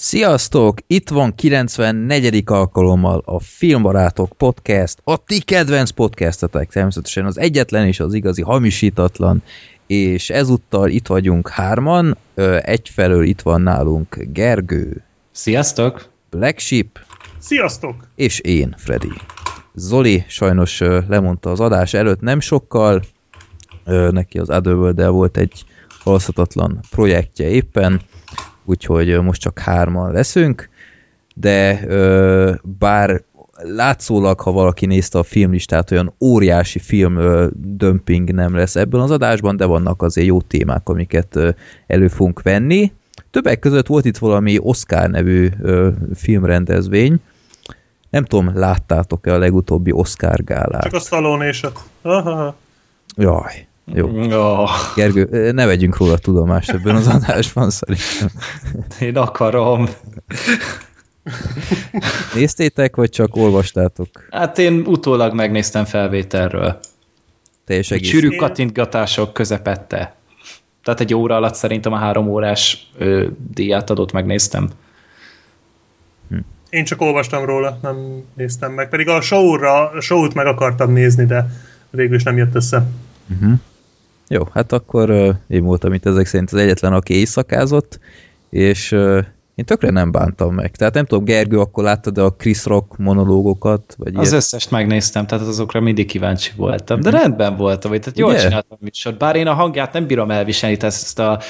Sziasztok! Itt van 94. alkalommal a Filmbarátok Podcast, a ti kedvenc podcastetek, természetesen az egyetlen és az igazi hamisítatlan, és ezúttal itt vagyunk hárman, egyfelől itt van nálunk Gergő. Sziasztok! Black Sheep. Sziasztok! És én, Freddy. Zoli sajnos lemondta az adás előtt nem sokkal, neki az otherworld volt egy halaszthatatlan projektje éppen, úgyhogy most csak hárman leszünk, de bár látszólag, ha valaki nézte a filmlistát, olyan óriási film dömping nem lesz ebben az adásban, de vannak azért jó témák, amiket elő fogunk venni. Többek között volt itt valami Oscar nevű filmrendezvény, nem tudom, láttátok-e a legutóbbi Oscar gálát? Csak a szalónéset. Jaj, jó. Oh. Gergő, ne vegyünk róla tudomást ebben az adásban szerintem. Én akarom. Néztétek, vagy csak olvastátok? Hát én utólag megnéztem felvételről. Teljes egész. Sűrű kattintgatások közepette. Tehát egy óra alatt szerintem a három órás ö, díját adott megnéztem. Hm. Én csak olvastam róla, nem néztem meg. Pedig a show-ra, a show-t meg akartam nézni, de végül is nem jött össze. Uh-huh. Jó, hát akkor uh, én voltam itt ezek szerint az egyetlen, aki éjszakázott, és uh, én tökre nem bántam meg. Tehát nem tudom, Gergő, akkor láttad a Chris Rock monológokat? Vagy az ilyet? összest megnéztem, tehát azokra mindig kíváncsi voltam. De rendben voltam, vagy tehát jól Ugye? csináltam a műsort. Bár én a hangját nem bírom elviselni, tehát ezt a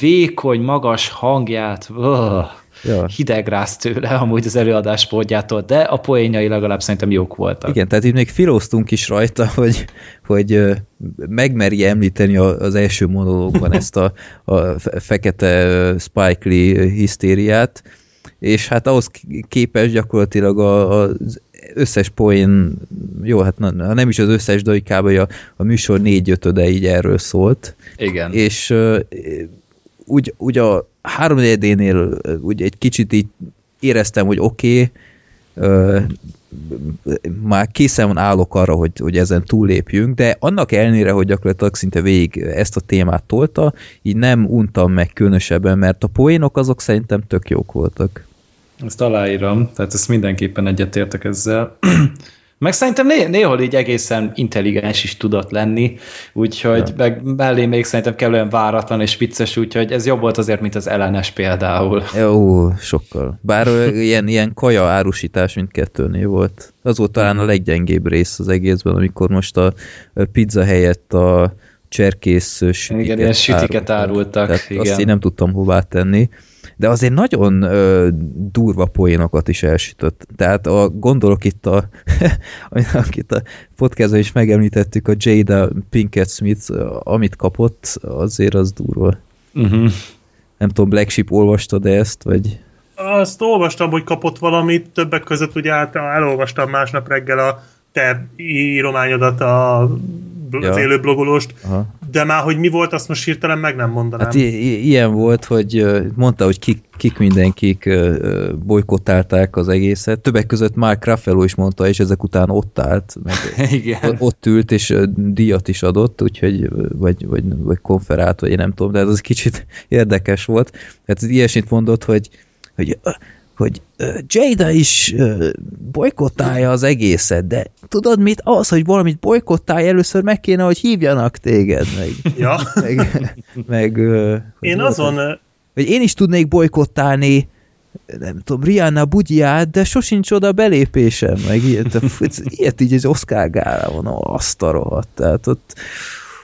vékony, magas hangját. Oh ja. hidegrász tőle amúgy az előadás módjától, de a poénjai legalább szerintem jók voltak. Igen, tehát itt még filóztunk is rajta, hogy, hogy megmeri említeni az első monológban ezt a, a fekete Spike Lee hisztériát, és hát ahhoz képes gyakorlatilag az összes poén, jó, hát nem is az összes, de. A, a műsor négy ötöde így erről szólt. Igen. És úgy, úgy a három úgy egy kicsit így éreztem, hogy oké, okay, már készen állok arra, hogy, hogy ezen túllépjünk, de annak ellenére, hogy gyakorlatilag szinte végig ezt a témát tolta, így nem untam meg különösebben, mert a poénok azok szerintem tök jók voltak. Ezt aláírom, tehát ezt mindenképpen egyetértek ezzel. Meg szerintem né néhol így egészen intelligens is tudott lenni, úgyhogy ja. meg mellé még szerintem kellően váratlan és vicces, úgyhogy ez jobb volt azért, mint az ellenes például. Jó, sokkal. Bár ilyen, ilyen kaja árusítás mindkettőnél volt. Az volt talán a leggyengébb rész az egészben, amikor most a pizza helyett a cserkész sütiket, igen, ilyen sütiket árultak. árultak igen. Azt én nem tudtam hová tenni de azért nagyon ö, durva poénokat is elsütött. Tehát a, gondolok itt a, akit a podcastban is megemlítettük, a Jada Pinkett Smith, amit kapott, azért az durva. Uh-huh. Nem tudom, Black Sheep olvastad ezt, vagy... Azt olvastam, hogy kapott valamit, többek között ugye hát elolvastam másnap reggel a te írományodat a ja. az élő blogolóst, Aha. de már, hogy mi volt, azt most hirtelen meg nem mondanám. Hát ilyen volt, hogy mondta, hogy kik, kik mindenkik bolykottálták az egészet. Többek között Mark Ruffalo is mondta, és ezek után ott állt, meg Igen. ott ült, és díjat is adott, úgyhogy, vagy, vagy, vagy konferált, vagy én nem tudom, de ez az kicsit érdekes volt. Tehát ilyesmit mondott, hogy, hogy hogy Jada is bolykottálja az egészet, de tudod mit? Az, hogy valamit bolykottálj, először meg kéne, hogy hívjanak téged, meg... Ja. meg, meg én azon... Hogy, hogy én is tudnék bolykottálni nem tudom, Rihanna bugyját, de sosincs oda belépésem, meg ilyet, ilyet így az Oscar gálában, azt a rohadt, tehát ott,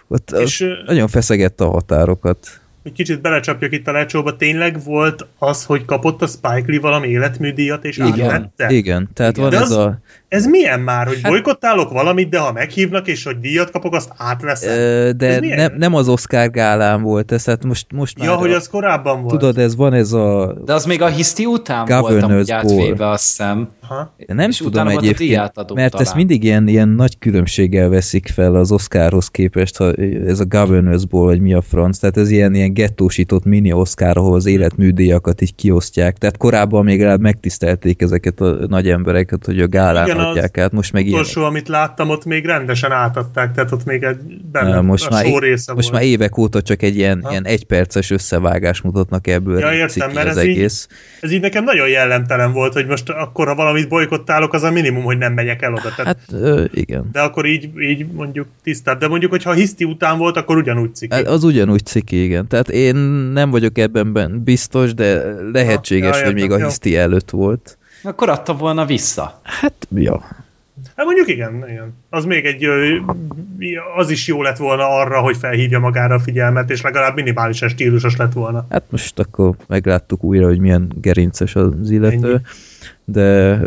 ott, és, nagyon feszegette a határokat hogy kicsit belecsapjak itt a lecsóba, tényleg volt az, hogy kapott a Spike Lee valami életműdíjat, és igen, átvette? Igen, tehát igen. van de ez az, a... Ez milyen már, hogy hát... bolykottálok valamit, de ha meghívnak, és hogy díjat kapok, azt átveszem? De nem, nem az Oscar gálán volt ez, hát most, most már... Ja, hogy az korábban volt. Tudod, ez van ez a... De az még a hiszti után voltam úgy átvéve, azt hiszem. Aha. Nem és tudom egyébként, mert talán. ezt mindig ilyen, ilyen nagy különbséggel veszik fel az Oscarhoz képest, ha ez a Governor's Ball, vagy mi a franc, tehát ez ilyen, ilyen gettósított mini Oscar, ahol az életműdíjakat így kiosztják. Tehát korábban még legalább megtisztelték ezeket a nagy embereket, hogy a gálán Igen, adják át. Most meg utolsó, ilyen. amit láttam, ott még rendesen átadták, tehát ott még egy benne most a már, só része Most volt. már évek óta csak egy ilyen, ha? ilyen egyperces összevágás mutatnak ebből. Ja, értem, mert ez, egész. Így, ez így nekem nagyon jellemtelen volt, hogy most akkor, ha valamit bolykottálok, az a minimum, hogy nem megyek el oda. Tehát, hát ö, igen. De akkor így, így mondjuk tisztább. De mondjuk, hogyha hiszti után volt, akkor ugyanúgy ciki. Hát az ugyanúgy ciki, igen. Tehát én nem vagyok ebben biztos, de lehetséges, ha, ja, hogy még a hiszti előtt volt. Akkor adta volna vissza. Hát, ja. Hát mondjuk igen, igen. Az még egy, az is jó lett volna arra, hogy felhívja magára a figyelmet, és legalább minimálisan stílusos lett volna. Hát most akkor megláttuk újra, hogy milyen gerinces az illető. Ennyi. De,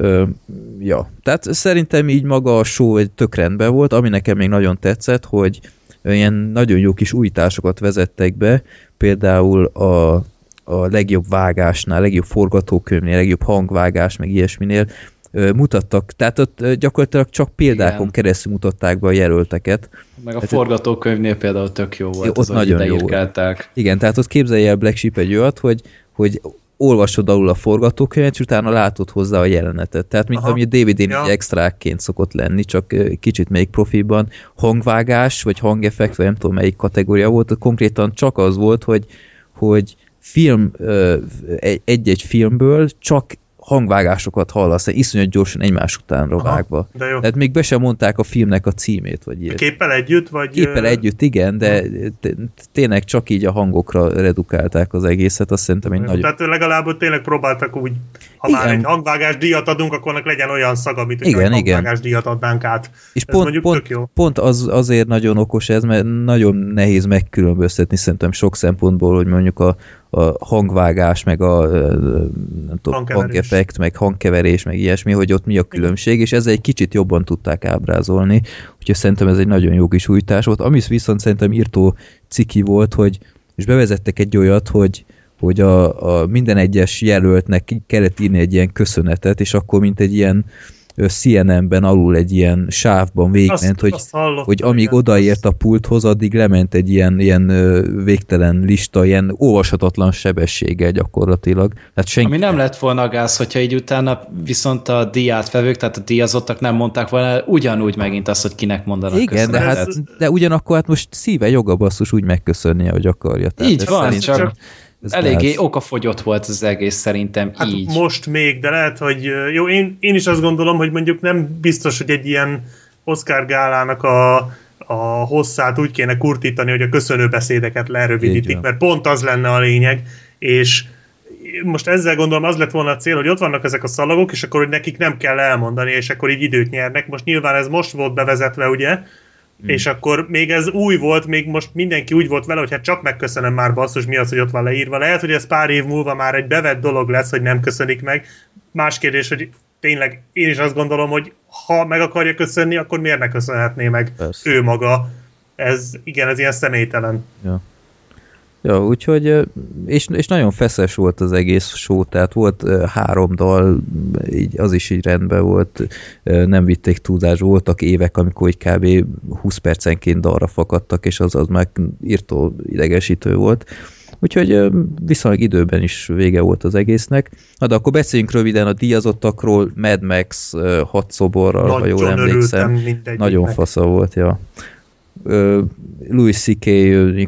ja. Tehát szerintem így maga a show egy tök rendben volt, ami nekem még nagyon tetszett, hogy ilyen nagyon jó kis újításokat vezettek be, például a, a legjobb vágásnál, legjobb forgatókönyvnél, legjobb hangvágás, meg ilyesminél mutattak, tehát ott gyakorlatilag csak példákon Igen. keresztül mutatták be a jelölteket. Meg a hát, forgatókönyvnél például tök jó volt, ott az, nagyon jó volt. Igen, tehát ott képzelje el Black Sheep egy olyat, hogy, hogy olvasod alul a forgatókönyvet, és utána látod hozzá a jelenetet. Tehát, mint Aha. ami a DVD-n ja. extrákként szokott lenni, csak kicsit még profiban. Hangvágás, vagy hangeffekt, vagy nem tudom melyik kategória volt, konkrétan csak az volt, hogy, hogy film, egy-egy filmből csak hangvágásokat hallasz, iszonyat gyorsan egymás után vágva. De jó. Tehát még be sem mondták a filmnek a címét, vagy ilyet. Képpel együtt? Vagy... Képpel együtt, igen, de tényleg csak így a hangokra redukálták az egészet, azt szerintem egy nagy... Tehát legalább tényleg próbáltak úgy, ha igen. már egy hangvágás díjat adunk, akkor annak legyen olyan szaga, amit igen, egy hangvágás díjat adnánk át. És ez pont, pont, jó. pont az, azért nagyon okos ez, mert nagyon nehéz megkülönböztetni szerintem sok szempontból, hogy mondjuk a, a hangvágás, meg a nem tudom, hangeffekt, meg hangkeverés, meg ilyesmi, hogy ott mi a különbség, és ezzel egy kicsit jobban tudták ábrázolni, úgyhogy szerintem ez egy nagyon jó kis újítás volt. Ami viszont szerintem írtó ciki volt, hogy és bevezettek egy olyat, hogy, hogy a, a minden egyes jelöltnek kellett írni egy ilyen köszönetet, és akkor mint egy ilyen CNN-ben alul egy ilyen sávban végment, azt, hogy, azt hogy amíg igen, odaért a pulthoz, addig lement egy ilyen, ilyen végtelen lista, ilyen olvashatatlan sebességgel gyakorlatilag. Hát senki... Ami nem lett volna gáz, hogyha így utána viszont a díját fevők, tehát a díjazottak nem mondták volna ugyanúgy megint azt, hogy kinek mondanak Igen, de, hát, de ugyanakkor hát most szíve joga basszus úgy megköszönnie, hogy akarja. Tehát így van, szerintem... csak ez Eléggé gáz. okafogyott volt az egész szerintem hát így. most még, de lehet, hogy jó, én, én is azt gondolom, hogy mondjuk nem biztos, hogy egy ilyen Oscar gálának a, a hosszát úgy kéne kurtítani, hogy a köszönő beszédeket lerövidítik, mert pont az lenne a lényeg, és most ezzel gondolom az lett volna a cél, hogy ott vannak ezek a szalagok, és akkor hogy nekik nem kell elmondani, és akkor így időt nyernek. Most nyilván ez most volt bevezetve, ugye, Mm. És akkor még ez új volt, még most mindenki úgy volt vele, hogy hát csak megköszönöm már basszus, mi az, hogy ott van leírva. Lehet, hogy ez pár év múlva már egy bevett dolog lesz, hogy nem köszönik meg. Más kérdés, hogy tényleg én is azt gondolom, hogy ha meg akarja köszönni, akkor miért ne köszönhetné meg Persze. ő maga. Ez, igen, ez ilyen személytelen. Ja. Ja, úgyhogy, és, és nagyon feszes volt az egész show, tehát volt három dal, így, az is így rendben volt, nem vitték túlzás, voltak évek, amikor így kb. 20 percenként dalra fakadtak, és az, az már írtó idegesítő volt. Úgyhogy viszonylag időben is vége volt az egésznek. Na de akkor beszéljünk röviden a díjazottakról, Mad Max hat szoborral, ha jól emlékszem. Nagyon fasza volt, ja. Louis C.K.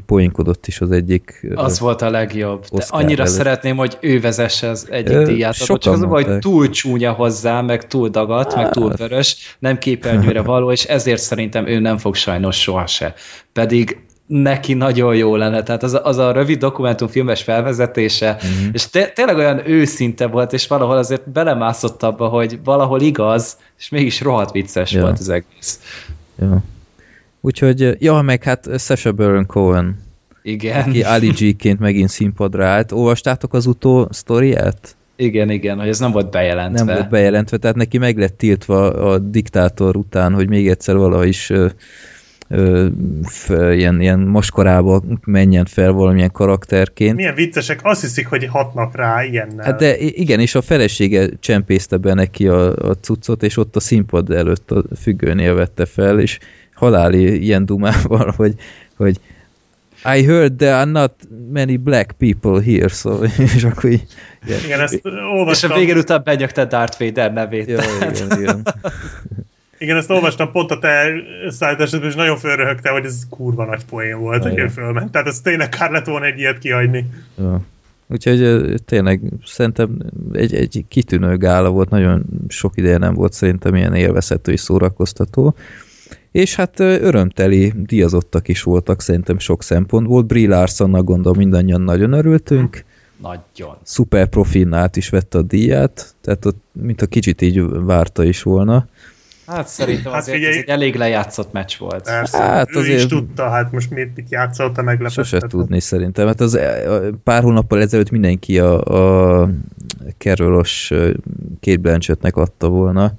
poénkodott is az egyik. Az volt a legjobb. De annyira vezet. szeretném, hogy ő vezesse az egyik Ö, díját. Csak az, hogy túl csúnya hozzá, meg túl dagat, meg túl vörös, nem képernyőre való, és ezért szerintem ő nem fog sajnos soha se. Pedig neki nagyon jó lenne. Tehát az, az a rövid dokumentumfilmes felvezetése, mm-hmm. és te, tényleg olyan őszinte volt, és valahol azért belemászott abba, hogy valahol igaz, és mégis rohadt vicces ja. volt az egész. Ja. Úgyhogy, ja, meg hát Sasha Baron Cohen. Igen. Aki Ali G-ként megint színpadra állt. Olvastátok az utó sztoriát? Igen, igen, hogy ez nem volt bejelentve. Nem volt bejelentve, tehát neki meg lett tiltva a diktátor után, hogy még egyszer valahogy is ö, ö, f, ilyen, ilyen moskorába menjen fel valamilyen karakterként. Milyen viccesek, azt hiszik, hogy hatnak rá ilyennel. Hát de igen, és a felesége csempészte be neki a, a cuccot, és ott a színpad előtt a függőnél vette fel, és haláli ilyen dumával, hogy, hogy I heard there are not many black people here, so, és akkor így... Igen, igen ezt olvastam. És a végén után benyögte Darth Vader nevét. Ja, igen, igen. Igen, ezt olvastam pont a te szállításodban, és nagyon fölröhögte, hogy ez kurva nagy poén volt, hogy fölment. Tehát ez tényleg kár lett volna egy ilyet kihagyni. Ja. Úgyhogy tényleg szerintem egy, egy kitűnő gála volt, nagyon sok ideje nem volt szerintem ilyen élvezhető és szórakoztató. És hát örömteli díjazottak is voltak szerintem sok szempontból. Brie Larsonnak gondolom mindannyian nagyon örültünk. Nagyon. Szuper profin át is vette a díját, tehát ott mint a kicsit így várta is volna. Hát szerintem hát azért figyelj, ez egy elég lejátszott meccs volt. Persze, hát ő azért is tudta, hát most miért mit játszott a meglepettet. Sose tudni szerintem. Hát az pár hónappal ezelőtt mindenki a, a Blanchettnek adta volna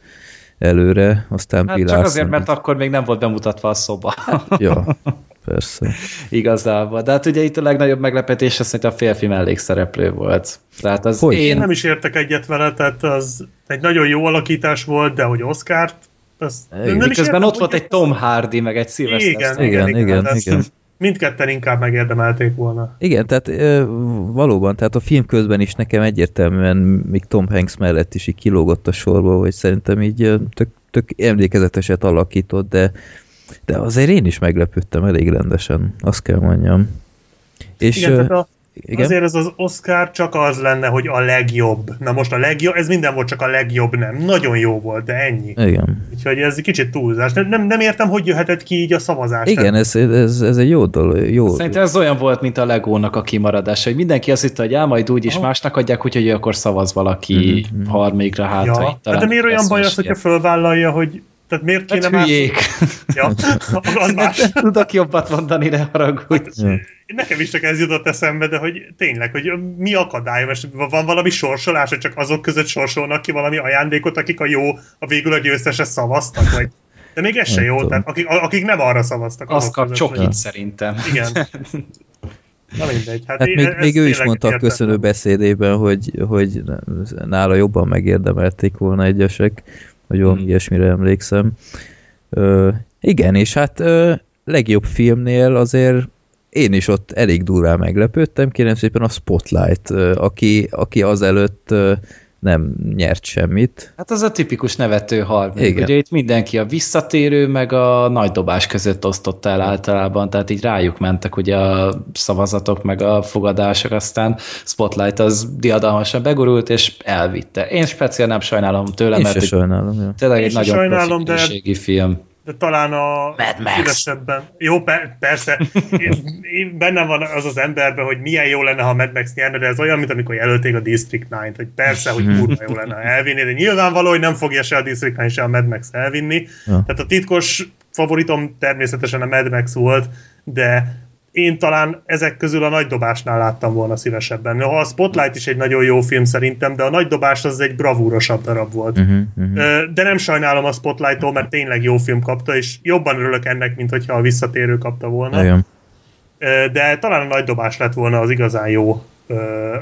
előre, aztán hát Csak azért, mert akkor még nem volt bemutatva a szoba. ja, persze. Igazából. De hát ugye itt a legnagyobb meglepetés az szerintem a férfi mellékszereplő volt. Tehát az hogy? én... Nem is értek egyet vele, tehát az egy nagyon jó alakítás volt, de hogy Oscárt az, igen. nem Miközben ott volt egy Tom Hardy, meg egy Sylvester igen, igen, igen, igen, igen, igen. Mindketten inkább megérdemelték volna. Igen, tehát e, valóban, tehát a film közben is nekem egyértelműen még Tom Hanks mellett is így kilógott a sorba, hogy szerintem így tök, tök emlékezeteset alakított, de, de azért én is meglepődtem elég rendesen, azt kell mondjam. És, Igen, tehát a, igen? Azért ez az Oscar csak az lenne, hogy a legjobb. Na most a legjobb, ez minden volt csak a legjobb, nem. Nagyon jó volt, de ennyi. Igen. Úgyhogy ez egy kicsit túlzás. Nem, nem, nem értem, hogy jöhetett ki így a szavazás. Igen, ez, ez, ez egy jó dolog. Jó. Szerintem ez olyan volt, mint a Legónak a kimaradása, hogy mindenki azt hitte, hogy á, majd úgy is Aha. másnak adják, úgyhogy akkor szavaz valaki mm-hmm. harmadikra hát. Ja. Hát de miért olyan baj az, hogyha fölvállalja, hogy tehát miért kéne hát hülyék. Ja, az más. Tudok jobbat mondani, de haragudj. Ja. Nekem is csak ez jutott eszembe, de hogy tényleg, hogy mi akadály, most van valami sorsolás, hogy csak azok között sorsolnak ki valami ajándékot, akik a jó, a végül a győztesre szavaztak, vagy de még ez se jó, tehát akik, akik nem arra szavaztak. Az kap csokit szerintem. Igen. Na mindegy. Hát, hát még, még ő is mondta a köszönő beszédében, hogy, hogy nála jobban megérdemelték volna egyesek vagy valami hmm. ilyesmire emlékszem. Ö, igen, és hát ö, legjobb filmnél azért én is ott elég durván meglepődtem, kérem szépen a Spotlight, ö, aki, aki azelőtt nem nyert semmit. Hát az a tipikus nevető hal. Igen. Ugye itt mindenki a visszatérő, meg a nagy dobás között osztott el általában, tehát így rájuk mentek ugye a szavazatok, meg a fogadások, aztán Spotlight az diadalmasan begurult, és elvitte. Én speciál nem sajnálom tőle, Én mert sajnálom, ja. tényleg egy nagyon sajnálom, de... film de talán a szívesebben. Jó, per, persze, én, én bennem van az az emberben, hogy milyen jó lenne, ha Mad Max nyerne, de ez olyan, mint amikor jelölték a District 9-t, hogy persze, hogy kurva jó lenne, ha elvinni, de nyilvánvaló, hogy nem fogja se a District 9, se a Mad Max elvinni. Ja. Tehát a titkos favoritom természetesen a Mad Max volt, de én talán ezek közül a nagy dobásnál láttam volna szívesebben. A Spotlight is egy nagyon jó film szerintem, de a nagy dobás az egy bravúrosabb darab volt. Uh-huh, uh-huh. De nem sajnálom a Spotlight-tól, mert tényleg jó film kapta, és jobban örülök ennek, mint hogyha a visszatérő kapta volna. Igen. De talán a nagy dobás lett volna az igazán jó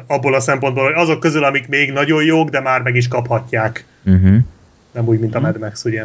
abból a szempontból, hogy azok közül, amik még nagyon jók, de már meg is kaphatják. Uh-huh. Nem úgy, mint a Mad Max, ugye?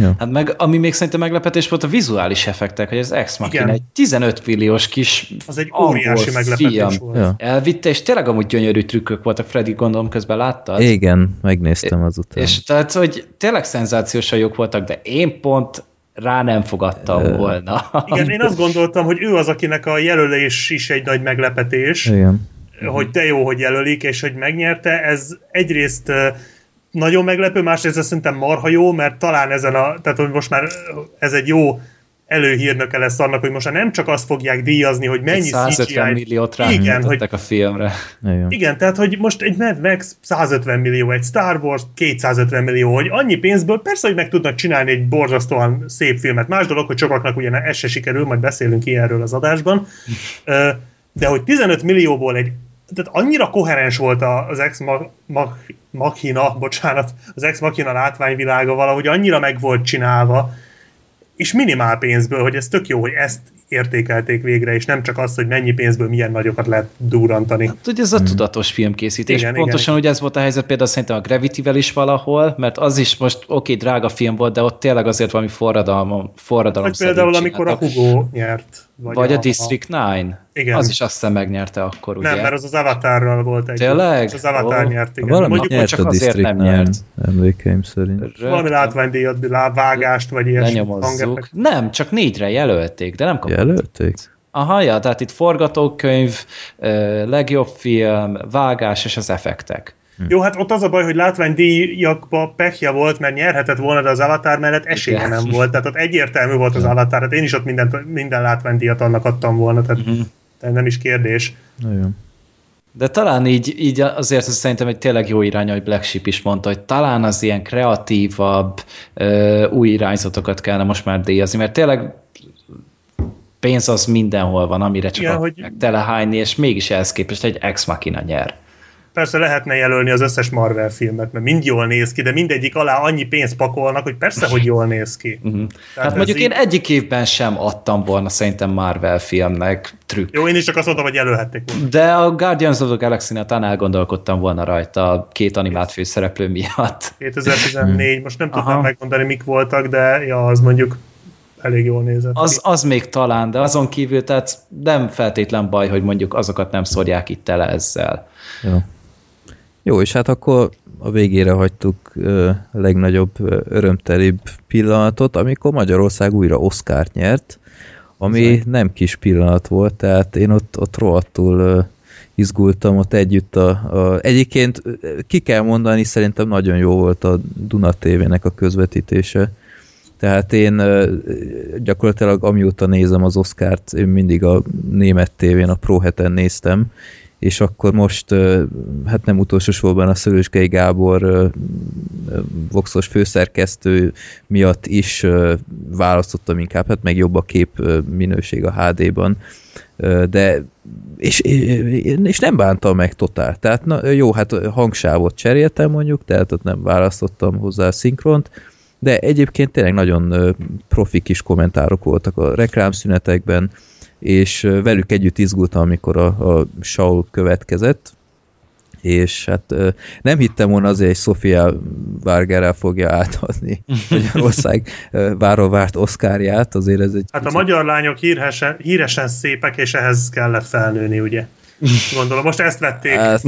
Ja. Hát meg, ami még szerintem meglepetés volt a vizuális effektek, hogy az Ex Machina egy 15 milliós kis Az egy óriási meglepetés film volt. Ja. Elvitte, és tényleg amúgy gyönyörű trükkök voltak, Freddy gondolom közben láttad? Igen, megnéztem azután. És tehát, hogy tényleg szenzációsan jók voltak, de én pont rá nem fogadtam uh, volna. Igen, én azt gondoltam, hogy ő az, akinek a jelölés is egy nagy meglepetés. Igen. Hogy de jó, hogy jelölik, és hogy megnyerte. Ez egyrészt nagyon meglepő, másrészt ez szerintem marha jó, mert talán ezen a, tehát hogy most már ez egy jó előhírnöke lesz annak, hogy most már nem csak azt fogják díjazni, hogy mennyi 150 CGI... milliót igen, hogy, a filmre. Igen. igen, tehát hogy most egy Mad Max 150 millió, egy Star Wars 250 millió, hogy annyi pénzből persze, hogy meg tudnak csinálni egy borzasztóan szép filmet. Más dolog, hogy sokaknak ugye ez se sikerül, majd beszélünk ilyenről az adásban. De hogy 15 millióból egy tehát annyira koherens volt az Ex Machina, bocsánat, az Ex Machina látványvilága valahogy annyira meg volt csinálva, és minimál pénzből, hogy ez tök jó, hogy ezt értékelték végre, és nem csak azt, hogy mennyi pénzből milyen nagyokat lehet durrantani. Hát, hogy ez a hmm. tudatos filmkészítés. Igen, Pontosan, hogy ez volt a helyzet például szerintem a Gravity-vel is valahol, mert az is most oké, okay, drága film volt, de ott tényleg azért valami forradalom, forradalom Vagy például, amikor a Hugo nyert Vagy, vagy a, a District 9. Igen. Az is azt hiszem megnyerte akkor, ugye? Nem, mert az az Avatarral volt egy. Tényleg? Az Avatar oh. nyert, igen. Valami Mondjuk, nyert csak a azért nem nyert. Emlékeim szerint. Valami látványdíjat, vágást, vagy ilyesmi. Nem, csak négyre jelölték, de nem kapott. Jelölték? Aha, ja, tehát itt forgatókönyv, legjobb film, vágás és az effektek. Hm. Jó, hát ott az a baj, hogy látványdíjakba pekje volt, mert nyerhetett volna, de az Avatar mellett esélye nem volt. Tehát ott egyértelmű volt az Avatar, hát én is ott minden, minden látványdíjat annak adtam volna, tehát uh-huh. nem is kérdés. Nagyon. De talán így, így azért ez szerintem egy tényleg jó irány, hogy Black Sheep is mondta, hogy talán az ilyen kreatívabb, új irányzatokat kellene most már díjazni, mert tényleg pénz az mindenhol van, amire csak Igen, hogy... telehányni, és mégis ehhez képest egy ex machina nyer. Persze lehetne jelölni az összes Marvel filmet, mert mind jól néz ki, de mindegyik alá annyi pénzt pakolnak, hogy persze, hogy jól néz ki. Uh-huh. hát mondjuk így... én egyik évben sem adtam volna szerintem Marvel filmnek trükk. Jó, én is csak azt mondtam, hogy jelölhették volna. De a Guardians of the Galaxy-nál talán elgondolkodtam volna rajta a két animált főszereplő miatt. 2014, most nem tudtam megmondani, mik voltak, de ja, az mondjuk elég jól nézett az, az még talán, de azon kívül, tehát nem feltétlen baj, hogy mondjuk azokat nem szórják itt tele ezzel. Jó. Jó, és hát akkor a végére hagytuk a legnagyobb örömtelibb pillanatot, amikor Magyarország újra Oszkárt nyert, ami Zaj. nem kis pillanat volt, tehát én ott, ott rohadtul izgultam ott együtt. A, a, egyébként ki kell mondani, szerintem nagyon jó volt a Duna TV-nek a közvetítése. Tehát én gyakorlatilag amióta nézem az Oscárt, én mindig a német tévén, a Pro heten néztem, és akkor most, hát nem utolsó sorban a Szörösgei Gábor voxos főszerkesztő miatt is választottam inkább, hát meg jobb a kép minőség a HD-ban, de és, és nem bántam meg totál. Tehát na, jó, hát hangsávot cseréltem mondjuk, tehát ott nem választottam hozzá a szinkront, de egyébként tényleg nagyon profi kis kommentárok voltak a reklámszünetekben, és velük együtt izgultam, amikor a, a Saul következett, és hát nem hittem volna azért, hogy Sofia Vargára fogja átadni Magyarország váról várt oszkárját, azért ez egy... Hát a magyar lányok híresen, híresen szépek, és ehhez kellett felnőni, ugye? Gondolom, most ezt vették. Hát,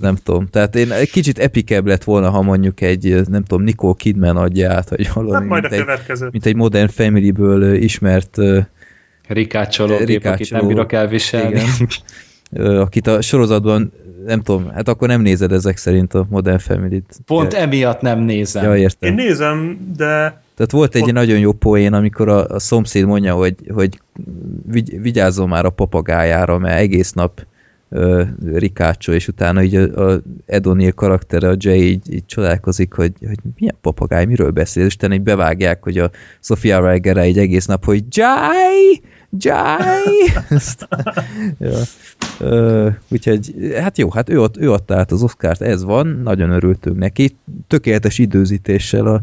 nem tudom. Tehát én egy kicsit epikebb lett volna, ha mondjuk egy, nem tudom, Nicole Kidman adja át, vagy valami. Hát majd a következő. Egy, mint egy Modern Family-ből ismert rikácsoló gép, akit nem bírok elviselni. Igen. akit a sorozatban, nem tudom, hát akkor nem nézed ezek szerint a Modern Family-t. Pont ja. emiatt nem nézem. Ja, értem. Én nézem, de... Tehát volt egy Ott... nagyon jó poén, amikor a, a szomszéd mondja, hogy, hogy vigy, vigyázzon már a papagájára, mert egész nap uh, rikácsol, és utána így a, a Edonil karaktere, a Jay így, így csodálkozik, hogy, hogy milyen papagáj, miről beszél, és utána így bevágják, hogy a Sofia Vergara egy egész nap, hogy Jai! Jai! ja. uh, úgyhogy, hát jó, hát ő, ott, ő adta át az Oscárt, ez van, nagyon örültünk neki, tökéletes időzítéssel a,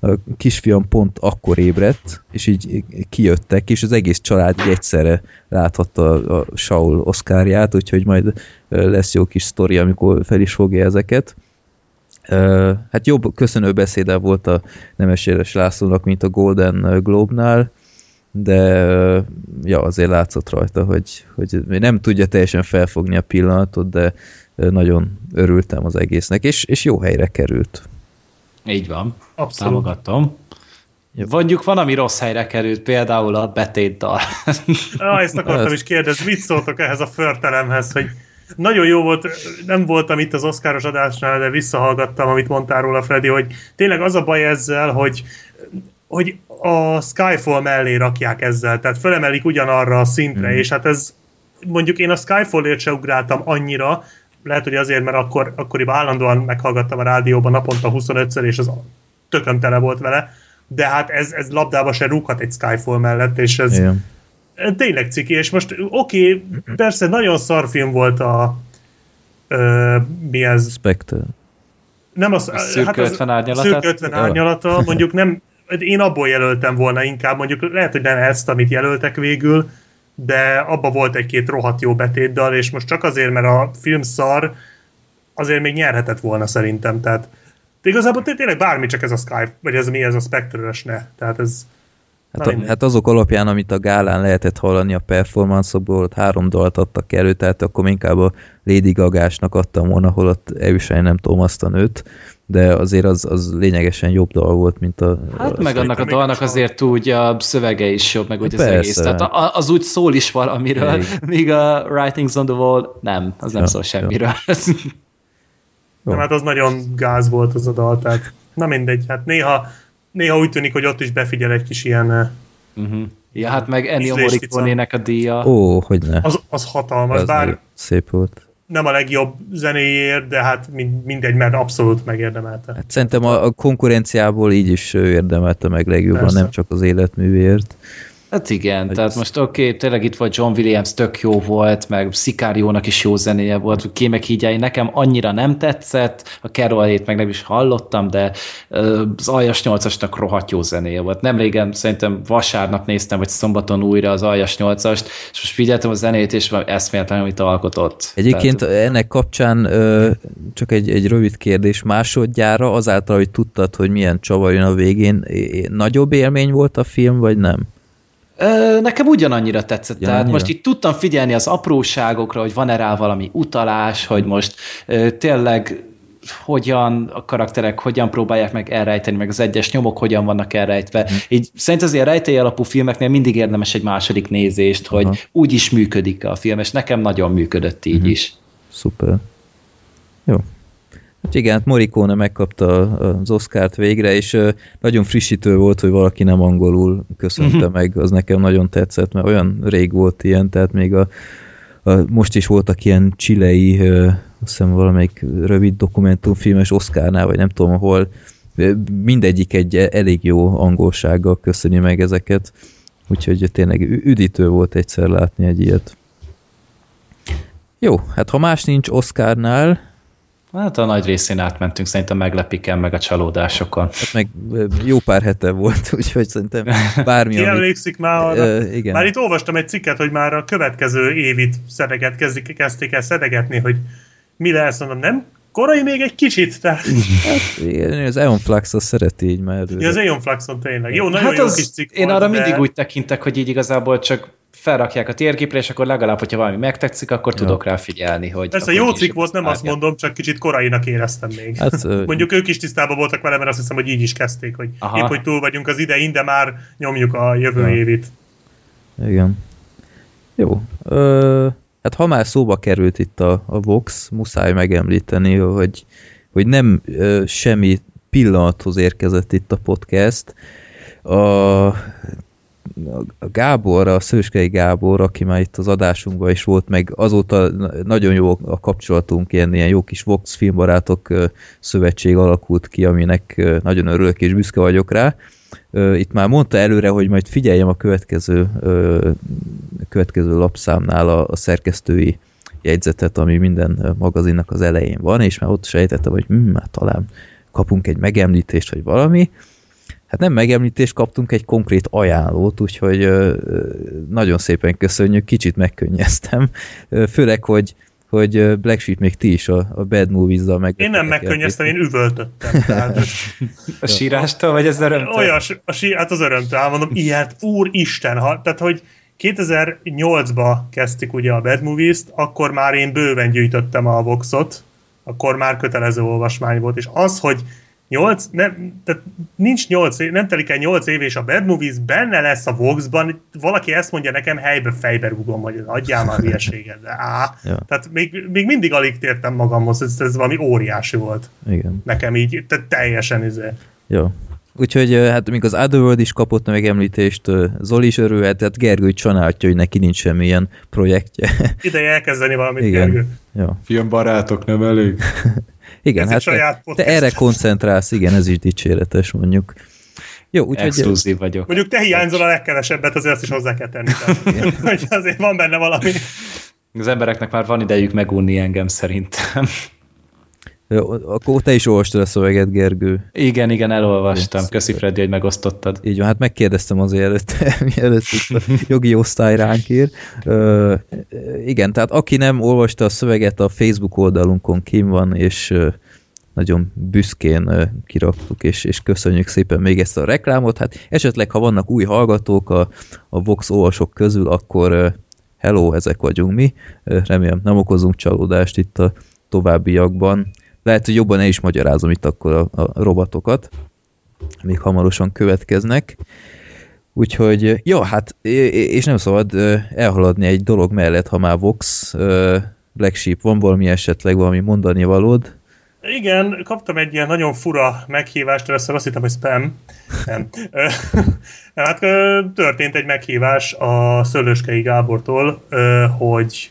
a kisfiam pont akkor ébredt, és így kijöttek, és az egész család egyszerre láthatta a, a Saul Oscarját, úgyhogy majd lesz jó kis sztori, amikor fel is fogja ezeket. Hát jobb köszönő beszéde volt a Nemeséres Lászlónak, mint a Golden Globe-nál, de ja, azért látszott rajta, hogy, hogy nem tudja teljesen felfogni a pillanatot, de nagyon örültem az egésznek, és, és jó helyre került. Így van. Abszolút. Támogatom. Mondjuk van, ami rossz helyre került, például a betétdal. ah, ezt akartam is kérdezni, mit szóltok ehhez a förtelemhez, hogy nagyon jó volt, nem voltam itt az oszkáros adásnál, de visszahallgattam, amit mondtál róla, Freddy, hogy tényleg az a baj ezzel, hogy hogy a Skyfall mellé rakják ezzel, tehát fölemelik ugyanarra a szintre, mm. és hát ez mondjuk én a Skyfallért se ugráltam annyira, lehet, hogy azért, mert akkor, akkoriban állandóan meghallgattam a rádióban naponta 25-szer, és az tököm tele volt vele, de hát ez, ez labdába se rúghat egy Skyfall mellett, és ez Igen. tényleg ciki, és most oké, okay, persze nagyon szar film volt a ö, mi ez? Spectre. Nem az, a szürk hát az, árnyalata. Szürk 50 árnyalata, mondjuk nem, én abból jelöltem volna inkább, mondjuk lehet, hogy nem ezt, amit jelöltek végül, de abba volt egy-két rohadt jó betétdal, és most csak azért, mert a film szar, azért még nyerhetett volna szerintem, tehát de igazából tényleg bármi, csak ez a Skype, vagy ez mi, ez a spectre ne. Tehát ez Hát, a, hát azok alapján, amit a gálán lehetett hallani a performance-okból, ott három dalt adtak elő, tehát akkor inkább a Lady Gagásnak adtam volna, holott elviselni nem tudom azt a nőt, de azért az, az lényegesen jobb dal volt, mint a... Hát a meg annak a dalnak azért úgy a szövege is jobb, meg úgy az egész. Tehát az úgy szól is valamiről, míg a Writings on the Wall nem, az nem ja, szól semmiről. Ja. nem, hát az nagyon gáz volt az a dal, tehát na mindegy, hát néha néha úgy tűnik, hogy ott is befigyel egy kis ilyen... Uh-huh. Ja, hát meg Ennio morricone a díja. Ó, hogy ne. Az, az hatalmas, az bár szép volt. Nem a legjobb zenéért, de hát mindegy, mert abszolút megérdemelte. Hát szerintem a, a konkurenciából így is érdemelte meg legjobban, Persze. nem csak az életművéért. Hát igen, hogy tehát most oké, okay, tényleg itt volt John Williams, tök jó volt, meg Szikáriónak is jó zenéje volt, Kémek hígyái nekem annyira nem tetszett, a carol meg nem is hallottam, de az Aljas 8-asnak rohadt jó zenéje volt. Nem régen szerintem vasárnap néztem, vagy szombaton újra az Aljas 8-ast, és most figyeltem a zenét, és eszméletlen, amit alkotott. Egyébként tehát... ennek kapcsán csak egy, egy rövid kérdés, másodjára azáltal, hogy tudtad, hogy milyen csavar jön a végén, nagyobb élmény volt a film, vagy nem? Nekem ugyanannyira tetszett. Ja, Tehát most itt tudtam figyelni az apróságokra, hogy van-e rá valami utalás, hogy most tényleg hogyan a karakterek hogyan próbálják meg elrejteni, meg az egyes nyomok hogyan vannak elrejtve. Mm. Így szerint azért rejtély alapú filmeknél mindig érdemes egy második nézést, hogy Aha. úgy is működik a film, és nekem nagyon működött így mm. is. Szuper. Jó, igen, hát Morricone megkapta az Oscárt végre, és nagyon frissítő volt, hogy valaki nem angolul köszönte uh-huh. meg, az nekem nagyon tetszett, mert olyan rég volt ilyen, tehát még a, a most is voltak ilyen csilei, azt hiszem valamelyik rövid dokumentumfilmes Oscarnál, vagy nem tudom hol, mindegyik egy elég jó angolsággal köszöni meg ezeket, úgyhogy tényleg üdítő volt egyszer látni egy ilyet. Jó, hát ha más nincs Oscarnál, Hát a nagy részén átmentünk, szerintem meglepik el meg a csalódásokon. Hát meg jó pár hete volt, úgyhogy szerintem bármi, Ki amit... emlékszik már arra? Uh, igen. Már itt olvastam egy cikket, hogy már a következő évit szedeget, kezdik, kezdték el szedegetni, hogy mi lesz, mondom, nem korai még egy kicsit, tehát... Hát, igen, az Eon Flux az szereti így már Ja, az Eon Fluxon tényleg. Jó, nagyon hát jó az, kis cikk Én volt, arra de... mindig úgy tekintek, hogy így igazából csak felrakják a térképre, és akkor legalább, hogyha valami megtetszik, akkor ja. tudok rá figyelni. Hogy Persze jó cikk volt, nem azt mondom, csak kicsit korainak éreztem még. Hát, Mondjuk ők is tisztában voltak vele, mert azt hiszem, hogy így is kezdték, hogy Aha. épp, hogy túl vagyunk az idején, de már nyomjuk a jövő ja. évit. Igen. Jó. Ö, hát ha már szóba került itt a, a Vox, muszáj megemlíteni, hogy, hogy nem ö, semmi pillanathoz érkezett itt a podcast. A a Gábor, a Szőskei Gábor, aki már itt az adásunkban is volt, meg azóta nagyon jó a kapcsolatunk, ilyen, ilyen jó kis Vox filmbarátok szövetség alakult ki, aminek nagyon örülök és büszke vagyok rá. Itt már mondta előre, hogy majd figyeljem a következő, következő lapszámnál a, a szerkesztői jegyzetet, ami minden magazinnak az elején van, és már ott sejtettem, hogy hm, hát talán kapunk egy megemlítést, vagy valami, hát nem megemlítést kaptunk, egy konkrét ajánlót, úgyhogy nagyon szépen köszönjük, kicsit megkönnyeztem, főleg, hogy hogy Black Sheep még ti is a, a Bad Movies-zal meg. Én nem megkönnyeztem, én üvöltöttem. Tehát, a sírástól, vagy az örömtől? Olyas, a sí, hát az örömtől, mondom, ilyet, úristen, ha, tehát hogy 2008-ba kezdtük ugye a Bad Movies-t, akkor már én bőven gyűjtöttem a Voxot, akkor már kötelező olvasmány volt, és az, hogy 8, nem, tehát nincs 8 év, nem telik el 8 év, és a Bad Movies benne lesz a Vox-ban, valaki ezt mondja nekem, helybe fejbe rúgom, hogy adjál már hülyeséget, de á, ja. tehát még, még mindig alig tértem magamhoz, ez, ez valami óriási volt. Igen. Nekem így, tehát teljesen izé. Jó. Úgyhogy hát még az Otherworld is kapott megemlítést, Zoli is örülhet, tehát Gergő csanáltja, hogy neki nincs semmilyen projektje. Ideje elkezdeni valamit, Igen. Gergő. Ja. Filmbarátok, nem elég? Igen, ez hát te, te erre koncentrálsz, igen, ez is dicséretes mondjuk. Jó, úgyhogy... Exkluzív vagyok. Mondjuk te hiányzol a legkevesebbet, azért azt is hozzá kell tenni. hogy azért van benne valami. Az embereknek már van idejük megunni engem szerintem. Akkor te is olvastad a szöveget, Gergő. Igen, igen, elolvastam. Jó, Köszi, Freddy, hogy megosztottad. Így van, hát megkérdeztem azért előtt, mielőtt itt a jogi osztály ránk ír. Uh, igen, tehát aki nem olvasta a szöveget, a Facebook oldalunkon kim van, és nagyon büszkén kiraktuk, és, és köszönjük szépen még ezt a reklámot. Hát esetleg, ha vannak új hallgatók a, a Vox olvasók közül, akkor hello, ezek vagyunk mi. Remélem nem okozunk csalódást itt a továbbiakban. Lehet, hogy jobban el is magyarázom itt akkor a, a robatokat, még hamarosan következnek. Úgyhogy, ja, hát, és nem szabad elhaladni egy dolog mellett, ha már Vox, Black Sheep, van valami esetleg valami mondani valód? Igen, kaptam egy ilyen nagyon fura meghívást, először azt hittem, hogy spam. Nem. hát történt egy meghívás a Szőlőskei Gábortól, hogy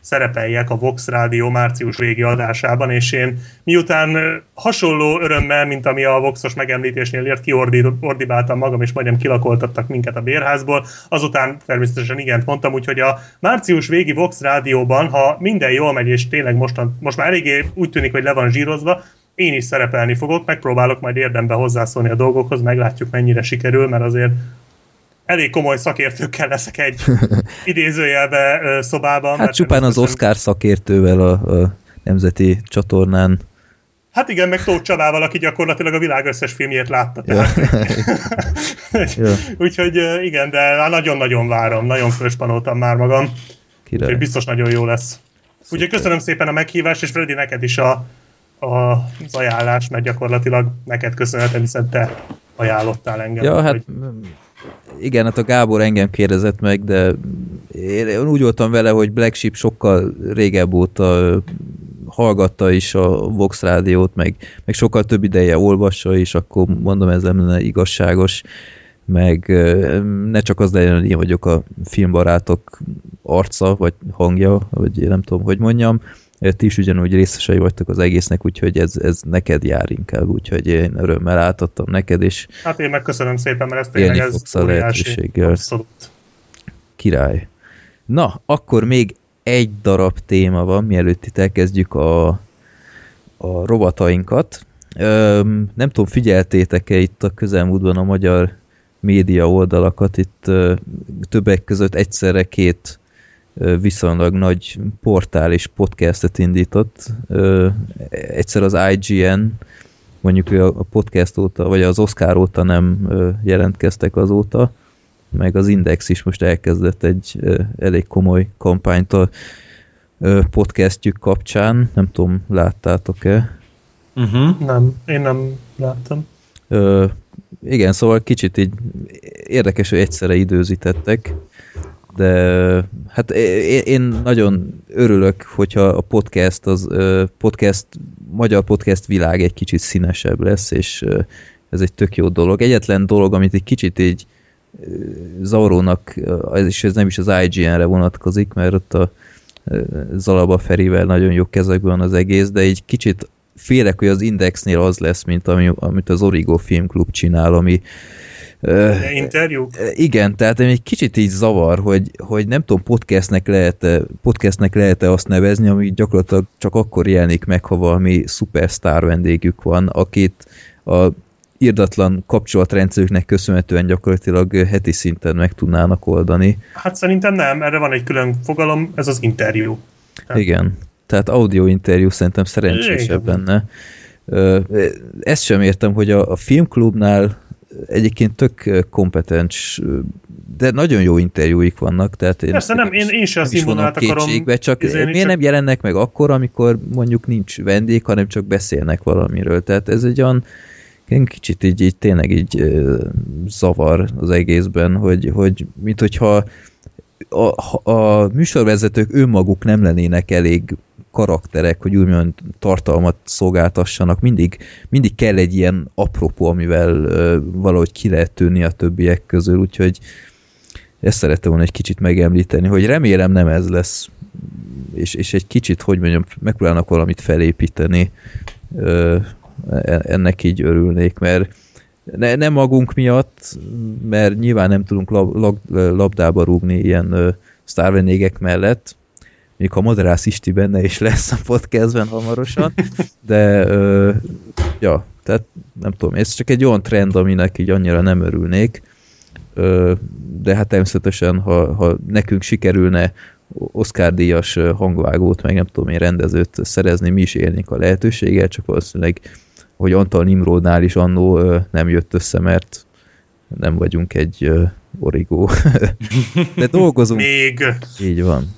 szerepeljek a Vox Rádió március végi adásában, és én miután hasonló örömmel, mint ami a Voxos megemlítésnél ért, kiordibáltam magam, és majdnem kilakoltattak minket a bérházból, azután természetesen igent mondtam, úgyhogy a március végi Vox Rádióban, ha minden jól megy, és tényleg mostan, most már eléggé úgy tűnik, hogy le van zsírozva, én is szerepelni fogok, megpróbálok majd érdemben hozzászólni a dolgokhoz, meglátjuk mennyire sikerül, mert azért elég komoly szakértőkkel leszek egy idézőjelbe szobában. Hát csupán az Oscar szakértővel a, a nemzeti csatornán. Hát igen, meg Tóth Csabával, aki gyakorlatilag a világ összes filmjét látta. Tehát. Ja. Úgyhogy igen, de nagyon-nagyon várom, nagyon fölspanoltam már magam. Király. Úgyhogy biztos nagyon jó lesz. Úgyhogy köszönöm szépen a meghívást, és Freddy, neked is a, a, az ajánlás, mert gyakorlatilag neked köszönhetem, hiszen te ajánlottál engem. Ja, hát hogy igen, hát a Gábor engem kérdezett meg, de én úgy voltam vele, hogy Black Sheep sokkal régebb óta hallgatta is a Vox rádiót, meg, meg sokkal több ideje olvassa is, akkor mondom, ez lenne igazságos, meg ne csak az legyen, hogy én vagyok a filmbarátok arca, vagy hangja, vagy nem tudom, hogy mondjam, ti is ugyanúgy részesei vagytok az egésznek, úgyhogy ez, ez neked jár inkább, úgyhogy én örömmel átadtam neked, és Hát én megköszönöm szépen, mert ez tényleg ez a lehetőséggel. Abszolút. Király. Na, akkor még egy darab téma van, mielőtt itt elkezdjük a, a robatainkat. Öm, nem tudom, figyeltétek-e itt a közelmúltban a magyar média oldalakat, itt ö, többek között egyszerre két viszonylag nagy portál és podcastet indított. Egyszer az IGN, mondjuk a podcast óta, vagy az Oscar óta nem jelentkeztek azóta, meg az Index is most elkezdett egy elég komoly kampányt a podcastjük kapcsán. Nem tudom, láttátok-e? Uh-huh. Nem, én nem láttam. Ö, igen, szóval kicsit így érdekes, hogy egyszerre időzítettek de hát én nagyon örülök, hogyha a podcast, az podcast, magyar podcast világ egy kicsit színesebb lesz, és ez egy tök jó dolog. Egyetlen dolog, amit egy kicsit így zavarónak, és ez nem is az IGN-re vonatkozik, mert ott a Zalaba Ferivel nagyon jó kezekben az egész, de egy kicsit félek, hogy az Indexnél az lesz, mint ami, amit az Origo Filmklub csinál, ami Interjú? Igen, tehát egy kicsit így zavar, hogy, hogy nem tudom, podcastnek lehet-e, podcastnek lehet-e azt nevezni, ami gyakorlatilag csak akkor jelenik meg, ha valami szupersztár vendégük van, akit a irdatlan kapcsolatrendszerüknek köszönhetően gyakorlatilag heti szinten meg tudnának oldani. Hát szerintem nem, erre van egy külön fogalom, ez az interjú. Tehát... Igen, tehát audio interjú szerintem szerencsésebb lenne. Ezt sem értem, hogy a, a filmklubnál egyébként tök kompetens, de nagyon jó interjúik vannak, tehát én, Persze nem, én, én sem a színvonalat akarom. Kétségbe, csak miért csak... nem jelennek meg akkor, amikor mondjuk nincs vendég, hanem csak beszélnek valamiről, tehát ez egy olyan kicsit így, így tényleg így zavar az egészben, hogy, hogy mint hogyha a, a műsorvezetők önmaguk nem lennének elég karakterek, hogy úgymond tartalmat szolgáltassanak, mindig, mindig kell egy ilyen apropó, amivel valahogy ki lehet tűnni a többiek közül, úgyhogy ezt szerettem volna egy kicsit megemlíteni, hogy remélem nem ez lesz, és, és egy kicsit, hogy mondjam, megpróbálnak valamit felépíteni, uh, ennek így örülnék, mert ne, nem magunk miatt, mert nyilván nem tudunk lab, lab, labdába rúgni ilyen sztárvendégek mellett, még ha Moderász Isti benne is lesz a podcastben hamarosan, de ö, ja, tehát nem tudom, ez csak egy olyan trend, aminek így annyira nem örülnék, ö, de hát természetesen, ha, ha nekünk sikerülne Oscar díjas hangvágót, meg nem tudom én rendezőt szerezni, mi is élnénk a lehetőséggel, csak valószínűleg, hogy Antal Nimrodnál is annó nem jött össze, mert nem vagyunk egy origó. De dolgozunk. Még. Így van.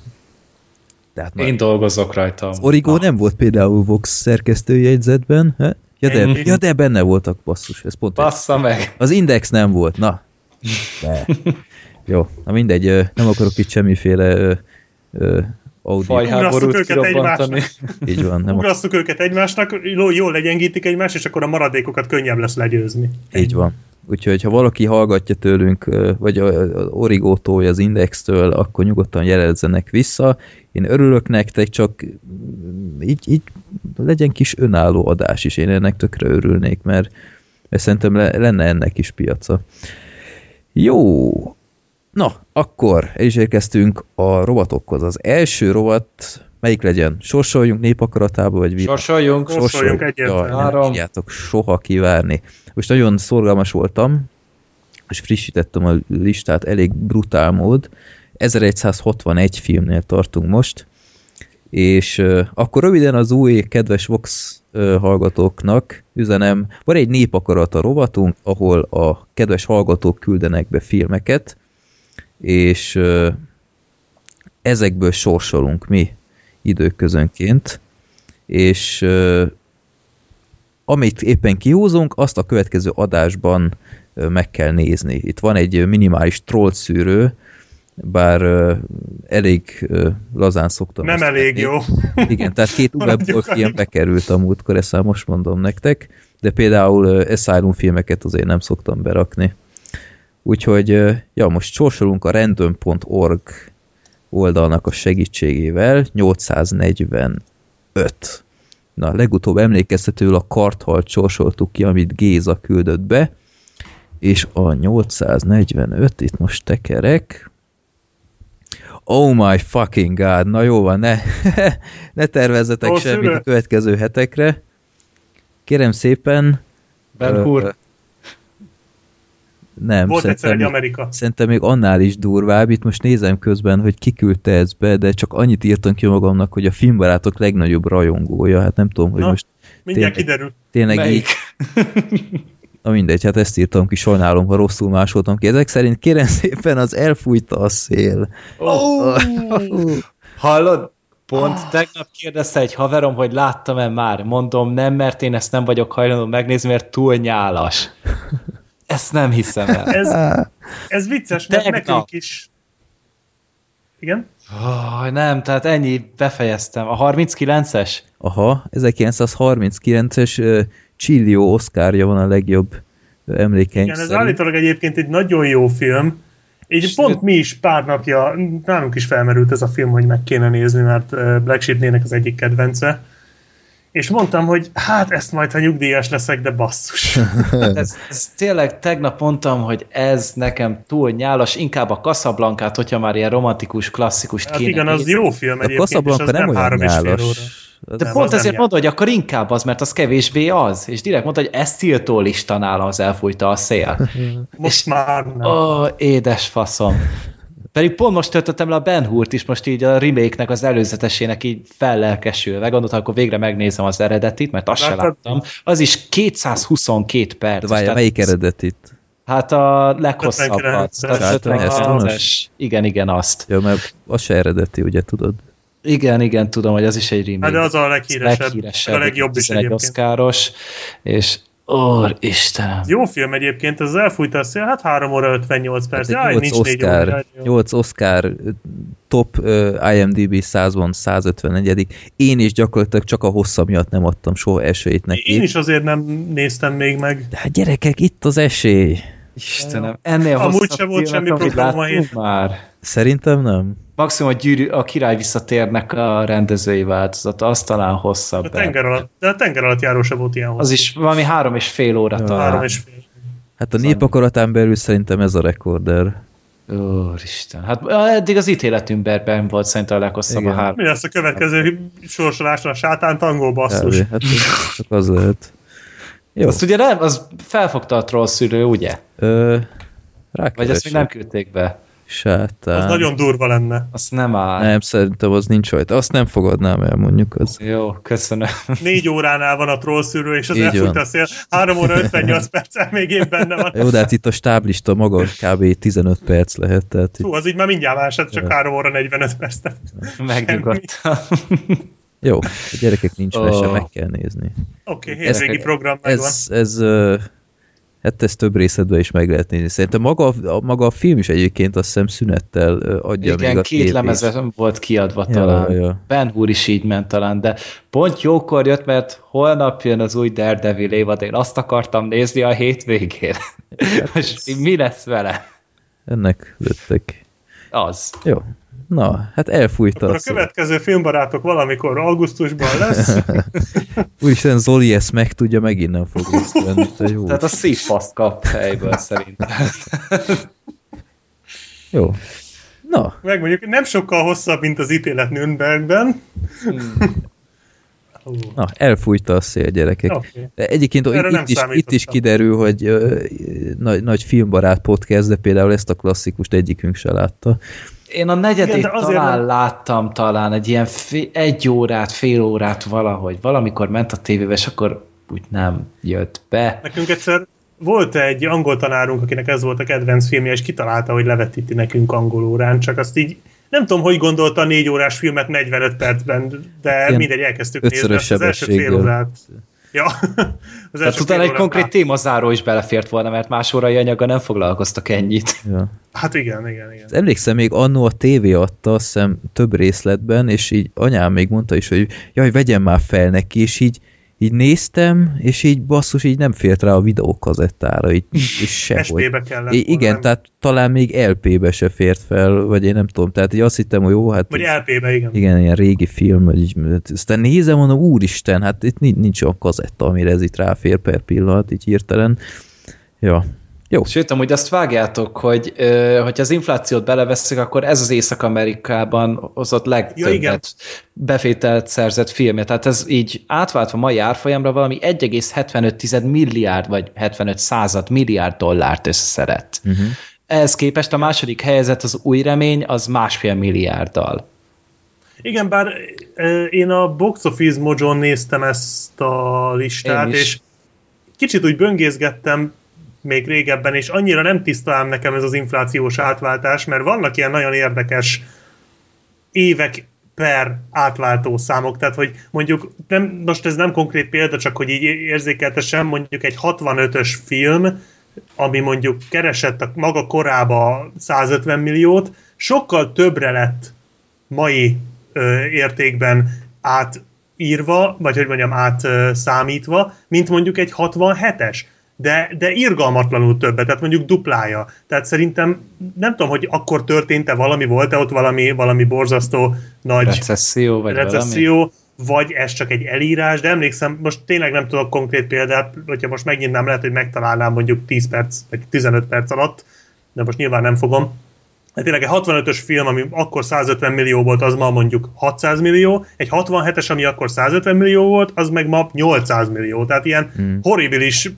Tehát Én dolgozok rajta. Az Origo nem volt például Vox szerkesztőjegyzetben, he? Ja de, ja, de benne voltak, basszus. Ez pont Bassza egy... meg. Az Index nem volt, na. De. Jó, na mindegy, nem akarok itt semmiféle audio. Fajháborút egymásnak. Így van. Nem Ugrasztuk őket egymásnak, jól legyengítik egymást, és akkor a maradékokat könnyebb lesz legyőzni. Így van. Úgyhogy ha valaki hallgatja tőlünk, vagy az Origótól, vagy az Indextől, akkor nyugodtan jelezzenek vissza. Én örülök nektek, csak így, így legyen kis önálló adás is. Én ennek tökre örülnék, mert, mert szerintem lenne ennek is piaca. Jó, Na, akkor el is érkeztünk a rovatokhoz. Az első rovat melyik legyen? Sorsoljunk népakaratába, vagy világ? Sorsoljunk. Sorsoljunk, egyáltalán. Ja, soha kivárni. Most nagyon szorgalmas voltam, és frissítettem a listát elég brutál mód. 1161 filmnél tartunk most, és uh, akkor röviden az új kedves Vox uh, hallgatóknak üzenem, van egy népakarata rovatunk, ahol a kedves hallgatók küldenek be filmeket, és ezekből sorsolunk mi időközönként, és amit éppen kihúzunk, azt a következő adásban meg kell nézni. Itt van egy minimális troll szűrő, bár uh, elég uh, lazán szoktam. Nem elég tenni. jó. Igen, tehát két webból film bekerült a múltkor, ezt most mondom nektek, de például uh, Asylum filmeket azért nem szoktam berakni. Úgyhogy, ja, most sorsolunk a random.org oldalnak a segítségével, 845. Na, legutóbb emlékeztetőül a karthalt sorsoltuk ki, amit Géza küldött be, és a 845, itt most tekerek, Oh my fucking god, na jó van, ne, ne tervezzetek semmit a következő hetekre. Kérem szépen... Ben Hur. Nem, Volt egyszer egy Amerika. Szerintem még annál is durvább. Itt most nézem közben, hogy kiküldte ezt be, de csak annyit írtam ki magamnak, hogy a filmbarátok legnagyobb rajongója. Hát nem tudom, hogy Na, most... Mindjárt tényleg, kiderül. Tényleg Melyik? így... Na mindegy, hát ezt írtam ki, sajnálom, ha rosszul másoltam ki. Ezek szerint kérem szépen az elfújta a szél. Oh. Hallod? Pont ah. tegnap kérdezte egy haverom, hogy láttam-e már. Mondom, nem, mert én ezt nem vagyok hajlandó megnézni, mert túl nyálas. Ezt nem hiszem el. Ez, ez vicces, mert Tegnap. nekünk is... Igen? Oh, nem, tehát ennyi, befejeztem. A 39-es? Aha, 1939-es uh, Csillió Oszkárja van a legjobb emlékeink Igen, ez szerint. állítólag egyébként egy nagyon jó film, így pont mi is pár napja, nálunk is felmerült ez a film, hogy meg kéne nézni, mert Black Sheep az egyik kedvence és mondtam, hogy hát ezt majd, ha nyugdíjas leszek, de basszus. Hát ez, ez tényleg tegnap mondtam, hogy ez nekem túl nyálas, inkább a Casablanca-t, hogyha már ilyen romantikus, klasszikus hát kéne igen, az jó film egyébként, a Casablanca és az nem, nem olyan nyálas. De nem, pont ezért mondta, hogy akkor inkább az, mert az kevésbé az. És direkt mondta, hogy ez tiltó lista nála az elfújta a szél. Most és, már nem. Ó, édes faszom. Pedig pont most töltöttem le a Ben Hurt is, most így a remake-nek az előzetesének így fellelkesülve. Gondoltam, akkor végre megnézem az eredetit, mert azt se láttam. Az is 222 perc. Várja, melyik eredetit? Hát a leghosszabbat. Igen, igen, azt. Jó, mert az se eredeti, ugye tudod? Igen, igen, tudom, hogy az is egy remake. Hát de az a leghíresebb, leghíresebb a legjobb is egyébként. Oszkáros, és Ó, Istenem. Jó film egyébként, az elfújta a szél, hát 3 óra 58 perc. Hát Jaj, 8 nincs Oscar, 4 óra. 8 Oscar, top uh, IMDb 100-on 151 Én is gyakorlatilag csak a hosszabb miatt nem adtam soha esélyt neki. Én is azért nem néztem még meg. De hát gyerekek, itt az esély. Istenem, ennél Amúgy sem volt semmi probléma. Már. Szerintem nem. Maximum a, gyűrű, a király visszatérnek a rendezői változata, az talán hosszabb. A tenger alatt, de a tenger alatt járó sem volt ilyen hosszú. Az is valami három és fél óra ja. talán. Három és fél. Hát a népakaratán belül szerintem ez a rekorder. Úristen. Hát eddig az ítéletünkben volt szerintem a leghosszabb a három. Mi lesz a következő sorsolásra? A sátán tangó basszus. hát csak az lehet. Jó. Azt ugye nem, az felfogta a troll szülő, ugye? Ö, Vagy ezt még nem küldték be? Sátán. Az nagyon durva lenne. Azt nem áll. Nem, szerintem az nincs rajta. Azt nem fogadnám el, mondjuk az. Jó, köszönöm. Négy óránál van a trollszűrő, és az elfújt a szél. 3 óra 58 perccel még én benne van. Jó, de hát itt a stáblista maga kb. 15 perc lehet. Tehát Hú, az így már mindjárt más, hát csak 3 óra 45 perc. Megnyugodtam. Jó, a gyerekek nincs oh. mese, meg kell nézni. Oké, okay, hétvégi program megvan. Ez, ez, ez Hát ezt több részletben is meg lehet nézni. Szerintem maga, a, maga a film is egyébként azt hiszem szünettel adja Igen, még a két lemezre volt kiadva ja, talán. Ja. Ben Hur is így ment talán, de pont jókor jött, mert holnap jön az új Daredevil évad, én azt akartam nézni a hétvégén. Hát Most mi lesz vele? Ennek lettek. Az. Jó, Na, hát elfújta. Akkor a következő filmbarátok valamikor augusztusban lesz. Úristen, Zoli ezt meg tudja, megint nem fog venni. Jó. Tehát a szívfaszt kap helyből szerintem. jó. Na. Meg mondjuk nem sokkal hosszabb, mint az ítélet Nürnbergben. Hmm. Na, elfújta a szél, gyerekek. Okay. De egyébként itt, is, itt is kiderül, hogy uh, nagy, nagy filmbarát podcast, de például ezt a klasszikust egyikünk se látta. Én a negyedét Igen, talán nem... láttam talán, egy ilyen fél, egy órát, fél órát valahogy. Valamikor ment a tévébe, és akkor úgy nem jött be. Nekünk egyszer volt egy angol tanárunk, akinek ez volt a kedvenc filmje, és kitalálta, hogy levetíti nekünk angol órán, csak azt így nem tudom, hogy gondolta a négy órás filmet 45 percben, de Ilyen mindegy, elkezdtük nézni. Az első fél órát. Ja. Az Tehát utána egy konkrét témazáró is belefért volna, mert más órai anyaga nem foglalkoztak ennyit. Ja. Hát igen, igen, igen. Emlékszem, még annó a tévé adta, azt hiszem több részletben, és így anyám még mondta is, hogy jaj, vegyem már fel neki, és így így néztem, és így basszus, így nem fért rá a videókazettára, így, így sehogy. kellett I- Igen, volna. tehát talán még LP-be se fért fel, vagy én nem tudom, tehát így azt hittem, hogy jó, hát... Vagy LP-be, igen. Igen, ilyen régi film, vagy így, aztán nézem, mondom, úristen, hát itt nincs olyan kazetta, amire ez itt ráfér per pillanat, így hirtelen. Ja, jó. Sőt, amúgy azt vágjátok, hogy hogy az inflációt beleveszik, akkor ez az Észak-Amerikában hozott legtöbbet ja, befételt szerzett filmje. Tehát ez így átváltva mai árfolyamra valami 1,75 milliárd vagy 75 század milliárd dollárt összeszedett. Uh-huh. Ehhez képest a második helyzet, az új remény, az másfél milliárddal. Igen, bár én a Box Office Mojo néztem ezt a listát, és kicsit úgy böngészgettem, még régebben, és annyira nem tisztám nekem ez az inflációs átváltás, mert vannak ilyen nagyon érdekes évek per átváltó számok, tehát hogy mondjuk, nem, most ez nem konkrét példa, csak hogy így érzékeltessem, mondjuk egy 65-ös film, ami mondjuk keresett a maga korába 150 milliót, sokkal többre lett mai ö, értékben átírva, vagy hogy mondjam, átszámítva, mint mondjuk egy 67-es de, de irgalmatlanul többet, tehát mondjuk duplája. Tehát szerintem nem tudom, hogy akkor történt-e valami, volt-e ott valami, valami borzasztó nagy recesszió, vagy recesszió, valami? vagy ez csak egy elírás, de emlékszem, most tényleg nem tudok konkrét példát, hogyha most megint nem lehet, hogy megtalálnám mondjuk 10 perc, vagy 15 perc alatt, de most nyilván nem fogom. Hát tényleg egy 65-ös film, ami akkor 150 millió volt, az ma mondjuk 600 millió, egy 67-es, ami akkor 150 millió volt, az meg ma 800 millió. Tehát ilyen hmm. horribilis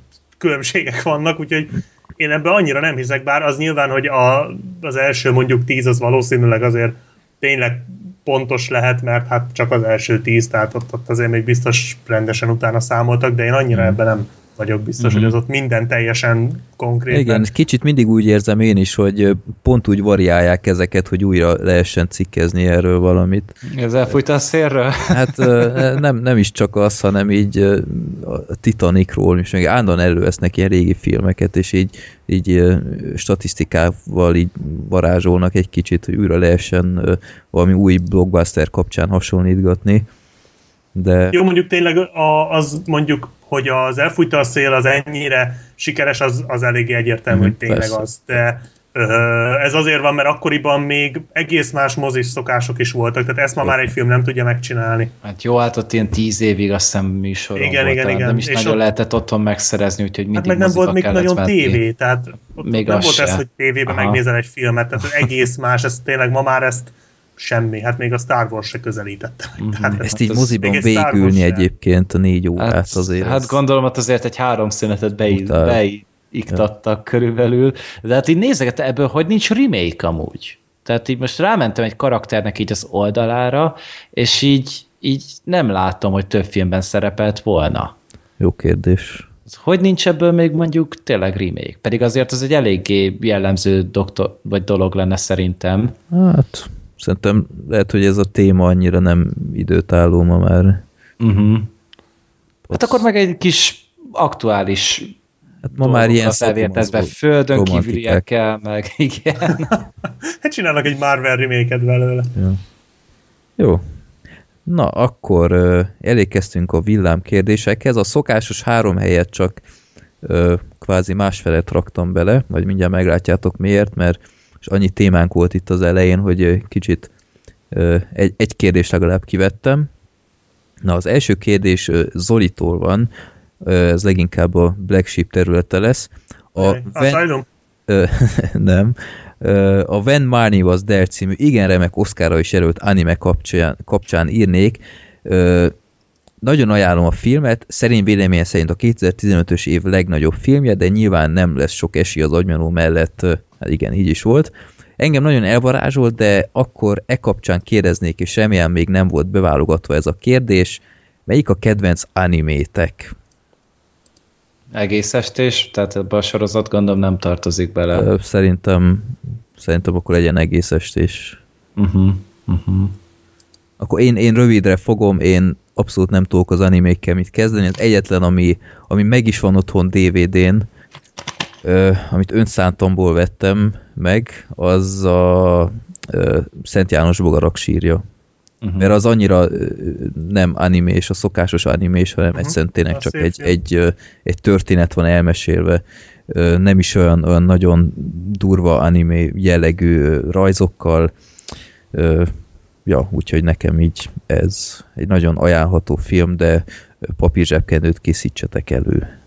különbségek vannak, úgyhogy én ebben annyira nem hiszek, bár az nyilván, hogy a, az első mondjuk tíz az valószínűleg azért tényleg pontos lehet, mert hát csak az első tíz, tehát ott, ott azért még biztos rendesen utána számoltak, de én annyira hmm. ebben nem vagyok biztos, mm-hmm. hogy az ott minden teljesen konkrét. Igen, kicsit mindig úgy érzem én is, hogy pont úgy variálják ezeket, hogy újra lehessen cikkezni erről valamit. Ez a szélről? Hát nem, nem is csak az, hanem így a Titanicról is, meg állandóan elővesznek ilyen régi filmeket, és így, így statisztikával így varázsolnak egy kicsit, hogy újra lehessen valami új blockbuster kapcsán hasonlítgatni. De... Jó, mondjuk tényleg az mondjuk hogy az elfújta a szél az ennyire sikeres, az, az eléggé egyértelmű, mm, hogy tényleg persze. az. De ez azért van, mert akkoriban még egész más mozis szokások is voltak, tehát ezt ma már egy film nem tudja megcsinálni. Hát jó, hát ott ilyen tíz évig azt hiszem műsoron igen, volt, igen, igen. nem is és nagyon ott... lehetett otthon megszerezni, úgyhogy mindig hát meg nem volt még nagyon menni. tévé, tehát ott még nem volt se. ez, hogy tévében Aha. megnézel egy filmet, tehát egész más, ez tényleg ma már ezt semmi, hát még a Star Wars se közelítette. Mm-hmm. Tehát Ezt így moziban végülni egyébként a négy órát hát, azért. Hát gondolom, hogy azért egy három szünetet beilleszthetnének iktattak ja. körülbelül. De hát így nézeket ebből, hogy nincs remake amúgy. Tehát így most rámentem egy karakternek így az oldalára, és így, így nem látom, hogy több filmben szerepelt volna. Jó kérdés. Hogy nincs ebből még mondjuk tényleg remake? Pedig azért az egy eléggé jellemző doktor, vagy dolog lenne szerintem. Hát, szerintem lehet, hogy ez a téma annyira nem időtálló ma már. Uh-huh. Hát akkor meg egy kis aktuális Hát ma már ilyen felvértezve földön kívüliekkel, meg igen. hát csinálnak egy Marvel remake belőle. Ja. Jó. Na, akkor uh, elékeztünk a villám kérdésekhez. A szokásos három helyet csak uh, kvázi másfelet raktam bele, vagy mindjárt meglátjátok miért, mert és annyi témánk volt itt az elején, hogy kicsit egy, egy kérdést legalább kivettem. Na, az első kérdés Zolitól van, ez leginkább a Black Sheep területe lesz. A Van... nem. A When Marnie Was There című igen remek Oscarra is jelölt anime kapcsán, kapcsán írnék. Nagyon ajánlom a filmet, szerint véleményem szerint a 2015-ös év legnagyobb filmje, de nyilván nem lesz sok esély az agymanó mellett, igen, így is volt. Engem nagyon elvarázsolt, de akkor e kapcsán kérdeznék, és remélem még nem volt beválogatva ez a kérdés, melyik a kedvenc animétek? Egész estés? Tehát ebbe a sorozat gondolom nem tartozik bele. Szerintem, szerintem akkor legyen egész estés. Uh-huh, uh-huh. Akkor én, én rövidre fogom, én abszolút nem tudok az animékkel mit kezdeni. Az egyetlen, ami, ami meg is van otthon DVD-n, amit önszántomból vettem meg, az a Szent János Bogarak sírja uh-huh. mert az annyira nem animés, a szokásos animés, hanem uh-huh. egyszerűen tényleg csak egy, egy, egy történet van elmesélve, nem is olyan, olyan nagyon durva animé jellegű rajzokkal, ja, úgyhogy nekem így ez egy nagyon ajánlható film, de papírzsebkenőt készítsetek elő.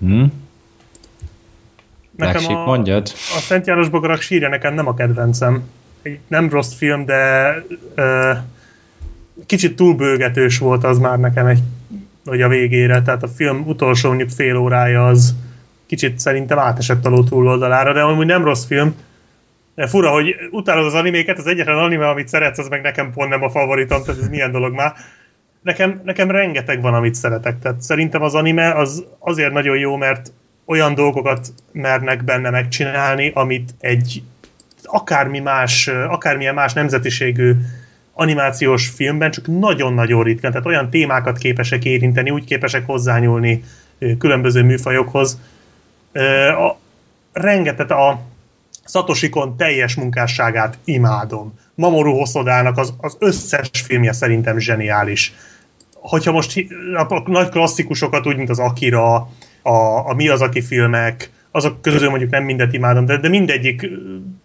Uh-huh. Nekem a, mondjad. a Szent János Bogarak sírja nekem nem a kedvencem. Egy nem rossz film, de ö, kicsit túlbőgetős volt az már nekem egy, vagy a végére, tehát a film utolsó mondjuk fél órája az kicsit szerintem átesett a ló túloldalára, de amúgy nem rossz film. De fura, hogy utálod az animéket, az egyetlen anime, amit szeretsz, az meg nekem pont nem a favoritom, tehát ez milyen dolog már. Nekem, nekem rengeteg van, amit szeretek, tehát szerintem az anime az azért nagyon jó, mert olyan dolgokat mernek benne megcsinálni, amit egy akármi más, akármilyen más nemzetiségű animációs filmben, csak nagyon-nagyon ritkán, tehát olyan témákat képesek érinteni, úgy képesek hozzányúlni különböző műfajokhoz. A, rengeteg a Szatosikon teljes munkásságát imádom. Mamoru Hosodának az, az összes filmje szerintem zseniális. Hogyha most a, nagy klasszikusokat, úgy, mint az Akira, a, a Mi az, aki filmek, azok közül mondjuk nem mindet imádom, de, de mindegyik,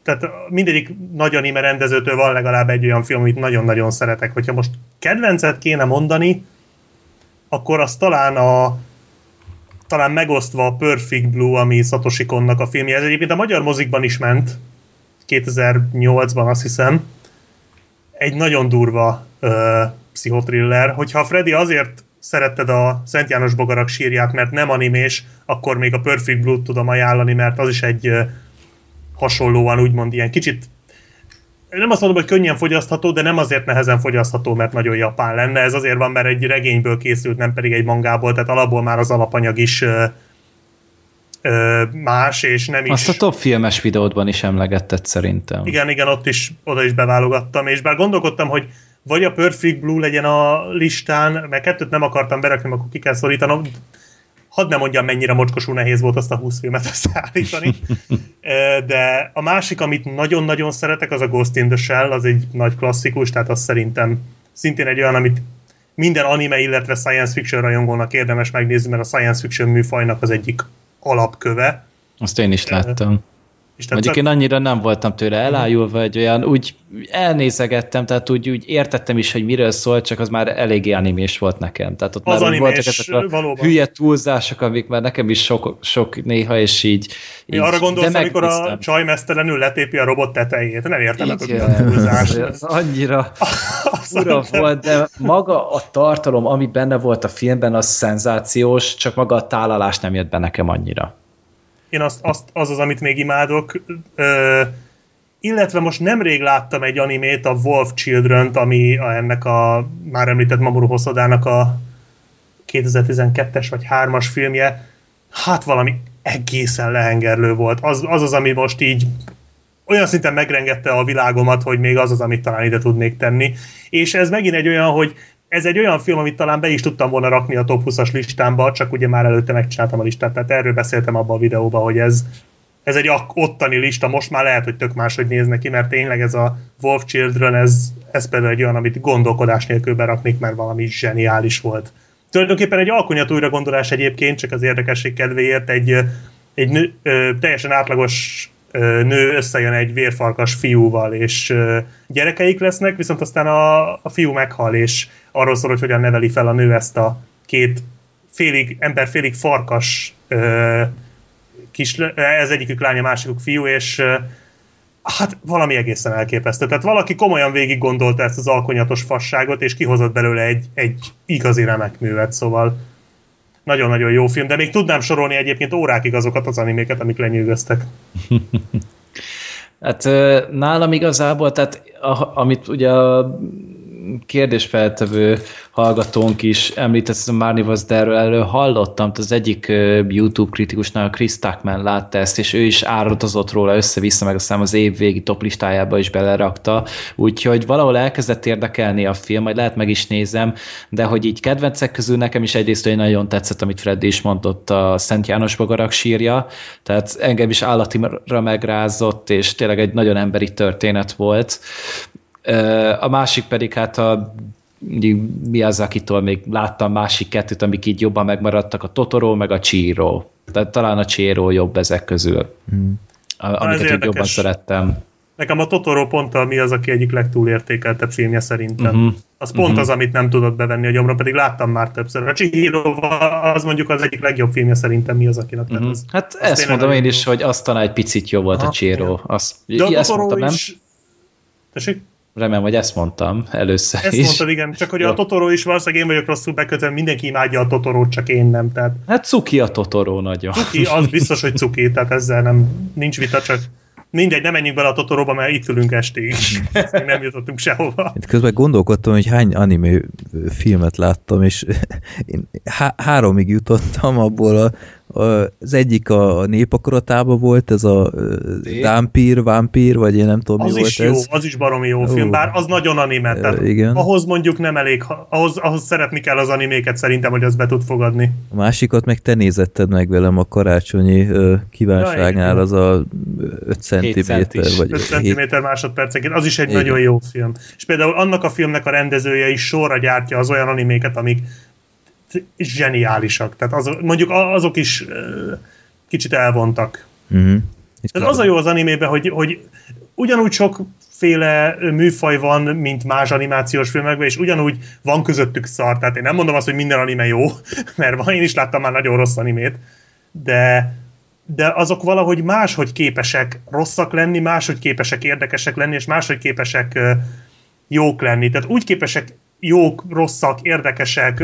tehát mindegyik nagy anime rendezőtől van legalább egy olyan film, amit nagyon-nagyon szeretek. Hogyha most kedvencet kéne mondani, akkor az talán a talán megosztva a Perfect Blue, ami Satoshi Konnak a filmje. Ez egyébként a magyar mozikban is ment, 2008-ban azt hiszem. Egy nagyon durva ö, pszichotriller. Hogyha Freddy azért szeretted a Szent János Bogarak sírját, mert nem animés, akkor még a Perfect Blue-t tudom ajánlani, mert az is egy hasonlóan úgymond ilyen kicsit nem azt mondom, hogy könnyen fogyasztható, de nem azért nehezen fogyasztható, mert nagyon japán lenne. Ez azért van, mert egy regényből készült, nem pedig egy mangából, tehát alapból már az alapanyag is ö, ö, más, és nem is... Azt a top filmes videódban is emlegetted szerintem. Igen, igen, ott is, oda is beválogattam, és bár gondolkodtam, hogy vagy a Perfect Blue legyen a listán, mert kettőt nem akartam berakni, akkor ki kell szorítanom. Hadd nem mondjam, mennyire mocskosú nehéz volt azt a 20 filmet összeállítani. De a másik, amit nagyon-nagyon szeretek, az a Ghost in the Shell, az egy nagy klasszikus, tehát az szerintem szintén egy olyan, amit minden anime, illetve science fiction rajongónak érdemes megnézni, mert a science fiction műfajnak az egyik alapköve. Azt én is láttam. És Mondjuk én annyira nem voltam tőle elájulva, egy olyan, úgy elnézegettem, tehát úgy, úgy értettem is, hogy miről szólt, csak az már eléggé animés volt nekem. Tehát ott az már animés, voltak ezek a valóban. hülye túlzások, amik már nekem is sok, sok néha, és így... Mi így arra gondolsz, amikor a csaj mesztelenül letépi a robot tetejét? Nem értem, hogy mi a túlzás. Ez annyira fura volt, de maga a tartalom, ami benne volt a filmben, az szenzációs, csak maga a tálalás nem jött be nekem annyira. Én azt, azt, az az, amit még imádok. Ö, illetve most nemrég láttam egy animét, a Wolf Children-t, ami a, ennek a már említett Mamoru Hosodának a 2012-es vagy 3-as filmje. Hát valami egészen lehengerlő volt. Az, az az, ami most így olyan szinten megrengette a világomat, hogy még az az, amit talán ide tudnék tenni. És ez megint egy olyan, hogy ez egy olyan film, amit talán be is tudtam volna rakni a top 20-as listámba, csak ugye már előtte megcsináltam a listát, tehát erről beszéltem abban a videóban, hogy ez, ez egy ottani lista, most már lehet, hogy tök máshogy néz neki, mert tényleg ez a Wolf Children, ez, ez például egy olyan, amit gondolkodás nélkül beraknék, mert valami zseniális volt. Tulajdonképpen egy alkonyat újra gondolás egyébként, csak az érdekesség kedvéért, egy, egy ö, teljesen átlagos nő összejön egy vérfarkas fiúval, és gyerekeik lesznek, viszont aztán a, a fiú meghal, és arról szól, hogy hogyan neveli fel a nő ezt a két félig ember, félig farkas kis, ez egyikük lánya, másikuk fiú, és hát valami egészen elképesztő. Tehát valaki komolyan végig gondolta ezt az alkonyatos fasságot, és kihozott belőle egy, egy igazi remek művet, szóval nagyon-nagyon jó film, de még tudnám sorolni egyébként órákig azokat az animéket, amik lenyűgöztek. hát nálam igazából, tehát a, amit ugye kérdésfeltevő hallgatónk is említett, a was there erről hallottam, az egyik YouTube kritikusnál, a Chris Tuckman látta ezt, és ő is áradozott róla össze-vissza, meg aztán az év végi top listájába is belerakta, úgyhogy valahol elkezdett érdekelni a film, majd lehet meg is nézem, de hogy így kedvencek közül nekem is egyrészt hogy nagyon tetszett, amit Freddy is mondott, a Szent János Bogarak sírja, tehát engem is állatira megrázott, és tényleg egy nagyon emberi történet volt. A másik pedig hát a mi az, akitől még láttam másik kettőt, amik így jobban megmaradtak, a Totoro meg a Chiro. Tehát talán a Chiro jobb ezek közül. Mm. Amiket így jobban szerettem. Nekem a Totoro pont mi az, aki egyik legtúlértékeltebb filmje szerintem. Uh-huh. Az pont uh-huh. az, amit nem tudott bevenni a gyomra, pedig láttam már többször. A Chihiro az mondjuk az egyik legjobb filmje szerintem mi az, akinek. Uh-huh. Az, hát az ezt mondom én is, hogy azt talán egy picit jobb volt Aha, a Chihiro. Azt, De a Totoro mondtam, is... Nem? Tessék? Remélem, hogy ezt mondtam először ezt is. mondtad, igen. Csak hogy a Totoro is valószínűleg én vagyok rosszul bekötve, mindenki imádja a Totorót, csak én nem. Tehát... Hát cuki a Totoro nagyon. Cuki, az biztos, hogy cuki, tehát ezzel nem, nincs vita, csak Mindegy, nem menjünk bele a Totoróba, mert itt ülünk estig. nem jutottunk sehova. Itt közben gondolkodtam, hogy hány anime filmet láttam, és én há háromig jutottam abból a az egyik a népakaratában volt, ez a Dampír, Vampír, vagy én nem tudom, az mi is volt jó, ez. Az is baromi jó film, uh, bár az nagyon anime, tehát igen. ahhoz mondjuk nem elég, ahhoz, ahhoz szeretni kell az animéket szerintem, hogy az be tud fogadni. A másikat meg te nézetted meg velem a karácsonyi uh, kívánságnál, ja, az a 5 cm, vagy 5 cm másodpercenként, az is egy igen. nagyon jó film. És például annak a filmnek a rendezője is sorra gyártja az olyan animéket, amik zseniálisak. Tehát az, mondjuk azok is kicsit elvontak. Uh-huh. Tehát az a jó az animében, hogy, hogy ugyanúgy sokféle műfaj van, mint más animációs filmekben, és ugyanúgy van közöttük szar. Tehát én nem mondom azt, hogy minden anime jó, mert én is láttam már nagyon rossz animét, de, de azok valahogy máshogy képesek rosszak lenni, máshogy képesek érdekesek lenni, és máshogy képesek jók lenni. Tehát úgy képesek jók, rosszak, érdekesek,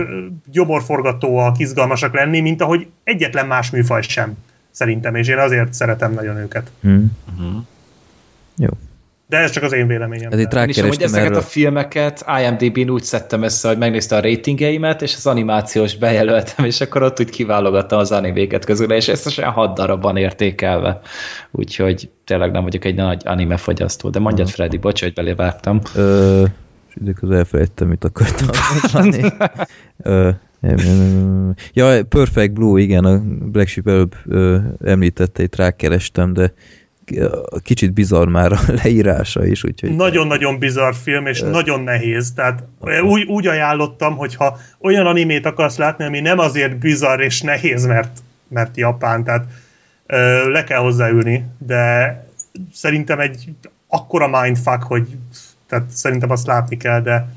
gyomorforgatóak, izgalmasak lenni, mint ahogy egyetlen más műfaj sem, szerintem, és én azért szeretem nagyon őket. Hmm. Uh-huh. Jó. De ez csak az én véleményem. Ez itt én is hogy ezeket erről. a filmeket IMDb-n úgy szedtem össze, hogy megnézte a ratingjeimet, és az animációs bejelöltem, és akkor ott úgy kiválogattam az animéket közül, és összesen hat darabban értékelve. Úgyhogy tényleg nem vagyok egy nagy anime fogyasztó. De mondjad, Freddy, bocs, hogy belévágtam. Ö, időköz elfelejtettem, mit akartam mondani. ja, Perfect Blue, igen, a Black Sheep előbb említette, itt rákerestem, de kicsit bizarr már a leírása is, úgyhogy... Nagyon-nagyon bizarr film, és nagyon nehéz, tehát úgy, úgy ajánlottam, hogyha olyan animét akarsz látni, ami nem azért bizarr és nehéz, mert, mert japán, tehát ö, le kell hozzáülni, de szerintem egy akkora mindfuck, hogy tehát szerintem azt látni kell, de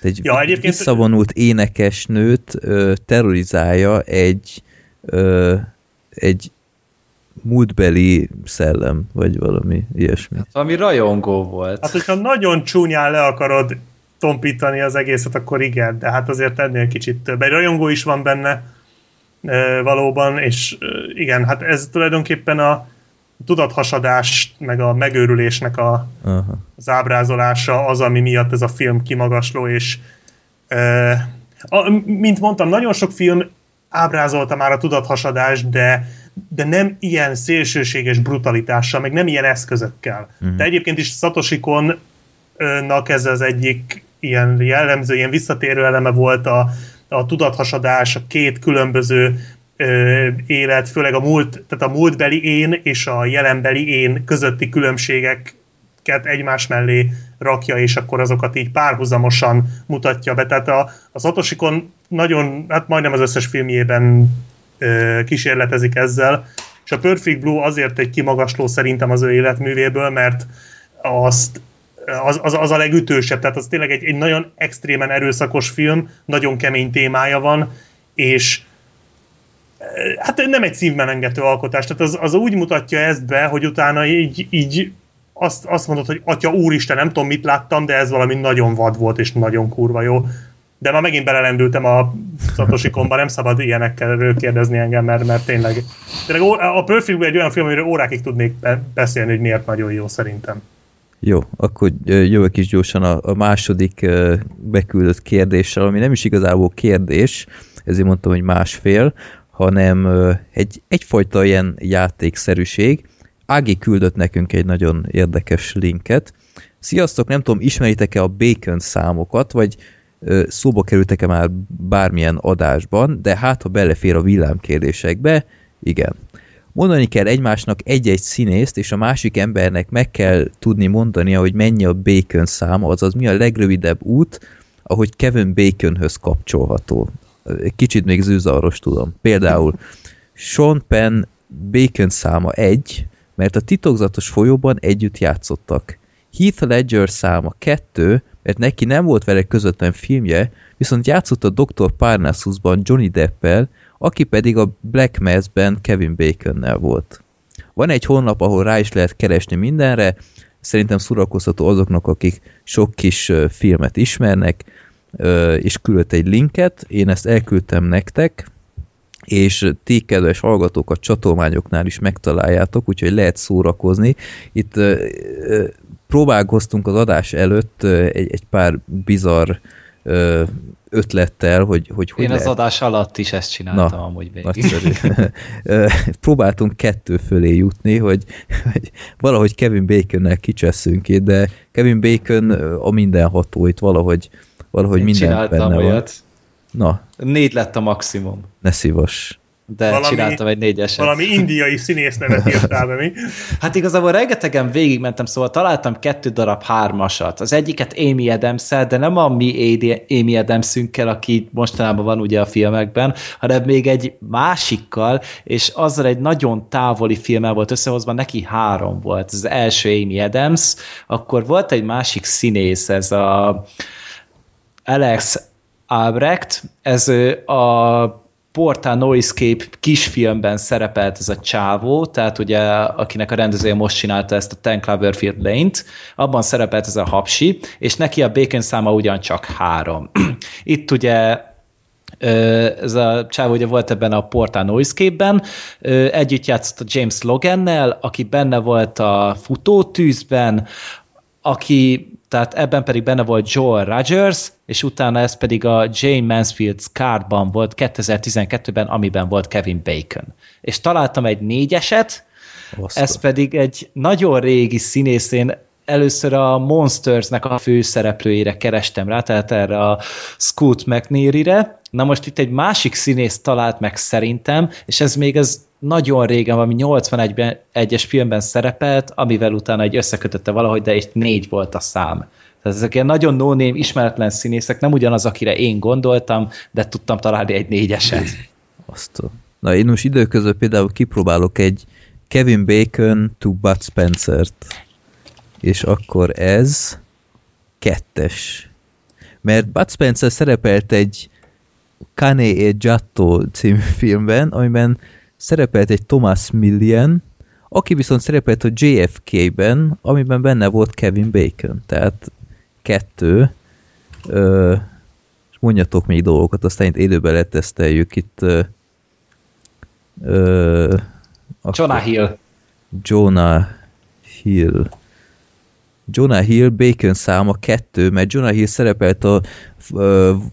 egy ja, egyébként... visszavonult énekesnőt ö, terrorizálja egy ö, egy múltbeli szellem, vagy valami ilyesmi. Hát valami rajongó volt. Hát, hogyha nagyon csúnyán le akarod tompítani az egészet, akkor igen, de hát azért ennél kicsit több. Egy rajongó is van benne, valóban, és igen, hát ez tulajdonképpen a tudathasadás, meg a megőrülésnek a, uh-huh. az ábrázolása az, ami miatt ez a film kimagasló, és a, mint mondtam, nagyon sok film ábrázolta már a tudathasadást, de de nem ilyen szélsőséges brutalitással, meg nem ilyen eszközökkel. Uh-huh. De egyébként is Satoshi Kon-nak ez az egyik ilyen jellemző, ilyen visszatérő eleme volt a, a tudathasadás, a két különböző ö, élet, főleg a múlt, tehát a múltbeli én és a jelenbeli én közötti különbségeket egymás mellé rakja, és akkor azokat így párhuzamosan mutatja be. Tehát a, a Satoshi nagyon, hát majdnem az összes filmjében ö, kísérletezik ezzel, és a Perfect Blue azért egy kimagasló szerintem az ő életművéből, mert azt az, az, az a legütősebb, tehát az tényleg egy, egy nagyon extrémen erőszakos film, nagyon kemény témája van, és hát nem egy szívmelengető alkotás, tehát az, az úgy mutatja ezt be, hogy utána így, így azt, azt mondod, hogy atya úristen, nem tudom mit láttam, de ez valami nagyon vad volt, és nagyon kurva jó. De már megint belelendültem a Satoshi nem szabad ilyenekkel kérdezni engem, mert, mert tényleg, tényleg a Perfect egy olyan film, amiről órákig tudnék beszélni, hogy miért nagyon jó szerintem. Jó, akkor jövök is gyorsan a, a második beküldött kérdéssel, ami nem is igazából kérdés, ezért mondtam, hogy másfél, hanem egy, egyfajta ilyen játékszerűség. Ági küldött nekünk egy nagyon érdekes linket. Sziasztok, nem tudom, ismeritek-e a Bacon számokat, vagy szóba kerültek-e már bármilyen adásban, de hát ha belefér a villámkérdésekbe, igen. Mondani kell egymásnak egy-egy színészt, és a másik embernek meg kell tudni mondania, hogy mennyi a Bacon száma, azaz mi a legrövidebb út, ahogy Kevin Baconhöz kapcsolható. Kicsit még zűzaros tudom. Például Sean Penn Bacon száma egy, mert a titokzatos folyóban együtt játszottak. Heath Ledger száma kettő, mert neki nem volt vele közvetlen filmje, viszont játszott a Dr. Parnassusban Johnny Deppel, aki pedig a Black Mass-ben Kevin Baconnel volt. Van egy honlap, ahol rá is lehet keresni mindenre, szerintem szórakoztató azoknak, akik sok kis filmet ismernek, és küldött egy linket, én ezt elküldtem nektek, és ti, kedves hallgatók, a csatolmányoknál is megtaláljátok, úgyhogy lehet szórakozni. Itt próbálkoztunk az adás előtt egy, egy pár bizarr ötlettel, hogy hogy, hogy Én lehet... az adás alatt is ezt csináltam Na, amúgy végig. Próbáltunk kettő fölé jutni, hogy, hogy valahogy Kevin Baconnel kicseszünk itt, de Kevin Bacon a mindenható itt valahogy, valahogy Én minden benne olyat. van. Na. Négy lett a maximum. Ne szívas de valami, csináltam egy négyeset. Valami indiai színész nevet írtál mi? Hát igazából rengetegen végigmentem, szóval találtam kettő darab hármasat. Az egyiket Amy adams de nem a mi Amy adams aki mostanában van ugye a filmekben, hanem még egy másikkal, és azzal egy nagyon távoli filmmel volt összehozva, neki három volt. Az első Amy Adams, akkor volt egy másik színész, ez a Alex Albrecht, ez a Porta Noiscape kisfilmben szerepelt ez a csávó, tehát ugye akinek a rendezője most csinálta ezt a Ten Cloverfield Lane-t, abban szerepelt ez a hapsi, és neki a Bacon száma ugyancsak három. Itt ugye ez a csávó ugye volt ebben a Porta Noiscape-ben, együtt játszott a James Logannel, aki benne volt a futótűzben, aki tehát ebben pedig benne volt Joel Rogers, és utána ez pedig a Jane Mansfield Cardban volt 2012-ben, amiben volt Kevin Bacon. És találtam egy négyeset, Oszta. ez pedig egy nagyon régi színészén először a Monsters-nek a főszereplőjére kerestem rá, tehát erre a Scoot McNeary-re. Na most itt egy másik színész talált meg szerintem, és ez még az nagyon régen, valami 81-ben egyes filmben szerepelt, amivel utána egy összekötötte valahogy, de itt négy volt a szám. Tehát ezek ilyen nagyon no name, ismeretlen színészek, nem ugyanaz, akire én gondoltam, de tudtam találni egy négyeset. Azt Na én most időközött például kipróbálok egy Kevin Bacon to Bud Spencer-t és akkor ez kettes. Mert Bud Spencer szerepelt egy Kane e Giatto című filmben, amiben szerepelt egy Thomas Millian, aki viszont szerepelt a JFK-ben, amiben benne volt Kevin Bacon. Tehát kettő. Ö, és mondjatok még dolgokat, aztán itt élőben leteszteljük itt. Ö, Ö, Jonah Hill. Jonah Hill. Jonah Hill Bacon száma kettő, mert Jonah Hill szerepelt a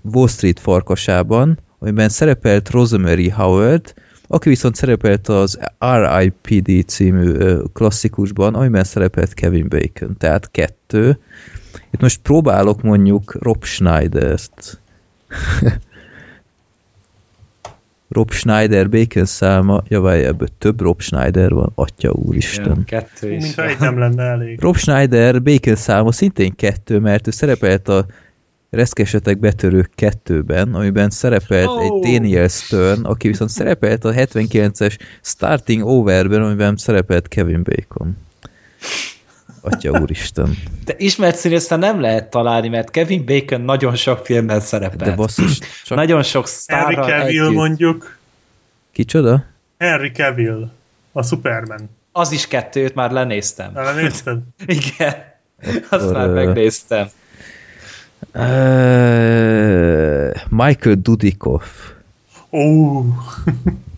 Wall Street farkasában, amiben szerepelt Rosemary Howard, aki viszont szerepelt az R.I.P.D. című klasszikusban, amiben szerepelt Kevin Bacon, tehát kettő. Itt most próbálok mondjuk Rob Schneider-t. Rob Schneider Bacon száma, javály ebből több Rob Schneider van, atya úristen. Ja, kettő is. Mint egy nem lenne elég. Rob Schneider Bacon száma szintén kettő, mert ő szerepelt a Reszkesetek betörők kettőben, amiben szerepelt oh. egy Daniel Stern, aki viszont szerepelt a 79-es Starting Overben, amiben szerepelt Kevin Bacon. Atya úristen. De ismert színészen nem lehet találni, mert Kevin Bacon nagyon sok filmben szerepelt. De basszus, csak... Nagyon sok sztárral Henry Cavill együtt. mondjuk. Kicsoda? Henry Cavill, a Superman. Az is kettőt már lenéztem. Már lenézted? Igen. Akkor, Azt már megnéztem. Uh, Michael Dudikoff. Ó. Oh.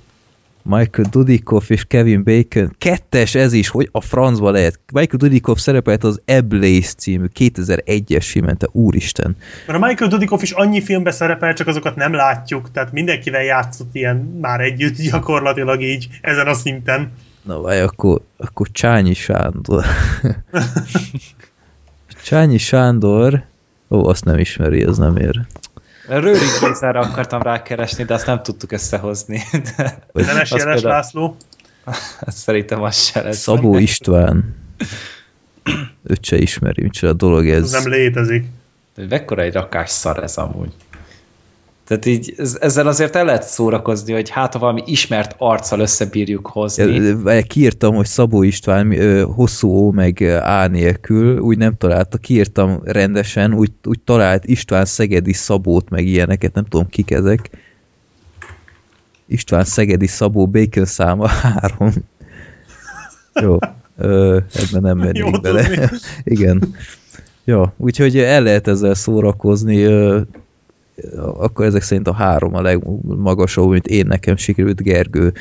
Michael Dudikoff és Kevin Bacon. Kettes ez is, hogy a francba lehet. Michael Dudikoff szerepelt az Eblaze című 2001-es filmen, te úristen. Mert a Michael Dudikoff is annyi filmbe szerepel, csak azokat nem látjuk, tehát mindenkivel játszott ilyen már együtt gyakorlatilag így ezen a szinten. Na vagy akkor, akkor Csányi Sándor. Csányi Sándor Ó, azt nem ismeri, ez nem ér. Rőri Gézára akartam rákeresni, de azt nem tudtuk összehozni. De Nemes Jeles például... László? Szerintem az se lesz. Szabó István. Őt se ismeri, micsoda dolog ez. Ez nem létezik. Mekkora egy rakás szar ez amúgy. Tehát így ezzel azért el lehet szórakozni, hogy hát ha valami ismert arccal összebírjuk hozni. Kiírtam, hogy Szabó István hosszú ó meg A nélkül, úgy nem találta, kiírtam rendesen, úgy, úgy talált István Szegedi Szabót, meg ilyeneket, nem tudom kik ezek. István Szegedi Szabó Bacon száma három. Jó, ö, ebben nem mennék bele. Igen. Ja, úgyhogy el lehet ezzel szórakozni akkor ezek szerint a három a legmagasabb, mint én nekem sikerült Gergő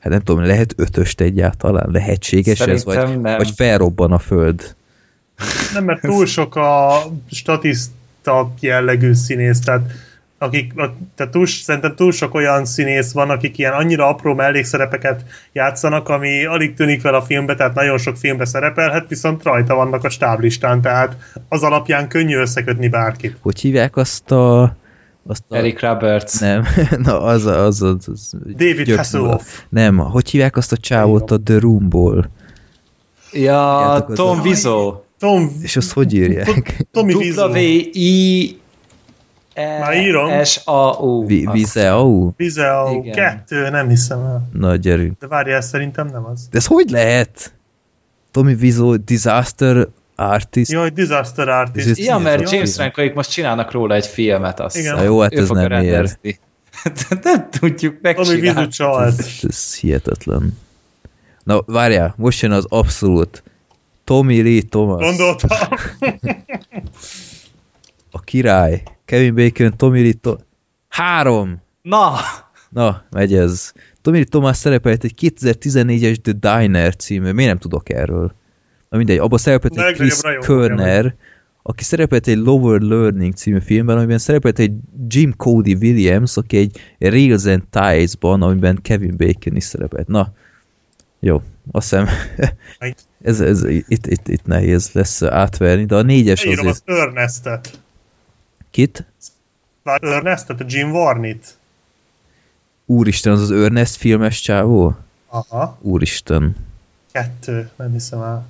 hát nem tudom, lehet ötöst egyáltalán, lehetséges Szerintem ez, vagy, nem. vagy felrobban a föld? Nem, mert túl sok a statiszta jellegű színész, tehát akik, tehát túl, szerintem túl sok olyan színész van, akik ilyen annyira apró mellékszerepeket játszanak, ami alig tűnik fel a filmbe, tehát nagyon sok filmbe szerepelhet, viszont rajta vannak a stáblistán, tehát az alapján könnyű összekötni bárkit. Hogy hívják azt a azt a... Eric Roberts. Nem, na az az, az, az David Hasselhoff. Nem, hogy hívják azt a csávót a The Roomból? Ja, Tom Wiseau. Tom... És azt hogy írják? Tommy Wiseau. W-I már írom. S-A-U. Vizeau? Vizeau. Kettő, nem hiszem el. Na, gyerünk. De várjál, szerintem nem az. De ez hogy lehet? Tommy Wiseau, Disaster Artist. Jaj, Disaster Artist. Ja, mert James Francoik most csinálnak róla egy filmet, azt Igen. Na jó, hát ez nem ér. nem tudjuk megcsinálni. Tommy Wiseau Ez, ez hihetetlen. Na, várjál, most jön az abszolút Tommy Lee Thomas. Gondoltam. király. Kevin Bacon, Tommy Lee to Három! Na! Na, megy ez. Tommy Lee Thomas szerepelt egy 2014-es The Diner című, miért nem tudok erről? Na mindegy, abban szerepelt egy Chris Körner, aki szerepelt egy Lower Learning című filmben, amiben szerepelt egy Jim Cody Williams, aki egy Reels and Ties-ban, amiben Kevin Bacon is szerepelt. Na, jó, azt hiszem, ez, ez, itt, itt, itt nehéz lesz átverni, de a négyes azért... az Ernestet. Kit? Már Ernest, tehát a Jim Varnit. Úristen, az az Ernest filmes csávó? Aha. Úristen. Kettő, nem hiszem el.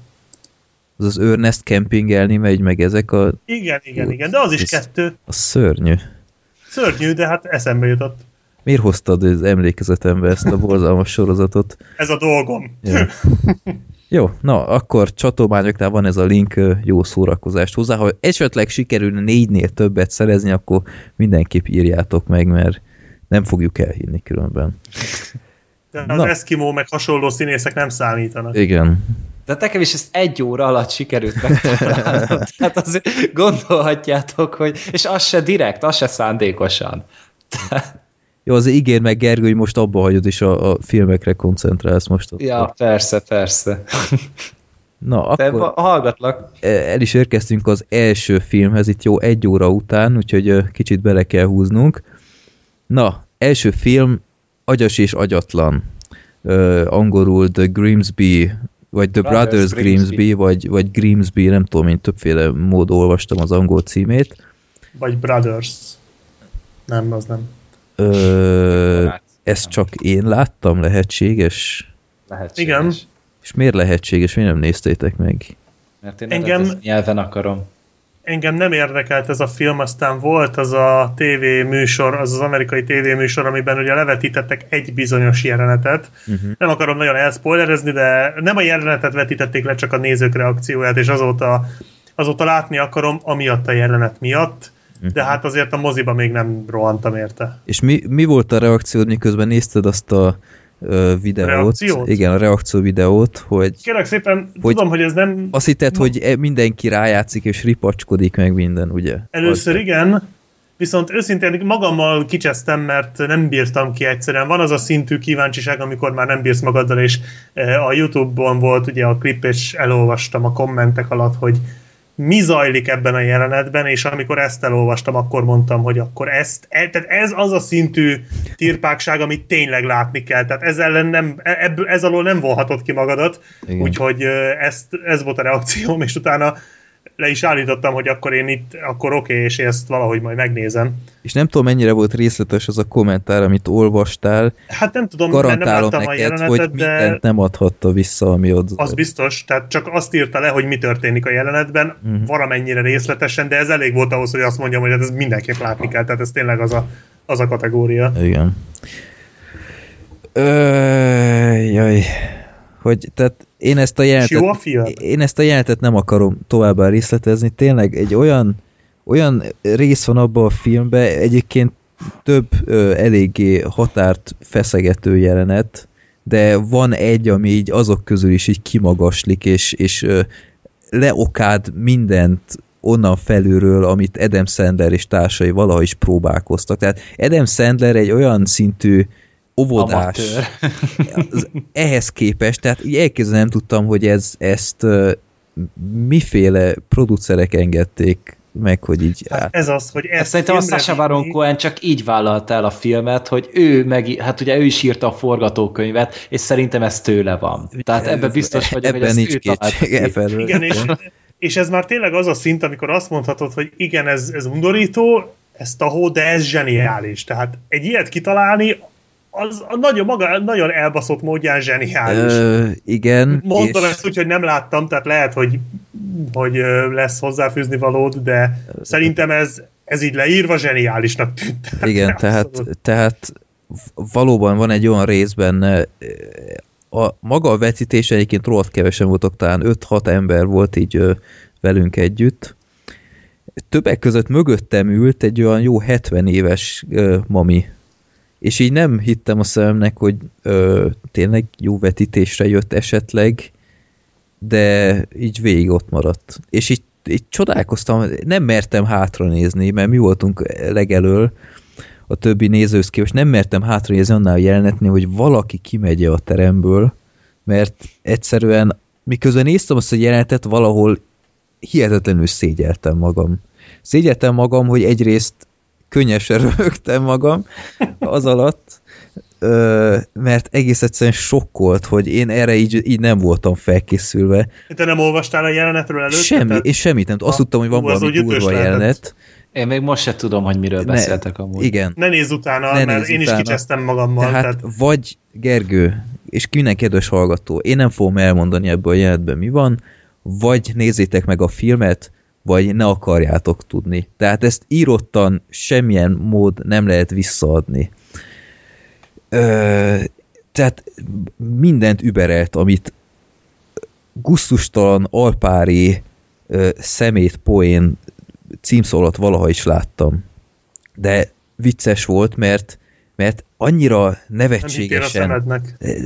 Az az Ernest kempingelni megy, meg ezek a... Igen, igen, Úr, igen, de az is kettő. A szörnyű. Szörnyű, de hát eszembe jutott. Miért hoztad az emlékezetembe ezt a borzalmas sorozatot? Ez a dolgom. Ja. Jó, na, akkor csatományoknál van ez a link, jó szórakozást hozzá. Ha esetleg sikerülne négynél többet szerezni, akkor mindenképp írjátok meg, mert nem fogjuk elhinni különben. De az na. Eskimo meg hasonló színészek nem számítanak. Igen. De nekem is ezt egy óra alatt sikerült megtalálnom. Tehát azért gondolhatjátok, hogy... És az se direkt, az se szándékosan. Jó, az ígér meg Gergő, hogy most abba hagyod, és a, a filmekre koncentrálsz most. Ott. Ja, persze, persze. Na, akkor hallgatlak. E, el is érkeztünk az első filmhez, itt jó egy óra után, úgyhogy kicsit bele kell húznunk. Na, első film, Agyas és Agyatlan. Uh, angolul The Grimsby, vagy The Brothers, Brothers Grimsby, Grimsby, vagy, vagy Grimsby, nem tudom, én többféle mód olvastam az angol címét. Vagy Brothers. Nem, az nem. Ö, ezt csak én láttam, lehetséges? Lehetséges. Igen. És miért lehetséges? Miért nem néztétek meg? Mert én Engem... nyelven akarom engem nem érdekelt ez a film, aztán volt az a TV műsor, az az amerikai TV műsor, amiben ugye levetítettek egy bizonyos jelenetet. Uh-huh. Nem akarom nagyon elspoilerezni, de nem a jelenetet vetítették le, csak a nézők reakcióját, és azóta, azóta látni akarom, amiatt a jelenet miatt. Uh-huh. De hát azért a moziba még nem rohantam érte. És mi, mi volt a reakciód, miközben nézted azt a videót. Reakciót? Igen, a reakció videót, hogy... Kérlek szépen, hogy tudom, hogy ez nem... Azt hitted, hogy e- mindenki rájátszik és ripacskodik meg minden, ugye? Először az... igen, viszont őszintén magammal kicsesztem, mert nem bírtam ki egyszerűen. Van az a szintű kíváncsiság, amikor már nem bírsz magaddal, és a Youtube-on volt ugye a klip, és elolvastam a kommentek alatt, hogy mi zajlik ebben a jelenetben, és amikor ezt elolvastam, akkor mondtam, hogy akkor ezt, e, tehát ez az a szintű tirpákság, amit tényleg látni kell, tehát ez ellen nem, e, ebből, ez alól nem volhatod ki magadat, Igen. úgyhogy ezt, ez volt a reakcióm, és utána le is állítottam, hogy akkor én itt, akkor oké, okay, és ezt valahogy majd megnézem. És nem tudom, mennyire volt részletes az a kommentár, amit olvastál. Hát nem tudom, Garantálom nem neked, a hogy de... mindent nem adhatta vissza, ami ott... Az biztos, tehát csak azt írta le, hogy mi történik a jelenetben, uh-huh. valamennyire részletesen, de ez elég volt ahhoz, hogy azt mondjam, hogy hát ez mindenképp látni kell, tehát ez tényleg az a, az a kategória. Igen. Ö, jaj. Hogy, tehát én ezt a jelentet, a én ezt a jelentet nem akarom továbbá részletezni, tényleg egy olyan, olyan rész van abban a filmben, egyébként több ö, eléggé határt feszegető jelenet, de van egy, ami így azok közül is így kimagaslik, és, és ö, leokád mindent onnan felülről, amit Adam Sandler és társai valaha is próbálkoztak. Tehát Adam Sandler egy olyan szintű óvodás. ehhez képest, tehát így elképzelni nem tudtam, hogy ez, ezt uh, miféle producerek engedték meg, hogy így... Hát ez az, hogy ez Szerintem a Sasha Baron Cohen csak így vállalt el a filmet, hogy ő meg, hát ugye ő is írta a forgatókönyvet, és szerintem ez tőle van. Tehát ebben biztos vagyok, ebben hogy nincs kétség, Igen, és, és ez már tényleg az a szint, amikor azt mondhatod, hogy igen, ez, ez undorító, ez tahó, de ez zseniális. Tehát egy ilyet kitalálni, az a nagyon, maga, nagyon elbaszott módján zseniális. Ö, igen. Mondom és... ezt úgy, hogy nem láttam, tehát lehet, hogy, hogy lesz hozzáfűzni valód, de szerintem ez, ez így leírva zseniálisnak tűnt. Igen, tehát, tehát valóban van egy olyan rész benne, a maga a vetítés egyébként rohadt kevesen voltak, talán 5-6 ember volt így velünk együtt. Többek között mögöttem ült egy olyan jó 70 éves mami, és így nem hittem a szememnek, hogy ö, tényleg jó vetítésre jött esetleg, de így végig ott maradt. És így, így csodálkoztam, nem mertem hátra nézni, mert mi voltunk legelől a többi nézőhöz képest, nem mertem hátra nézni annál a jelenetnél, hogy valaki kimegye a teremből, mert egyszerűen miközben néztem azt a jelenetet, valahol hihetetlenül szégyeltem magam. Szégyeltem magam, hogy egyrészt könnyesen röhögtem magam az alatt, mert egész egyszerűen sokkolt, hogy én erre így, így nem voltam felkészülve. Te nem olvastál a jelenetről előtt? Semmi, tehát... és semmit nem. Azt tudtam, hogy van valami durva jelenet. Én még most se tudom, hogy miről ne, beszéltek amúgy. Igen. Ne nézz utána, ne mert én utána. is kicsesztem magammal. Tehát, tehát vagy Gergő, és minden kedves hallgató, én nem fogom elmondani ebből a jelenetben mi van, vagy nézzétek meg a filmet, vagy ne akarjátok tudni. Tehát ezt írottan semmilyen mód nem lehet visszaadni. Ö, tehát mindent überelt, amit gusztustalan, alpári, ö, szemét, poén címszó alatt valaha is láttam. De vicces volt, mert mert annyira nevetségesen...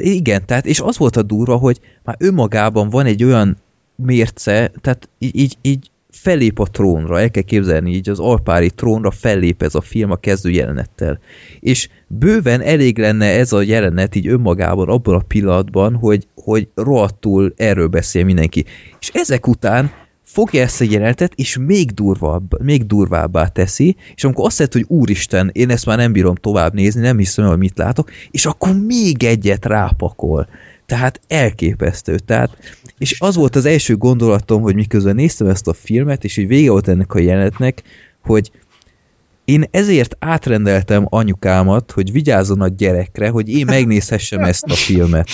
Igen, tehát, és az volt a durva, hogy már önmagában van egy olyan mérce, tehát így, így, így fellép a trónra, el kell képzelni így az alpári trónra fellép ez a film a kezdő jelenettel. És bőven elég lenne ez a jelenet így önmagában abban a pillanatban, hogy, hogy rohadtul erről beszél mindenki. És ezek után fogja ezt a jelenetet, és még, durvább, még durvábbá teszi, és amikor azt mondja, hogy úristen, én ezt már nem bírom tovább nézni, nem hiszem, hogy mit látok, és akkor még egyet rápakol. Tehát elképesztő. Tehát, és az volt az első gondolatom, hogy miközben néztem ezt a filmet, és így vége volt ennek a jelenetnek, hogy én ezért átrendeltem anyukámat, hogy vigyázzon a gyerekre, hogy én megnézhessem ezt a filmet.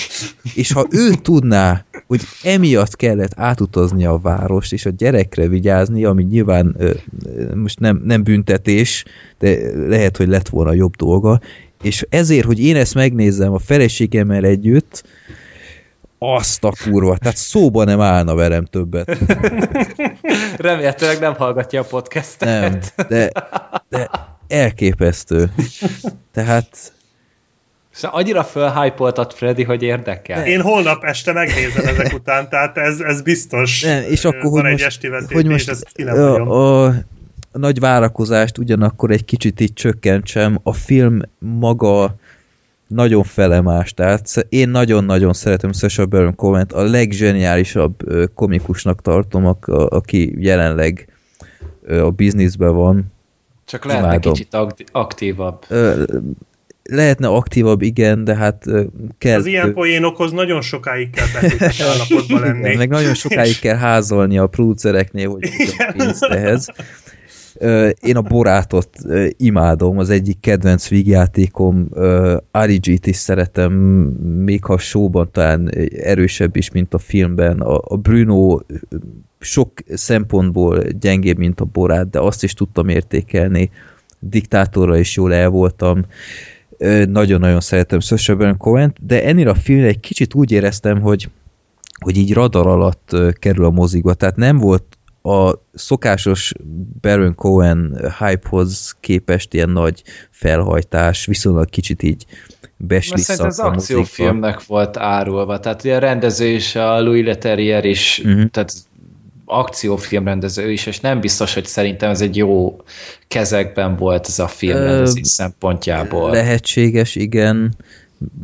És ha ő tudná, hogy emiatt kellett átutazni a várost, és a gyerekre vigyázni, ami nyilván most nem, nem büntetés, de lehet, hogy lett volna jobb dolga, és ezért, hogy én ezt megnézzem a feleségemmel együtt, azt a kurva, tehát szóba nem állna velem többet. Remélhetőleg nem hallgatja a podcastet. Nem, de, de elképesztő. Tehát Szóval annyira fölhypoltat Freddy, hogy érdekel. Én holnap este megnézem ezek után, tehát ez, ez biztos. Nem, és akkor, hogy most, esti hogy most ezt a, a, a nagy várakozást ugyanakkor egy kicsit így csökkentsem, a film maga nagyon felemás, tehát én nagyon-nagyon szeretem Sacha Baron cohen a leggeniálisabb komikusnak tartom, a, aki jelenleg a bizniszben van. Csak lehetne Imádom. kicsit aktívabb. Lehetne aktívabb, igen, de hát kell... Az ilyen poénokhoz nagyon sokáig kell állapotban lenni. Igen, meg nagyon sokáig kell házolni a producereknél, hogy pénzt ehhez. Én a Borátot imádom, az egyik kedvenc vígjátékom, RG-t is szeretem, még ha showban talán erősebb is, mint a filmben. A Bruno sok szempontból gyengébb, mint a Borát, de azt is tudtam értékelni. Diktátorra is jól el voltam. Nagyon-nagyon szeretem Sacha Baron de ennél a filmre egy kicsit úgy éreztem, hogy hogy így radar alatt kerül a mozikba, tehát nem volt a szokásos Baron Cohen hypehoz képest ilyen nagy felhajtás, viszonylag kicsit így beslisszak az akciófilmnek volt árulva, tehát ugye a rendező is, a Louis Leterrier is, uh-huh. tehát akciófilm rendező is, és nem biztos, hogy szerintem ez egy jó kezekben volt ez a film rendezés szempontjából. Lehetséges, igen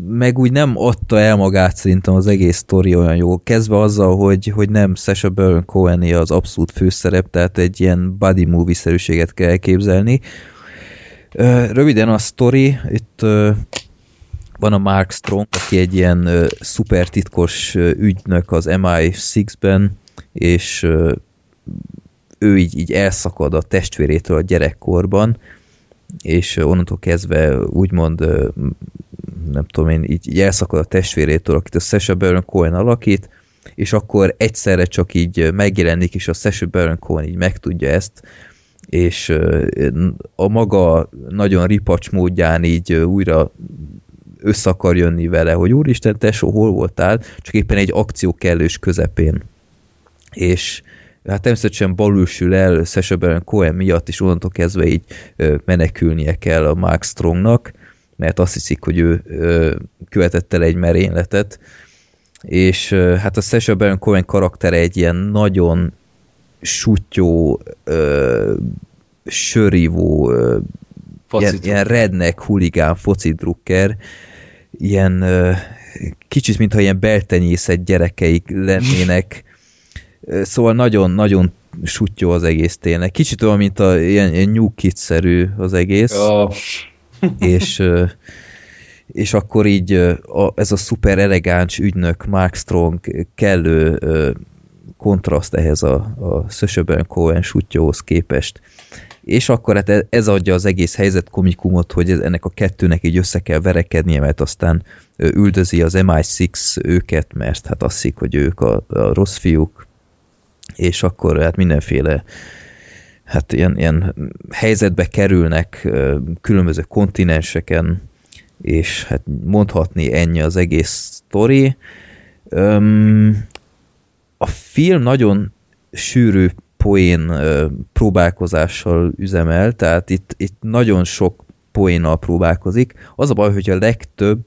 meg úgy nem adta el magát szerintem az egész sztori olyan jó. Kezdve azzal, hogy, hogy nem Sasha Baron cohen az abszolút főszerep, tehát egy ilyen buddy movie-szerűséget kell elképzelni. Röviden a sztori, itt van a Mark Strong, aki egy ilyen szuper titkos ügynök az MI6-ben, és ő így, így elszakad a testvérétől a gyerekkorban, és onnantól kezdve úgymond nem tudom én, így, így elszakad a testvérétől, akit a Sasha Baron Cohen alakít, és akkor egyszerre csak így megjelenik, és a Sasha Baron Cohen így megtudja ezt, és a maga nagyon ripacs módján így újra össze akar jönni vele, hogy úristen, tesó, hol voltál? Csak éppen egy akció kellős közepén. És hát természetesen balülsül el Sasha Baron Cohen miatt, és onnantól kezdve így menekülnie kell a Mark Strongnak, mert azt hiszik, hogy ő követett el egy merényletet, és hát a Sasha Baron Cohen karaktere egy ilyen nagyon sutyó, sörívó, ilyen, ilyen redneck, huligán focidrukker, ilyen kicsit, mintha ilyen beltenyészet gyerekeik lennének, szóval nagyon-nagyon sutyó az egész tényleg. Kicsit olyan, mint a ilyen, ilyen New Kid-szerű az egész. Oh és, és akkor így a, ez a szuper elegáns ügynök Mark Strong kellő kontraszt ehhez a, a Sacha Cohen sutyóhoz képest. És akkor hát e, ez adja az egész helyzet komikumot, hogy ennek a kettőnek így össze kell verekednie, mert aztán üldözi az MI6 őket, mert hát azt hiszik, hogy ők a, a rossz fiúk, és akkor hát mindenféle hát ilyen, ilyen helyzetbe kerülnek különböző kontinenseken, és hát mondhatni ennyi az egész sztori. A film nagyon sűrű poén próbálkozással üzemel, tehát itt, itt nagyon sok poénnal próbálkozik. Az a baj, hogy a legtöbb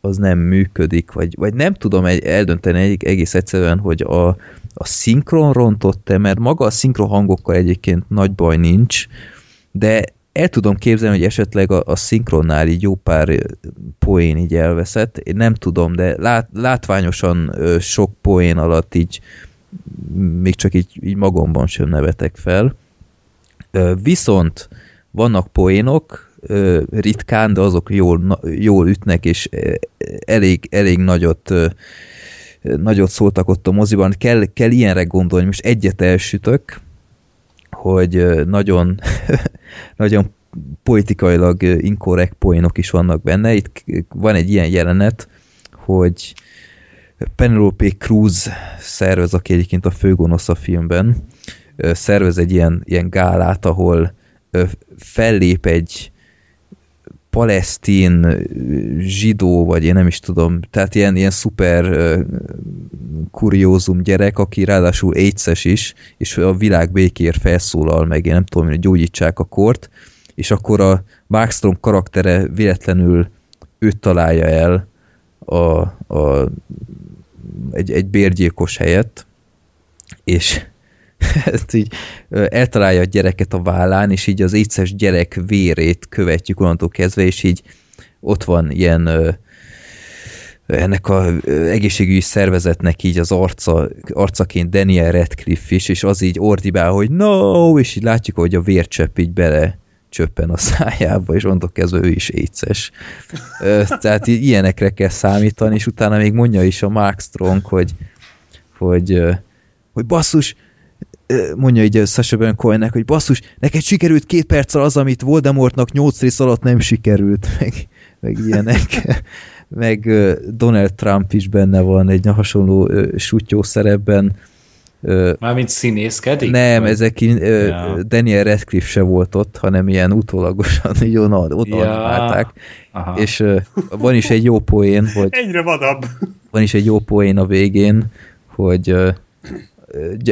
az nem működik, vagy, vagy nem tudom egy, eldönteni egy, egész egyszerűen, hogy a, a szinkron rontott-e, mert maga a szinkron hangokkal egyébként nagy baj nincs, de el tudom képzelni, hogy esetleg a, a szinkronnál így jó pár poén így elveszett. Én nem tudom, de lát, látványosan sok poén alatt így még csak így, így magomban sem nevetek fel. Viszont vannak poénok, ritkán, de azok jól, jól ütnek, és elég, elég nagyot, nagyot szóltak ott a moziban. Kell, kell ilyenre gondolni, most egyet elsütök, hogy nagyon, nagyon politikailag inkorrekt poénok is vannak benne. Itt van egy ilyen jelenet, hogy Penelope Cruz szervez, aki egyébként a főgonosz a filmben, szervez egy ilyen, ilyen gálát, ahol fellép egy palesztin zsidó, vagy én nem is tudom, tehát ilyen, ilyen szuper kuriózum gyerek, aki ráadásul aids is, és a világ békér felszólal meg, én nem tudom, hogy gyógyítsák a kort, és akkor a Markstrom karaktere véletlenül őt találja el a, a, egy, egy bérgyilkos helyett, és ezt így eltalálja a gyereket a vállán, és így az éces gyerek vérét követjük onnantól kezdve, és így ott van ilyen ennek az egészségügyi szervezetnek így az arca, arcaként Daniel Radcliffe is, és az így ordibál, hogy no, és így látjuk, hogy a vércsepp így bele csöppen a szájába, és onnantól kezdve ő is éces. Tehát ilyenekre kell számítani, és utána még mondja is a Mark Strong, hogy, hogy, hogy basszus, mondja így Sasha Baron Cohennek, hogy basszus, neked sikerült két perccel az, amit Voldemortnak nyolc rész alatt nem sikerült, meg, meg ilyenek. meg Donald Trump is benne van egy hasonló sutyó szerepben. Mármint színészkedik? Nem, vagy? ezek ja. Daniel Radcliffe se volt ott, hanem ilyen utólagosan így oda ja. És van is egy jó poén, hogy... Egyre vadabb. Van is egy jó poén a végén, hogy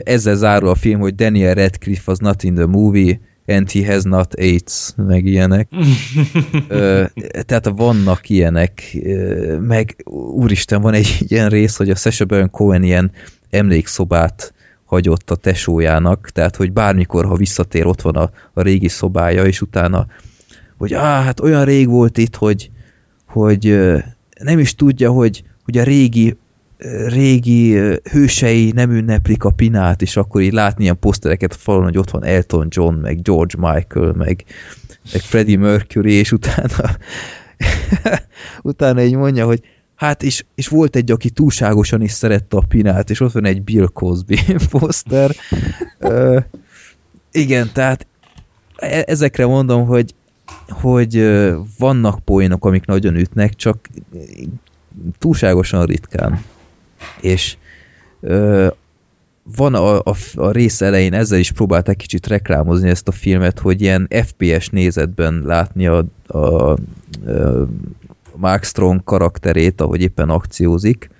ezzel zárul a film, hogy Daniel Radcliffe was not in the movie, and he has not AIDS, meg ilyenek. Ö, tehát vannak ilyenek, meg úristen, van egy ilyen rész, hogy a Sacha Baron Cohen ilyen emlékszobát hagyott a tesójának, tehát hogy bármikor, ha visszatér, ott van a, a régi szobája, és utána, hogy á, hát olyan rég volt itt, hogy, hogy nem is tudja, hogy, hogy a régi régi hősei nem ünneplik a pinát, és akkor így látni ilyen posztereket a falon, hogy ott van Elton John, meg George Michael, meg, meg Freddie Mercury, és utána utána így mondja, hogy hát és, és volt egy, aki túlságosan is szerette a pinát, és ott van egy Bill Cosby poszter. igen, tehát e, ezekre mondom, hogy hogy vannak poénok, amik nagyon ütnek, csak túlságosan ritkán és ö, van a, a, a rész elején, ezzel is próbálták kicsit reklámozni ezt a filmet, hogy ilyen FPS nézetben látni a, a, a Mark Strong karakterét, ahogy éppen akciózik.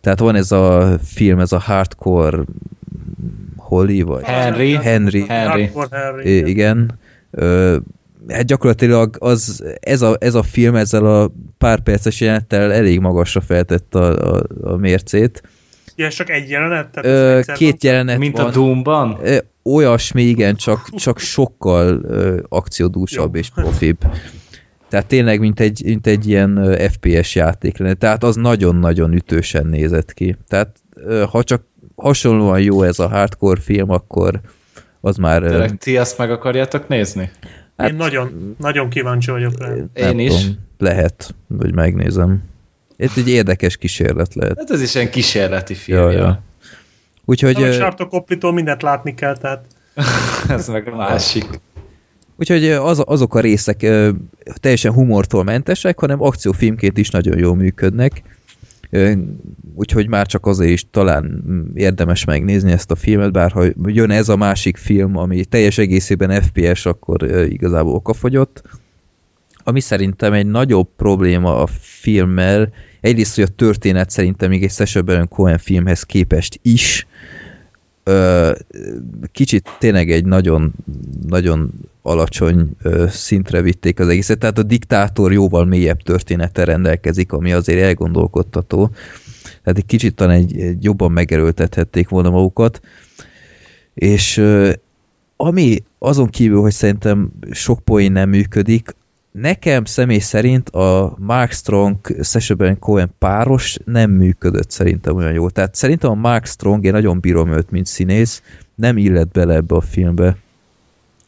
Tehát van ez a film, ez a Hardcore Holly, vagy? Henry. Henry. Henry. Henry. Igen. Ö, hát gyakorlatilag az, ez, a, ez a film ezzel a pár perces jelenettel elég magasra feltett a, a, a mércét. Ja, csak egy jelenet? Tehát ö, két jelenet Mint van. a Doomban? Olyasmi, igen, csak, csak sokkal ö, akciódúsabb Jó. és profibb. Tehát tényleg, mint egy, mint egy ilyen FPS játék lenne. Tehát az nagyon-nagyon ütősen nézett ki. Tehát ha csak hasonlóan jó ez a hardcore film, akkor az már... Tényleg ti azt meg akarjátok nézni? Hát, Én nagyon, nagyon kíváncsi vagyok rá. Én is. Tudom, lehet, hogy megnézem. Ez egy érdekes kísérlet lehet. Hát ez is egy kísérleti film. Ja, ja. Úgyhogy... A Sartokoplitól mindent látni kell, tehát... ez meg a másik. Úgyhogy az, azok a részek teljesen humortól mentesek, hanem akciófilmként is nagyon jól működnek úgyhogy már csak azért is talán érdemes megnézni ezt a filmet, bár ha jön ez a másik film, ami teljes egészében FPS, akkor igazából okafogyott. Ami szerintem egy nagyobb probléma a filmmel, egyrészt, hogy a történet szerintem még egy Sacha Baron Cohen filmhez képest is, kicsit tényleg egy nagyon, nagyon alacsony szintre vitték az egészet, tehát a diktátor jóval mélyebb története rendelkezik, ami azért elgondolkodtató. Tehát egy kicsit talán egy, egy jobban megerőltethették volna magukat. És ami azon kívül, hogy szerintem sok poén nem működik, nekem személy szerint a Mark Strong Sacha Cohen páros nem működött szerintem olyan jól. Tehát szerintem a Mark Strong, én nagyon bírom őt, mint színész, nem illet bele ebbe a filmbe.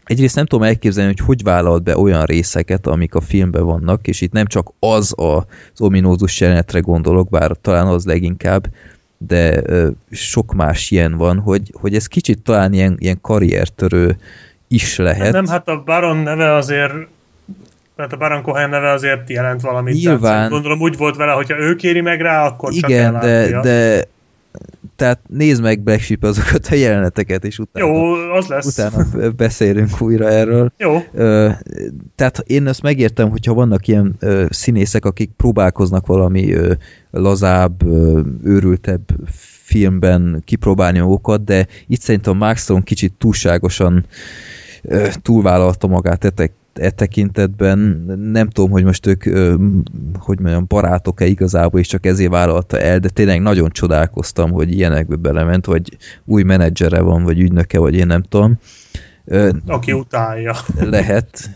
Egyrészt nem tudom elképzelni, hogy hogy vállalt be olyan részeket, amik a filmben vannak, és itt nem csak az az ominózus jelenetre gondolok, bár talán az leginkább, de sok más ilyen van, hogy, hogy ez kicsit talán ilyen, ilyen karriertörő is lehet. Nem, hát a Baron neve azért tehát a Baron Cohen neve azért jelent valamit. Nyilván. Tehát gondolom úgy volt vele, hogyha ő kéri meg rá, akkor Igen, csak de, de tehát nézd meg Black Sheep azokat a jeleneteket, és utána, Jó, az lesz. utána beszélünk újra erről. Jó. Tehát én ezt megértem, hogyha vannak ilyen színészek, akik próbálkoznak valami lazább, őrültebb filmben kipróbálni magukat, de itt szerintem Mark Strong kicsit túlságosan túlvállalta magát etek, e tekintetben nem tudom, hogy most ők, hogy mondjam, barátok-e igazából, és csak ezért vállalta el, de tényleg nagyon csodálkoztam, hogy ilyenekbe belement, vagy új menedzsere van, vagy ügynöke, vagy én nem tudom. Aki utálja. Lehet.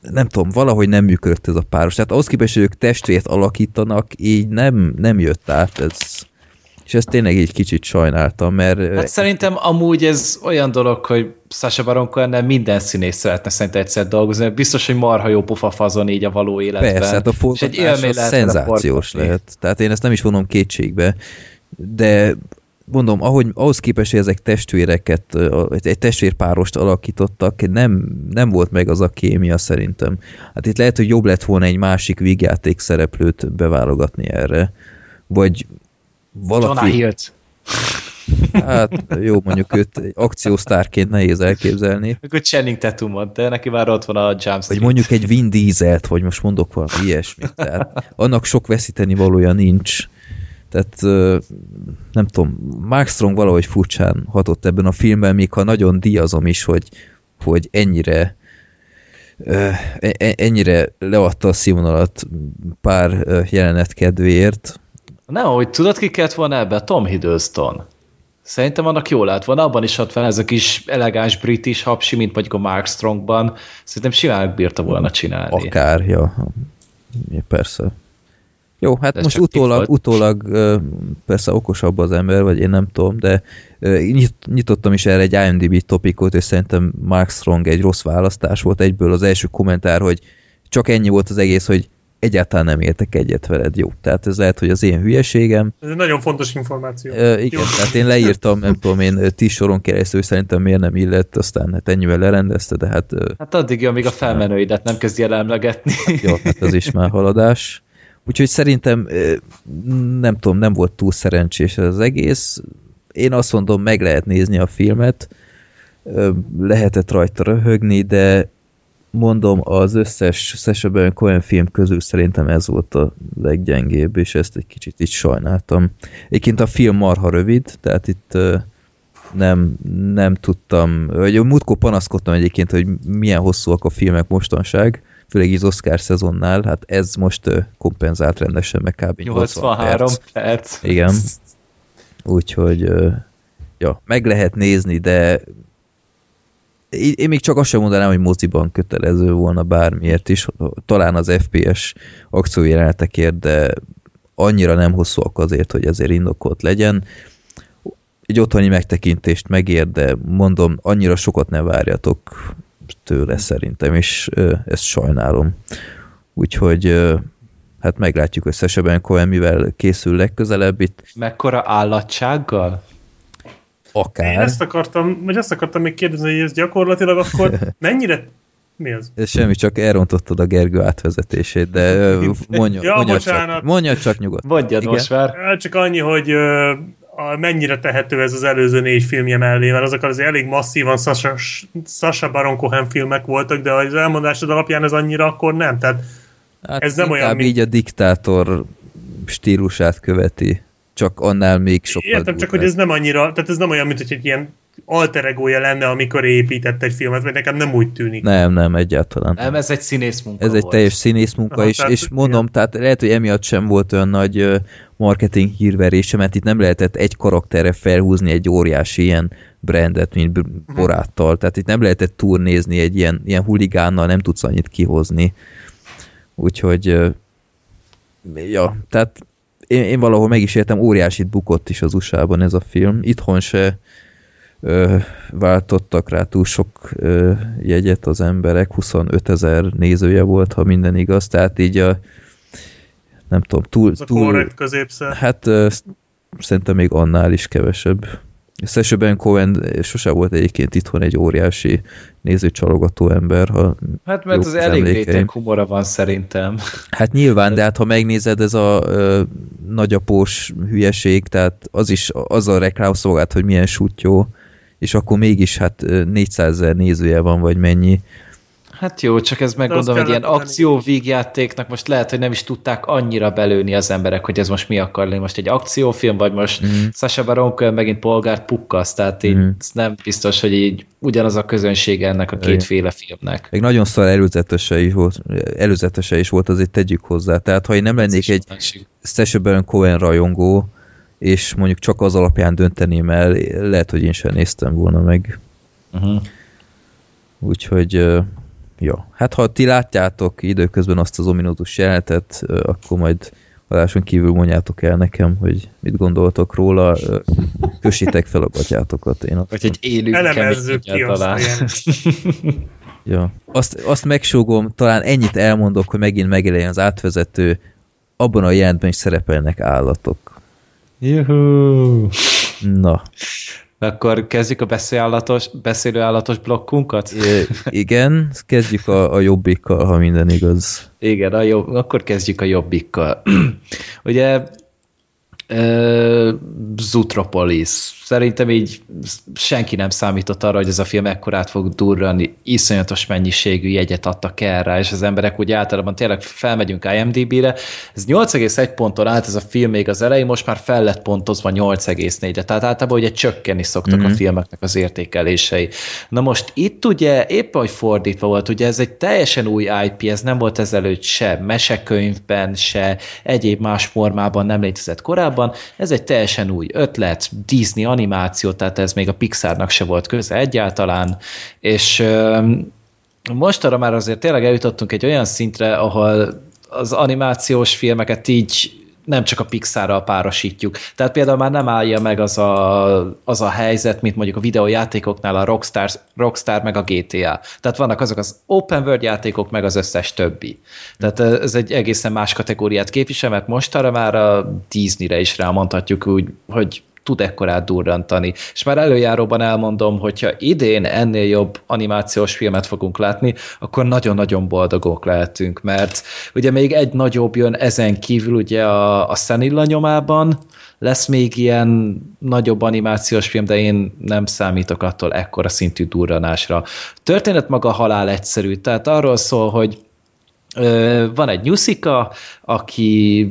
Nem tudom, valahogy nem működött ez a páros. Tehát ahhoz képest, hogy ők testvért alakítanak, így nem, nem jött át ez és ezt tényleg egy kicsit sajnáltam, mert... Hát szerintem amúgy ez olyan dolog, hogy Sasha Baron Cohen minden színész szeretne szerintem egyszer dolgozni, mert biztos, hogy marha jó pofa fazon így a való életben. Persze, hát a forgatás egy szenzációs lehet. Tehát én ezt nem is vonom kétségbe, de mondom, ahogy, ahhoz képest, hogy ezek testvéreket, egy testvérpárost alakítottak, nem, nem volt meg az a kémia szerintem. Hát itt lehet, hogy jobb lett volna egy másik vígjáték szereplőt beválogatni erre. Vagy valaki... Jonah Hilt. Hát jó, mondjuk őt egy akciósztárként nehéz elképzelni. Akkor Channing Tatumot, de neki már ott van a Jump Vagy mondjuk egy Vin Dieselt, vagy most mondok valami ilyesmit. Tehát annak sok veszíteni valója nincs. Tehát nem tudom, Mark Strong valahogy furcsán hatott ebben a filmben, még ha nagyon díjazom is, hogy, hogy ennyire e, e, ennyire leadta a színvonalat pár jelenet kedvéért, nem, hogy tudod, ki kellett volna ebbe? Tom Hiddleston. Szerintem annak jól lett volna, abban is ott van ez a kis elegáns british hapsi, mint mondjuk a Mark Strongban. Szerintem simán bírta volna csinálni. Akár, ja. Persze. Jó, hát de most utólag, utólag persze okosabb az ember, vagy én nem tudom, de nyitottam is erre egy IMDb topikot, és szerintem Mark Strong egy rossz választás volt. Egyből az első kommentár, hogy csak ennyi volt az egész, hogy egyáltalán nem értek egyet veled, jó. Tehát ez lehet, hogy az én hülyeségem. Ez egy nagyon fontos információ. E, igen, jó. tehát én leírtam, nem tudom én, tíz soron keresztül szerintem miért nem illett, aztán hát ennyivel lerendezte, de hát... Hát addig, amíg a felmenőidet nem kezdj el emlegetni. Jó, hát az is már haladás. Úgyhogy szerintem nem tudom, nem volt túl szerencsés ez az egész. Én azt mondom, meg lehet nézni a filmet, lehetett rajta röhögni, de mondom, az összes Sacha Baron Cohen film közül szerintem ez volt a leggyengébb, és ezt egy kicsit így sajnáltam. Egyébként a film marha rövid, tehát itt nem, nem tudtam, vagy múltkor panaszkodtam egyébként, hogy milyen hosszúak a filmek mostanság, főleg az Oscar szezonnál, hát ez most kompenzált rendesen, meg kb. 83 perc. perc. Igen. Úgyhogy ja, meg lehet nézni, de én még csak azt sem mondanám, hogy moziban kötelező volna bármiért is, talán az FPS akciójelenetekért, de annyira nem hosszúak azért, hogy ezért indokolt legyen. Egy otthoni megtekintést megér, de mondom, annyira sokat ne várjatok tőle szerintem, és ezt sajnálom. Úgyhogy hát meglátjuk összesebben Cohen, mivel készül legközelebb itt. Mekkora állatsággal? Akár. Én ezt akartam, vagy ezt akartam még kérdezni, hogy ez gyakorlatilag akkor mennyire mi az? Ez semmi, csak elrontottad a Gergő átvezetését, de mondja, ja, mondja, csak, mondja csak nyugodt. Mondjad most már. Csak annyi, hogy a, mennyire tehető ez az előző négy filmje mellé, mert azok az elég masszívan Sasha, Sasha Baron Cohen filmek voltak, de az elmondásod alapján ez annyira akkor nem. Tehát hát ez nem olyan, mint... így a diktátor stílusát követi csak annál még sokkal Értem, csak hogy ez nem annyira, tehát ez nem olyan, mint hogy egy ilyen alter egója lenne, amikor épített egy filmet, vagy nekem nem úgy tűnik. Nem, nem, egyáltalán. Nem, ez egy színész munka Ez volt. egy teljes színész munka, Aha, és, tehát, és mondom, ilyen. tehát lehet, hogy emiatt sem volt olyan nagy marketing hírverése, mert itt nem lehetett egy karakterre felhúzni egy óriási ilyen brandet, mint mhm. boráttal, tehát itt nem lehetett turnézni egy ilyen, ilyen huligánnal, nem tudsz annyit kihozni. Úgyhogy ja, tehát én, én valahol meg is értem, óriásit bukott is az USA-ban ez a film. Itthon se ö, váltottak rá túl sok ö, jegyet az emberek, 25 ezer nézője volt, ha minden igaz, tehát így a nem tudom, túl... Ez a túl Hát ö, szerintem még annál is kevesebb. Sacha Baron Cohen sose volt egyébként itthon egy óriási nézőcsalogató ember. Ha hát mert az elég réteg humora van szerintem. Hát nyilván, de hát ha megnézed, ez a ö, nagyapós hülyeség, tehát az is az a reklámszolgált, hogy milyen sutyó, és akkor mégis hát 400 ezer nézője van, vagy mennyi. Hát jó, csak ez meg gondolom, hogy ilyen akció vígjátéknak most lehet, hogy nem is tudták annyira belőni az emberek, hogy ez most mi akar lenni. Most egy akciófilm, vagy most mm. Sasha Baron Cohen megint polgárt pukkasz, tehát így mm. nem biztos, hogy így ugyanaz a közönsége ennek a kétféle filmnek. Meg nagyon szar előzetese is volt, előzetese is volt, azért tegyük hozzá. Tehát ha én nem lennék egy Sasha Baron Cohen rajongó, és mondjuk csak az alapján dönteném el, lehet, hogy én sem néztem volna meg. Uh -huh. Úgyhogy Ja, hát ha ti látjátok időközben azt az ominózus jelenetet, akkor majd adáson kívül mondjátok el nekem, hogy mit gondoltok róla, kössétek fel a gatyátokat. Én Vagy egy élő Elemezzük ki talán. ja. azt, azt megsógom, talán ennyit elmondok, hogy megint megjelenjen az átvezető, abban a jelentben is szerepelnek állatok. Juhu! Na. Akkor kezdjük a beszélőállatos, beszélőállatos blokkunkat? I igen, kezdjük a, a jobbikkal, ha minden igaz. Igen, a jobb, akkor kezdjük a jobbikkal. Ugye Zutropolis. Szerintem így senki nem számított arra, hogy ez a film ekkorát fog durrani, iszonyatos mennyiségű jegyet adtak erre, és az emberek úgy általában tényleg felmegyünk IMDb-re. Ez 8,1 ponton állt ez a film még az elején, most már fel lett pontozva 8,4-re, tehát általában ugye csökkenni szoktak mm-hmm. a mhm. filmeknek az értékelései. Na most itt ugye épp hogy fordítva volt, ugye ez egy teljesen új IP, ez nem volt ezelőtt se mesekönyvben, se egyéb más formában nem létezett korábban, korábban. Ez egy teljesen új ötlet, Disney animáció, tehát ez még a Pixarnak se volt köze egyáltalán, és most arra már azért tényleg eljutottunk egy olyan szintre, ahol az animációs filmeket így nem csak a Pixarral párosítjuk. Tehát például már nem állja meg az a, az a helyzet, mint mondjuk a videójátékoknál a Rockstar, Rockstar meg a GTA. Tehát vannak azok az open world játékok, meg az összes többi. Tehát ez egy egészen más kategóriát képvisel, mert most arra már a Disney-re is rámondhatjuk úgy, hogy tud ekkorát durrantani. És már előjáróban elmondom, hogyha idén ennél jobb animációs filmet fogunk látni, akkor nagyon-nagyon boldogok lehetünk, mert ugye még egy nagyobb jön ezen kívül ugye a, a Szenilla nyomában, lesz még ilyen nagyobb animációs film, de én nem számítok attól ekkora szintű durranásra. Történet maga halál egyszerű, tehát arról szól, hogy van egy nyuszika, aki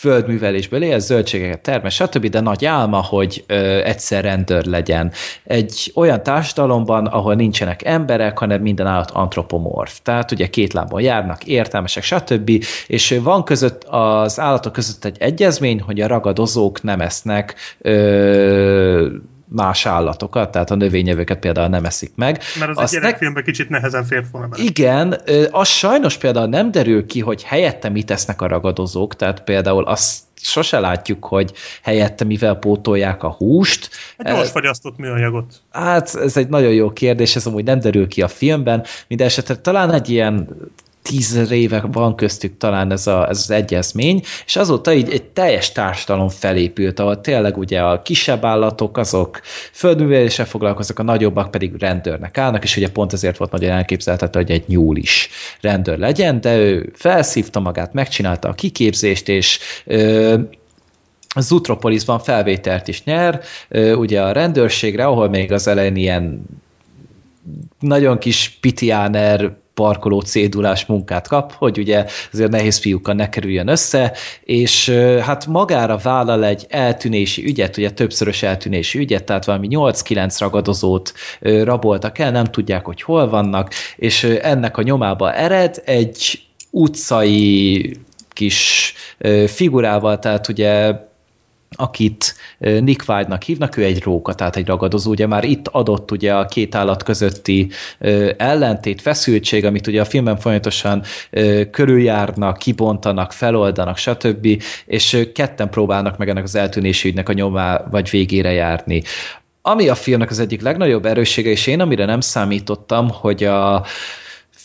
földművelésből él, zöldségeket termel, stb., de nagy álma, hogy ö, egyszer rendőr legyen. Egy olyan társadalomban, ahol nincsenek emberek, hanem minden állat antropomorf. Tehát ugye két lábon járnak, értelmesek, stb., és van között az állatok között egy egyezmény, hogy a ragadozók nem esznek ö, más állatokat, tehát a növényevőket például nem eszik meg. Mert az Azt egy gyerekfilmben ne... kicsit nehezen fért volna bele. Igen, az sajnos például nem derül ki, hogy helyette mit tesznek a ragadozók, tehát például azt sose látjuk, hogy helyette mivel pótolják a húst. Hát gyors fagyasztott műanyagot. Hát ez egy nagyon jó kérdés, ez amúgy nem derül ki a filmben, minden esetre talán egy ilyen tíz éve van köztük talán ez, a, ez az egyezmény, és azóta így egy teljes társadalom felépült, ahol tényleg ugye a kisebb állatok azok földműveléssel foglalkoznak, a nagyobbak pedig rendőrnek állnak, és ugye pont ezért volt nagyon elképzelhető, hogy egy nyúl is rendőr legyen, de ő felszívta magát, megcsinálta a kiképzést, és ö, az Utropolisban felvételt is nyer, ugye a rendőrségre, ahol még az elején ilyen nagyon kis pitiáner parkoló cédulás munkát kap, hogy ugye azért nehéz fiúkkal ne kerüljön össze, és hát magára vállal egy eltűnési ügyet, ugye többszörös eltűnési ügyet, tehát valami 8-9 ragadozót raboltak el, nem tudják, hogy hol vannak, és ennek a nyomába ered egy utcai kis figurával, tehát ugye akit Nick Wilde-nak hívnak, ő egy róka, tehát egy ragadozó, ugye már itt adott ugye a két állat közötti ellentét, feszültség, amit ugye a filmben folyamatosan körüljárnak, kibontanak, feloldanak, stb., és ketten próbálnak meg ennek az eltűnési ügynek a nyomá vagy végére járni. Ami a filmnek az egyik legnagyobb erőssége, és én amire nem számítottam, hogy a,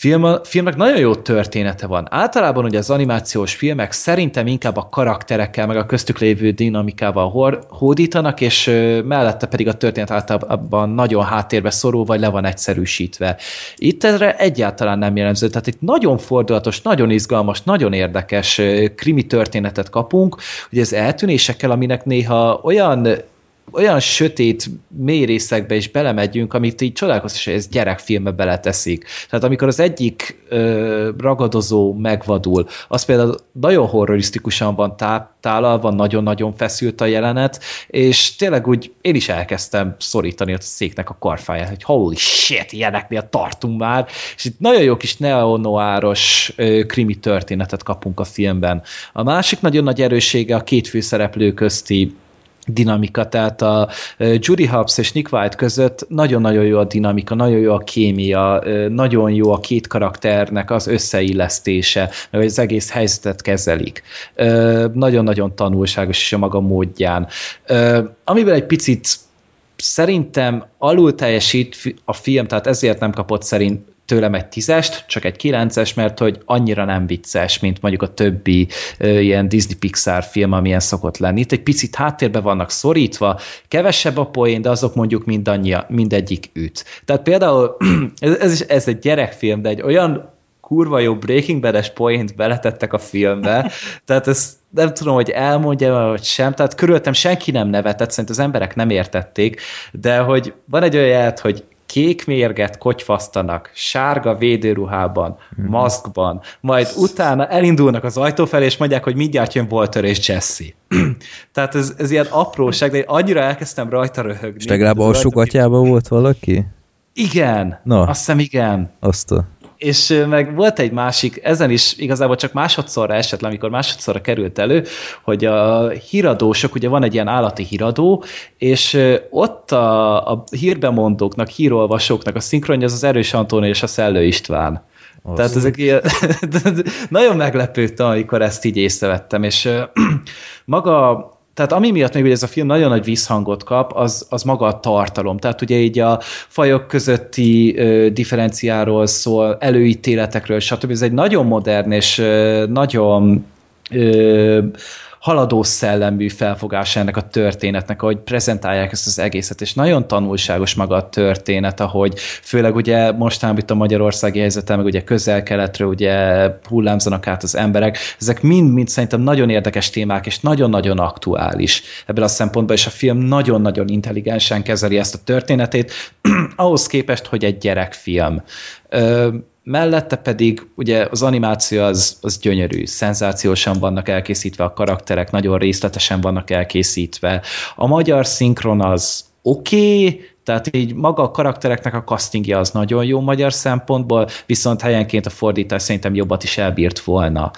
film, filmnek nagyon jó története van. Általában ugye az animációs filmek szerintem inkább a karakterekkel, meg a köztük lévő dinamikával hódítanak, és mellette pedig a történet általában nagyon háttérbe szorul, vagy le van egyszerűsítve. Itt erre egyáltalán nem jellemző, tehát itt nagyon fordulatos, nagyon izgalmas, nagyon érdekes krimi történetet kapunk, ugye az eltűnésekkel, aminek néha olyan olyan sötét mély részekbe is belemegyünk, amit így csodálkoztat, hogy ez gyerekfilmbe beleteszik. Tehát amikor az egyik ö, ragadozó megvadul, az például nagyon horrorisztikusan van tálalva, nagyon-nagyon feszült a jelenet, és tényleg úgy én is elkezdtem szorítani a széknek a karfáját, hogy holy shit, ilyeneknél tartunk már, és itt nagyon jó kis neonoáros krimi történetet kapunk a filmben. A másik nagyon nagy erőssége a két főszereplő közti dinamika, tehát a Judy Hobbs és Nick White között nagyon-nagyon jó a dinamika, nagyon jó a kémia, nagyon jó a két karakternek az összeillesztése, hogy az egész helyzetet kezelik. Nagyon-nagyon tanulságos is a maga módján. Amiben egy picit szerintem alul teljesít a film, tehát ezért nem kapott szerint tőlem egy tízest, csak egy kilences, mert hogy annyira nem vicces, mint mondjuk a többi ö, ilyen Disney Pixar film, amilyen szokott lenni. Itt egy picit háttérbe vannak szorítva, kevesebb a poén, de azok mondjuk mindannyi, mindegyik üt. Tehát például ez, is, ez egy gyerekfilm, de egy olyan kurva jó Breaking Bad-es beletettek a filmbe, tehát ez nem tudom, hogy elmondja, vagy sem, tehát körülöttem senki nem nevetett, szerint az emberek nem értették, de hogy van egy olyan jelt, hogy kék mérget kotyfasztanak, sárga védőruhában, mm. maszkban, majd utána elindulnak az ajtó felé, és mondják, hogy mindjárt jön Walter és Jesse. Tehát ez, ez ilyen apróság, de én annyira elkezdtem rajta röhögni. És legalább alsógatjában volt valaki? Igen, Na, azt hiszem igen. Azt a és meg volt egy másik, ezen is igazából csak másodszorra esett le, amikor másodszorra került elő, hogy a híradósok, ugye van egy ilyen állati híradó, és ott a, a hírbemondóknak, hírolvasóknak a szinkronja az az Erős Antóni és a Szellő István. Az. Tehát ezek ilyen, nagyon meglepődtem, amikor ezt így észrevettem, és maga tehát ami miatt még ugye ez a film nagyon nagy visszhangot kap, az, az maga a tartalom. Tehát ugye így a fajok közötti ö, differenciáról szól, előítéletekről, stb. Ez egy nagyon modern és ö, nagyon ö, haladó szellemű felfogása ennek a történetnek, ahogy prezentálják ezt az egészet, és nagyon tanulságos maga a történet, ahogy főleg ugye mostanában itt a magyarországi helyzetem, meg ugye közel-keletről ugye hullámzanak át az emberek, ezek mind-mind szerintem nagyon érdekes témák, és nagyon-nagyon aktuális ebből a szempontból, és a film nagyon-nagyon intelligensen kezeli ezt a történetét, ahhoz képest, hogy egy gyerekfilm mellette pedig ugye az animáció az, az gyönyörű, szenzációsan vannak elkészítve a karakterek, nagyon részletesen vannak elkészítve. A magyar szinkron az oké, okay, tehát így maga a karaktereknek a castingja az nagyon jó magyar szempontból, viszont helyenként a fordítás szerintem jobbat is elbírt volna.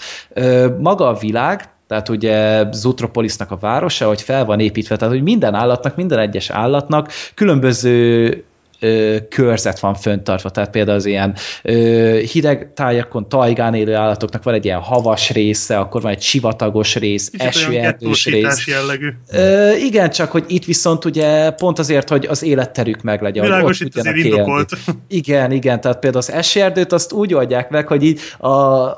Maga a világ, tehát ugye Zutropolisnak a városa, hogy fel van építve, tehát hogy minden állatnak, minden egyes állatnak különböző ö, körzet van föntartva, tehát például az ilyen ö, hideg tájakon, tajgán élő állatoknak van egy ilyen havas része, akkor van egy sivatagos rész, esőerdős rész. jellegű. Ö, igen, csak hogy itt viszont ugye pont azért, hogy az életterük meg legyen. Világos, itt azért indokolt. Igen, igen, tehát például az esőerdőt azt úgy oldják meg, hogy így a,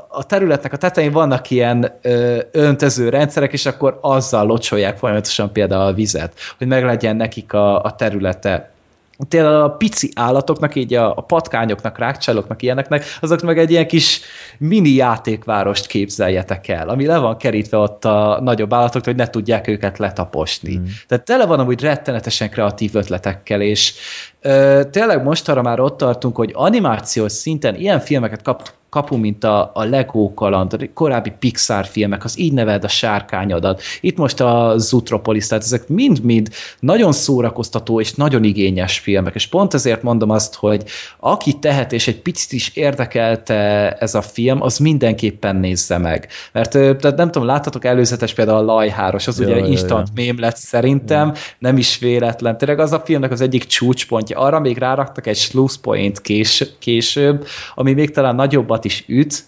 a területnek a tetején vannak ilyen ö, öntöző rendszerek, és akkor azzal locsolják folyamatosan például a vizet, hogy meg legyen nekik a, a területe tényleg a pici állatoknak, így a, a patkányoknak, rákcsáloknak, ilyeneknek, azok meg egy ilyen kis mini játékvárost képzeljetek el, ami le van kerítve ott a nagyobb állatok, hogy ne tudják őket letaposni. Mm. Tehát tele van amúgy rettenetesen kreatív ötletekkel, és ö, tényleg mostanra már ott tartunk, hogy animációs szinten ilyen filmeket kap, kapunk, mint a, a Lego kaland, a korábbi Pixar filmek, az így neveld a sárkányodat. Itt most a Zutropolis, tehát ezek mind-mind nagyon szórakoztató és nagyon igényes filmek, és pont ezért mondom azt, hogy aki tehet és egy picit is érdekelte ez a film, az mindenképpen nézze meg. Mert tehát nem tudom, láttatok előzetes például a Lajháros, az ja, ugye ja, instant ja. mém lett szerintem, ja. nem is véletlen. Tényleg az a filmnek az egyik csúcspontja. Arra még ráraktak egy sluice point kés, később, ami még talán nagyobbat is üt,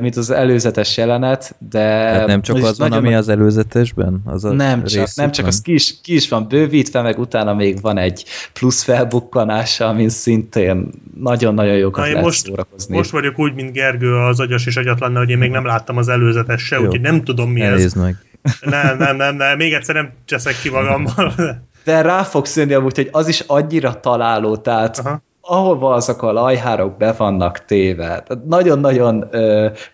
mint az előzetes jelenet, de... Hát nem csak az van, ami az előzetesben? Az a nem csak, nem csak, az ki is, ki is van bővítve, meg utána még van egy plusz felbukkanása, amin szintén nagyon-nagyon jókat Na, lehet most, szórakozni. Most vagyok úgy, mint Gergő az agyas és agyatlan, hogy én még nem láttam az előzetes se, úgyhogy nem tudom mi Elnézd ez. meg. Nem, nem, nem, nem, még egyszer nem cseszek ki magammal. De rá fogsz jönni amúgy, hogy az is annyira találó, tehát Aha ahova azok a lajhárok be vannak téve. Nagyon-nagyon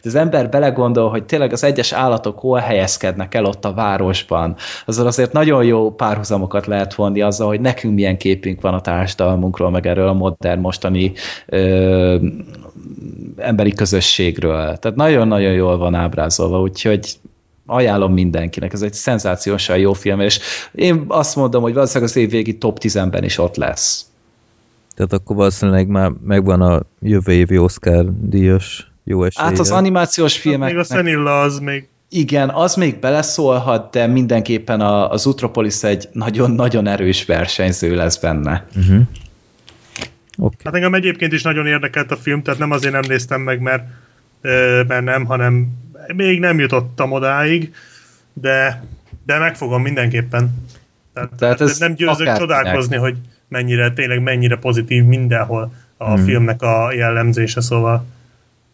az ember belegondol, hogy tényleg az egyes állatok hol helyezkednek el ott a városban. Azzal azért nagyon jó párhuzamokat lehet vonni azzal, hogy nekünk milyen képünk van a társadalmunkról, meg erről a modern mostani ö, emberi közösségről. Tehát nagyon-nagyon jól van ábrázolva, úgyhogy ajánlom mindenkinek, ez egy szenzációsan jó film, és én azt mondom, hogy valószínűleg az év végi top 10-ben is ott lesz. Tehát akkor valószínűleg már megvan a jövő évi Oscar díjas jó esélye. Hát az animációs filmek. Hát még a Szenilla az még igen, az még beleszólhat, de mindenképpen a, az Utropolis egy nagyon-nagyon erős versenyző lesz benne. Uh-huh. Okay. Hát engem egyébként is nagyon érdekelt a film, tehát nem azért nem néztem meg, mert, mert nem, hanem még nem jutottam odáig, de, de megfogom mindenképpen. Tehát, tehát ez nem győzök csodálkozni, hogy, mennyire, tényleg mennyire pozitív mindenhol a hmm. filmnek a jellemzése, szóval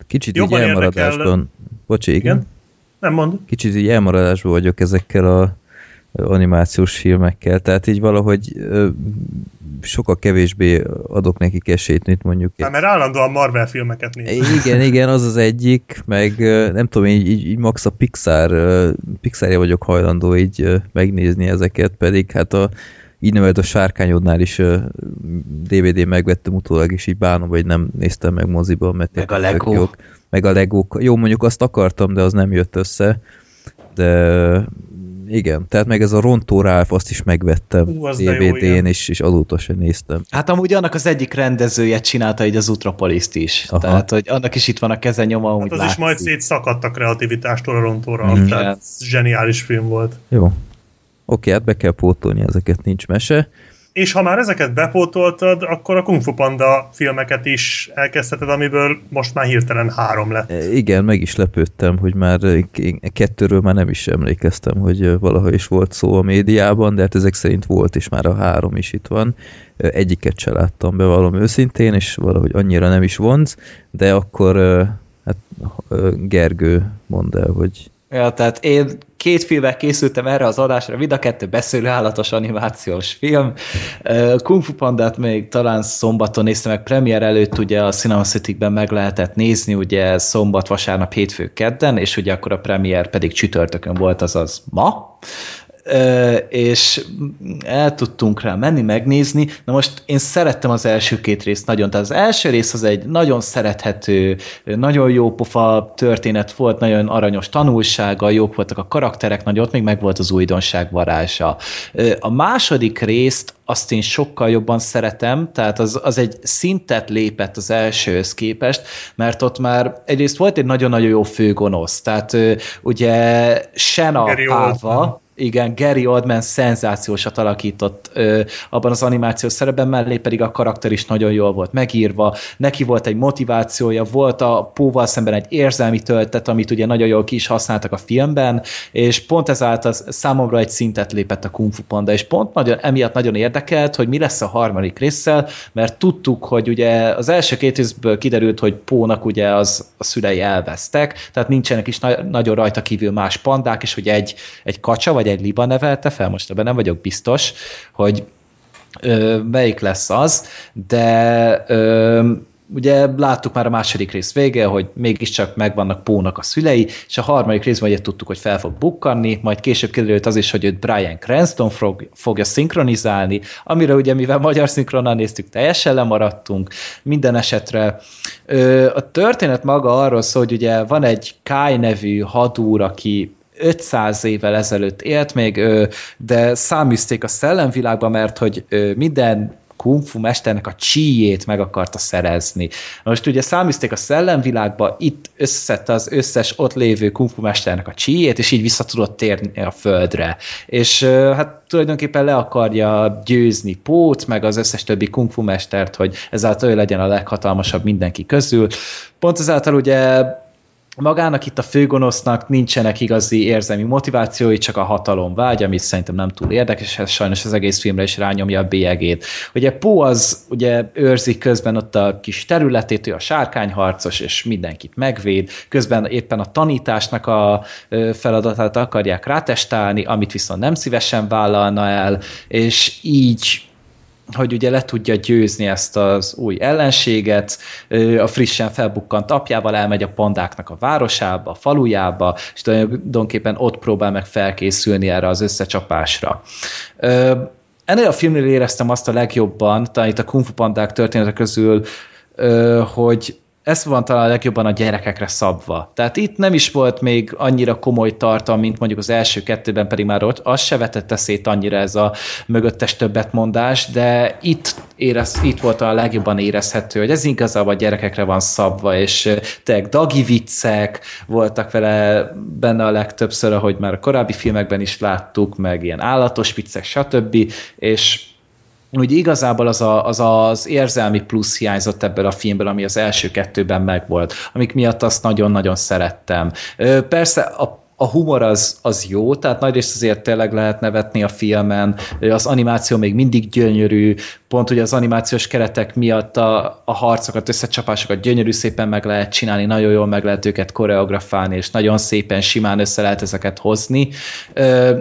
Kicsit Jobban így elmaradásban, érdekel... bocsi, igen? igen? Nem mond. Kicsit így elmaradásban vagyok ezekkel a animációs filmekkel, tehát így valahogy ö, sokkal kevésbé adok nekik esélyt, mint mondjuk... Hát, mert állandóan Marvel filmeket néz. Igen, igen, az az egyik, meg nem tudom, így, így, így max a Pixar, Pixarja vagyok hajlandó így megnézni ezeket, pedig hát a így nevelt a sárkányodnál is DVD megvettem utólag, és így bánom, hogy nem néztem meg moziba, mert meg a Lego. Jók. Meg a Legók. Jó, mondjuk azt akartam, de az nem jött össze. De igen, tehát meg ez a Rontó Ralph, azt is megvettem DVD-n, és, és azóta sem néztem. Hát amúgy annak az egyik rendezője csinálta így az Utropoliszt is. Aha. Tehát, hogy annak is itt van a keze nyoma, hát az látszik. is majd szétszakadt a kreativitástól a Rontó Ralph, mm. tehát zseniális film volt. Jó, Oké, hát be kell pótolni, ezeket nincs mese. És ha már ezeket bepótoltad, akkor a Kung Fu Panda filmeket is elkezdheted, amiből most már hirtelen három lett. E, igen, meg is lepődtem, hogy már kettőről már nem is emlékeztem, hogy valaha is volt szó a médiában, de hát ezek szerint volt, és már a három is itt van. Egyiket se láttam be valami őszintén, és valahogy annyira nem is vonz, de akkor hát Gergő mondd el, hogy Ja, tehát én két filmek készültem erre az adásra, mind a kettő beszélő állatos animációs film. Kung Fu Pandát még talán szombaton néztem meg, premier előtt ugye a Cinema City-ben meg lehetett nézni, ugye szombat, vasárnap, hétfő, kedden, és ugye akkor a premier pedig csütörtökön volt, azaz ma és el tudtunk rá menni, megnézni. Na most én szerettem az első két részt nagyon, tehát az első rész az egy nagyon szerethető, nagyon jó pofa történet volt, nagyon aranyos tanulsága, jók voltak a karakterek, nagyon ott még meg volt az újdonság varázsa. A második részt azt én sokkal jobban szeretem, tehát az, az egy szintet lépett az elsőhöz képest, mert ott már egyrészt volt egy nagyon-nagyon jó főgonosz, tehát ugye Sena Páva, igen, Gary Oldman szenzációsat alakított ö, abban az animációs szerepben, mellé pedig a karakter is nagyon jól volt megírva, neki volt egy motivációja, volt a Póval szemben egy érzelmi töltet, amit ugye nagyon jól ki is használtak a filmben, és pont ezáltal számomra egy szintet lépett a Kung Fu Panda, és pont nagyon, emiatt nagyon érdekelt, hogy mi lesz a harmadik résszel, mert tudtuk, hogy ugye az első két részből kiderült, hogy Pónak ugye az a szülei elvesztek, tehát nincsenek is na- nagyon rajta kívül más pandák, és hogy egy, egy kacsa, vagy egy liba nevelte fel, most ebben nem vagyok biztos, hogy ö, melyik lesz az, de ö, ugye láttuk már a második rész vége, hogy mégiscsak megvannak Pónak a szülei, és a harmadik részben ugye tudtuk, hogy fel fog bukkanni, majd később kiderült az is, hogy őt Brian Cranston fog, fogja szinkronizálni, amire ugye mivel magyar szinkronnal néztük, teljesen lemaradtunk. Minden esetre a történet maga arról szól, hogy ugye van egy Kai nevű hadúr, aki 500 évvel ezelőtt élt még, de száműzték a szellemvilágba, mert hogy minden kung fu mesternek a csíjét meg akarta szerezni. Most ugye száműzték a szellemvilágba, itt összeszedte az összes ott lévő kung mesternek a csíjét, és így vissza tudott térni a földre. És hát tulajdonképpen le akarja győzni Pót, meg az összes többi kung fu mestert, hogy ezáltal ő legyen a leghatalmasabb mindenki közül. Pont ezáltal ugye magának itt a főgonosznak nincsenek igazi érzelmi motivációi, csak a hatalom vágy, ami szerintem nem túl érdekes, ez sajnos az egész filmre is rányomja a bélyegét. Ugye Pó az ugye őrzi közben ott a kis területét, ő a sárkányharcos, és mindenkit megvéd, közben éppen a tanításnak a feladatát akarják rátestálni, amit viszont nem szívesen vállalna el, és így hogy ugye le tudja győzni ezt az új ellenséget, a frissen felbukkant apjával elmegy a pandáknak a városába, a falujába, és tulajdonképpen ott próbál meg felkészülni erre az összecsapásra. Ennél a filmnél éreztem azt a legjobban, talán itt a Kung Fu Pandák története közül, hogy ez van talán legjobban a gyerekekre szabva. Tehát itt nem is volt még annyira komoly tartalom, mint mondjuk az első kettőben, pedig már ott az se vetette szét annyira ez a mögöttes többetmondás, de itt, érez, itt volt a legjobban érezhető, hogy ez igazából a gyerekekre van szabva, és tényleg dagi viccek voltak vele benne a legtöbbször, ahogy már a korábbi filmekben is láttuk, meg ilyen állatos viccek, stb. És úgy igazából az, a, az az érzelmi plusz hiányzott ebből a filmből, ami az első kettőben megvolt, amik miatt azt nagyon-nagyon szerettem. Persze a a humor az, az jó, tehát nagyrészt azért tényleg lehet nevetni a filmen, az animáció még mindig gyönyörű, pont ugye az animációs keretek miatt a, a harcokat, összecsapásokat gyönyörű szépen meg lehet csinálni, nagyon jól meg lehet őket koreografálni, és nagyon szépen, simán össze lehet ezeket hozni.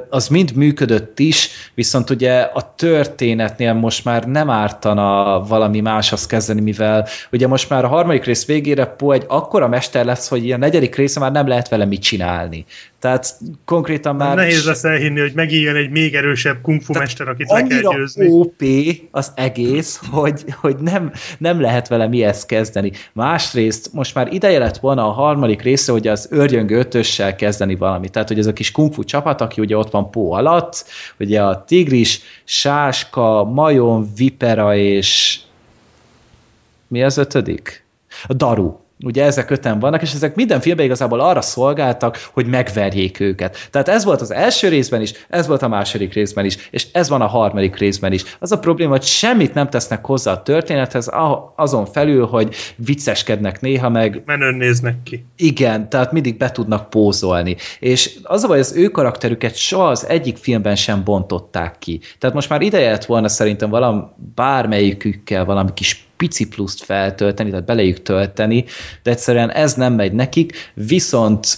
Az mind működött is, viszont ugye a történetnél most már nem ártana valami máshoz kezdeni, mivel ugye most már a harmadik rész végére Po egy akkora mester lesz, hogy a negyedik része már nem lehet vele mit csinálni. Tehát konkrétan már... Nehéz lesz elhinni, hogy megijön egy még erősebb kung fu mester, akit le kell győzni. OP az egész, hogy, hogy nem, nem lehet vele mihez kezdeni. Másrészt most már ideje lett volna a harmadik része, hogy az őrjöngő ötössel kezdeni valamit. Tehát, hogy ez a kis kung fu csapat, aki ugye ott van Pó alatt, ugye a tigris, sáska, majom, vipera és mi az ötödik? A daru Ugye ezek öten vannak, és ezek minden filmben igazából arra szolgáltak, hogy megverjék őket. Tehát ez volt az első részben is, ez volt a második részben is, és ez van a harmadik részben is. Az a probléma, hogy semmit nem tesznek hozzá a történethez, azon felül, hogy vicceskednek néha meg. Menőn néznek ki. Igen, tehát mindig be tudnak pózolni. És az a baj, az ő karakterüket soha az egyik filmben sem bontották ki. Tehát most már ideje lett volna szerintem valami bármelyikükkel valami kis pici pluszt feltölteni, tehát belejük tölteni, de egyszerűen ez nem megy nekik, viszont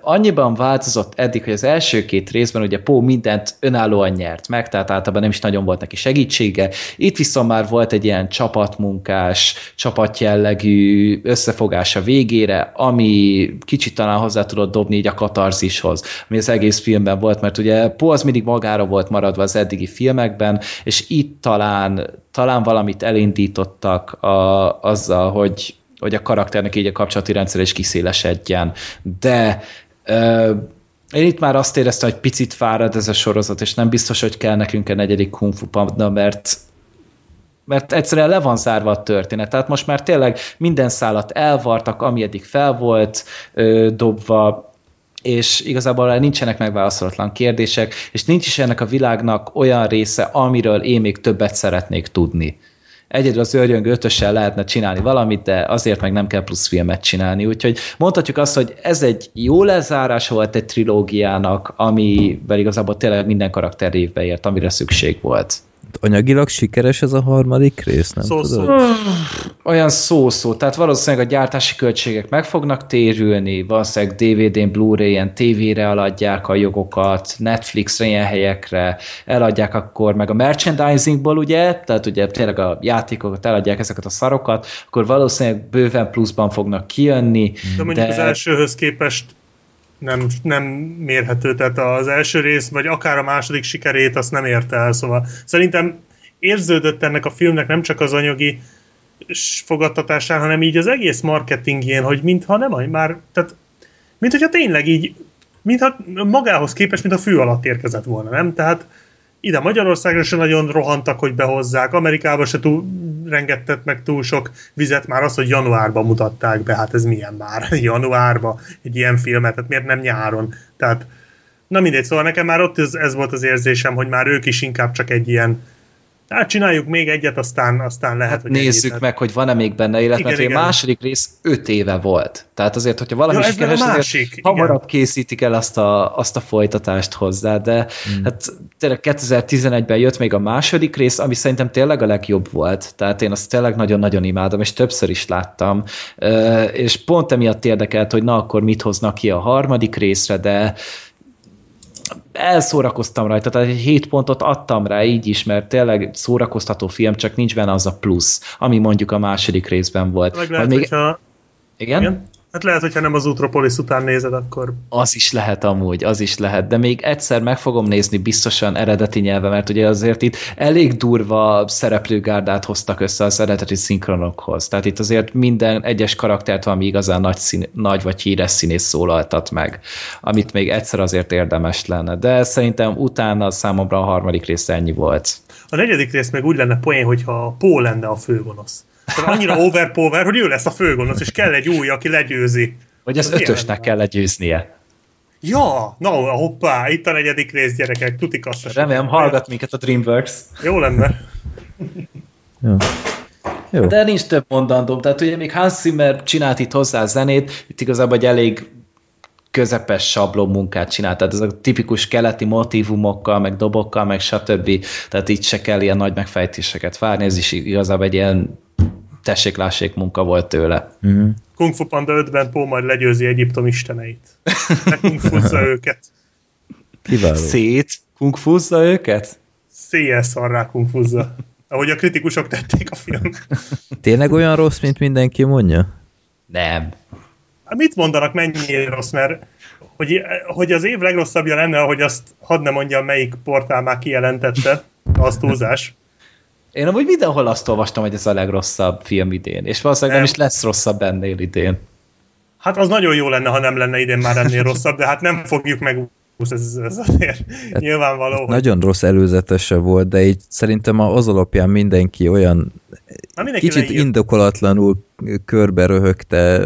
annyiban változott eddig, hogy az első két részben ugye Pó mindent önállóan nyert meg, tehát általában nem is nagyon volt neki segítsége. Itt viszont már volt egy ilyen csapatmunkás, csapatjellegű összefogás a végére, ami kicsit talán hozzá tudott dobni így a katarzishoz, ami az egész filmben volt, mert ugye Pó az mindig magára volt maradva az eddigi filmekben, és itt talán, talán valamit elindítottak a, azzal, hogy hogy a karakternek így a kapcsolati rendszer is kiszélesedjen. De ö, én itt már azt éreztem, hogy picit fárad ez a sorozat, és nem biztos, hogy kell nekünk egy negyedik Kung Fu Panda, mert mert egyszerűen le van zárva a történet. Tehát most már tényleg minden szállat elvartak, ami eddig fel volt ö, dobva, és igazából nincsenek megválaszolatlan kérdések, és nincs is ennek a világnak olyan része, amiről én még többet szeretnék tudni egyedül az őrjöngő ötössel lehetne csinálni valamit, de azért meg nem kell plusz filmet csinálni. Úgyhogy mondhatjuk azt, hogy ez egy jó lezárás volt egy trilógiának, amivel igazából tényleg minden karakter évbe ért, amire szükség volt. Anyagilag sikeres ez a harmadik rész, nem szó, tudod? Szó. Olyan szó-szó, tehát valószínűleg a gyártási költségek meg fognak térülni, valószínűleg DVD-n, Blu-ray-en, tévére eladják a jogokat, Netflixre, ilyen helyekre, eladják akkor meg a merchandisingból, ugye, tehát ugye tényleg a játékokat eladják ezeket a szarokat, akkor valószínűleg bőven pluszban fognak kijönni. De mondjuk de... az elsőhöz képest nem, nem mérhető, tehát az első rész, vagy akár a második sikerét, azt nem érte el, szóval szerintem érződött ennek a filmnek nem csak az anyagi fogadtatásán, hanem így az egész marketingjén, hogy mintha nem, már, tehát mint hogyha tényleg így, mintha magához képest, mint a fű alatt érkezett volna, nem? Tehát ide Magyarországra se nagyon rohantak, hogy behozzák, Amerikába se túl rengetett meg túl sok vizet, már az, hogy januárban mutatták be, hát ez milyen már, januárban egy ilyen filmet, tehát miért nem nyáron? Tehát, na mindegy, szóval nekem már ott ez, ez volt az érzésem, hogy már ők is inkább csak egy ilyen Hát csináljuk még egyet, aztán, aztán lehet, hát hogy Nézzük ennyit, meg, hogy van-e még benne élet, igen, mert igen. a második rész öt éve volt. Tehát azért, hogyha valami ja, sikeres, másik, hamarabb készítik el azt a, azt a folytatást hozzá, de hmm. hát tényleg 2011-ben jött még a második rész, ami szerintem tényleg a legjobb volt. Tehát én azt tényleg nagyon-nagyon imádom, és többször is láttam. És pont emiatt érdekelt, hogy na akkor mit hoznak ki a harmadik részre, de elszórakoztam rajta, tehát egy 7 pontot adtam rá így is, mert tényleg szórakoztató film, csak nincs benne az a plusz, ami mondjuk a második részben volt. Meg lehet, még... hogyha... Igen? Igen? Hát lehet, hogyha nem az Utropolis után nézed, akkor... Az is lehet amúgy, az is lehet, de még egyszer meg fogom nézni biztosan eredeti nyelve, mert ugye azért itt elég durva szereplőgárdát hoztak össze az eredeti szinkronokhoz. Tehát itt azért minden egyes karaktert valami igazán nagy, szín, nagy vagy híres színész szólaltat meg, amit még egyszer azért érdemes lenne. De szerintem utána számomra a harmadik rész ennyi volt. A negyedik rész meg úgy lenne poén, hogyha Pó lenne a főgonosz. Szóval annyira overpower, hogy ő lesz a főgonosz, és kell egy új, aki legyőzi. Vagy az, az ötösnek kell legyőznie. Ja, na, no, hoppá, itt a negyedik rész, gyerekek, tuti kassza. Remélem, hallgat minket a DreamWorks. Jó lenne. Jó. Jó. De nincs több mondandóm, tehát ugye még Hans Zimmer csinált itt hozzá a zenét, itt igazából egy elég közepes sablon munkát csinált, tehát ez a tipikus keleti motivumokkal, meg dobokkal, meg stb. Tehát itt se kell ilyen nagy megfejtéseket várni, ez is igazából egy ilyen tessék-lássék munka volt tőle. Mm. Kung Fu Panda 5-ben Pó majd legyőzi Egyiptom isteneit. Kung Fu őket. Kiváló. Szét kung fuzza őket? Széjjel szarrá kung fuzza. Ahogy a kritikusok tették a film. Tényleg olyan rossz, mint mindenki mondja? Nem. Hát mit mondanak, mennyi rossz, mert hogy, hogy az év legrosszabbja lenne, hogy azt hadd ne mondjam, melyik portál már kijelentette, az túlzás. Én amúgy mindenhol azt olvastam, hogy ez a legrosszabb film idén, és valószínűleg nem, nem is lesz rosszabb ennél idén. Hát az nagyon jó lenne, ha nem lenne idén már ennél rosszabb, de hát nem fogjuk meg ez, ez azért hát nyilvánvaló. Hogy... Nagyon rossz előzetese volt, de így szerintem az alapján mindenki olyan Na, mindenki kicsit leír. indokolatlanul körbe röhögte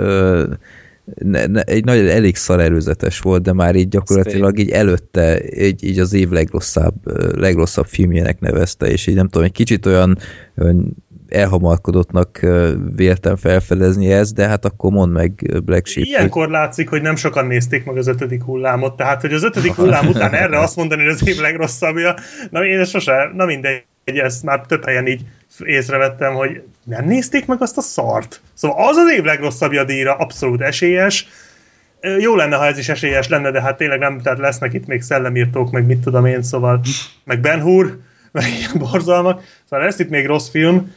ne, ne, egy nagyon elég szar előzetes volt, de már így gyakorlatilag így előtte így, így az év legrosszabb, legrosszabb filmjének nevezte, és így nem tudom, egy kicsit olyan, olyan elhamarkodottnak véltem felfedezni ezt, de hát akkor mondd meg Black Sheep. Ilyenkor hogy... látszik, hogy nem sokan nézték meg az ötödik hullámot, tehát hogy az ötödik hullám után erre azt mondani, hogy az év legrosszabbja, na én sose, na mindegy, ezt már több helyen így észrevettem, hogy nem nézték meg azt a szart. Szóval az az év legrosszabbja díjra abszolút esélyes. Jó lenne, ha ez is esélyes lenne, de hát tényleg nem, tehát lesznek itt még szellemírtók, meg mit tudom én, szóval, meg Ben Hur, meg ilyen borzalmak. Szóval lesz itt még rossz film.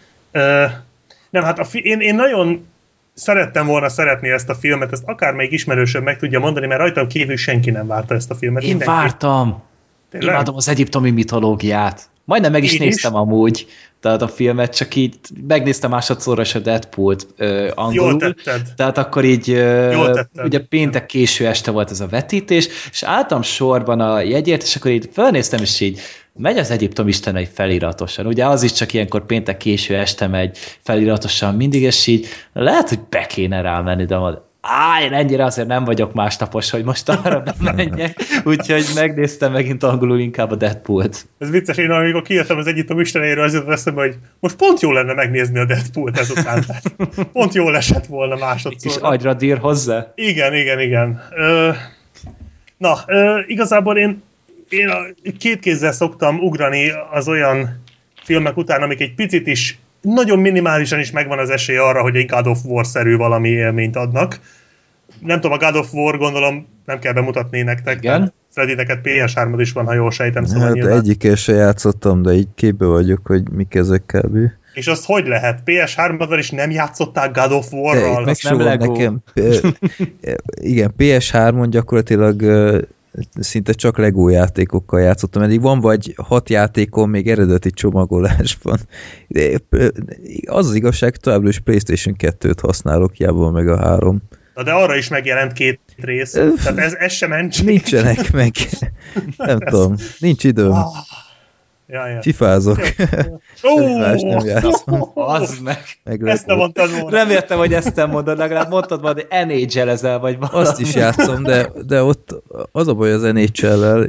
Nem, hát a fi- én, én nagyon szerettem volna szeretni ezt a filmet, ezt akármelyik ismerősöm meg tudja mondani, mert rajtam kívül senki nem várta ezt a filmet. Én Mindenki. vártam. Tényleg? Imádom az egyiptomi mitológiát. Majdnem meg is Én néztem is. amúgy, tehát a filmet, csak így megnéztem másodszorra a Deadpool-t uh, angolul. Jól tetted. Tehát akkor így, uh, ugye péntek késő este volt ez a vetítés, és álltam sorban a jegyért, és akkor így felnéztem, és így megy az Egyiptom istenei feliratosan. Ugye az is csak ilyenkor péntek késő este megy feliratosan mindig, és így lehet, hogy be kéne rámenni, de Á, én ennyire azért nem vagyok másnapos, hogy most arra nem menjek, úgyhogy megnéztem megint angolul inkább a Deadpool-t. Ez vicces, én amikor kijöttem az Egyiptom istenéről, az jutott eszembe, hogy most pont jó lenne megnézni a Deadpool-t ezután. pont jól esett volna másodszor. És agyra dír hozzá? Igen, igen, igen. Ö, na, ö, igazából én, én a, két kézzel szoktam ugrani az olyan filmek után, amik egy picit is, nagyon minimálisan is megvan az esély arra, hogy egy God of War-szerű valami élményt adnak. Nem tudom, a God of War gondolom nem kell bemutatni nektek. Igen. Freddy, neked PS3 is van, ha jól sejtem. Szóval hát nyilván... egyikkel se játszottam, de így képbe vagyok, hogy mik ezek kb. És azt hogy lehet? PS3-ban is nem játszottál God of War-ral? Meg nem nekem. Igen, PS3-on gyakorlatilag szinte csak Lego játékokkal játszottam, eddig van vagy hat játékom még eredeti csomagolásban. De az az igazság, továbbra is Playstation 2-t használok, hiába meg a három. Na de arra is megjelent két rész, tehát ez, ez sem ment. Nincsenek meg. Nem tudom, nincs időm. Ja, ja. Fifázok. Ó, nem játszom. Az meg. meg ezt nem mondtad volna. Reméltem, hogy ezt nem mondod, legalább mondtad majd, hogy nhl ezel vagy valami. Azt is játszom, de, de ott az a baj az nhl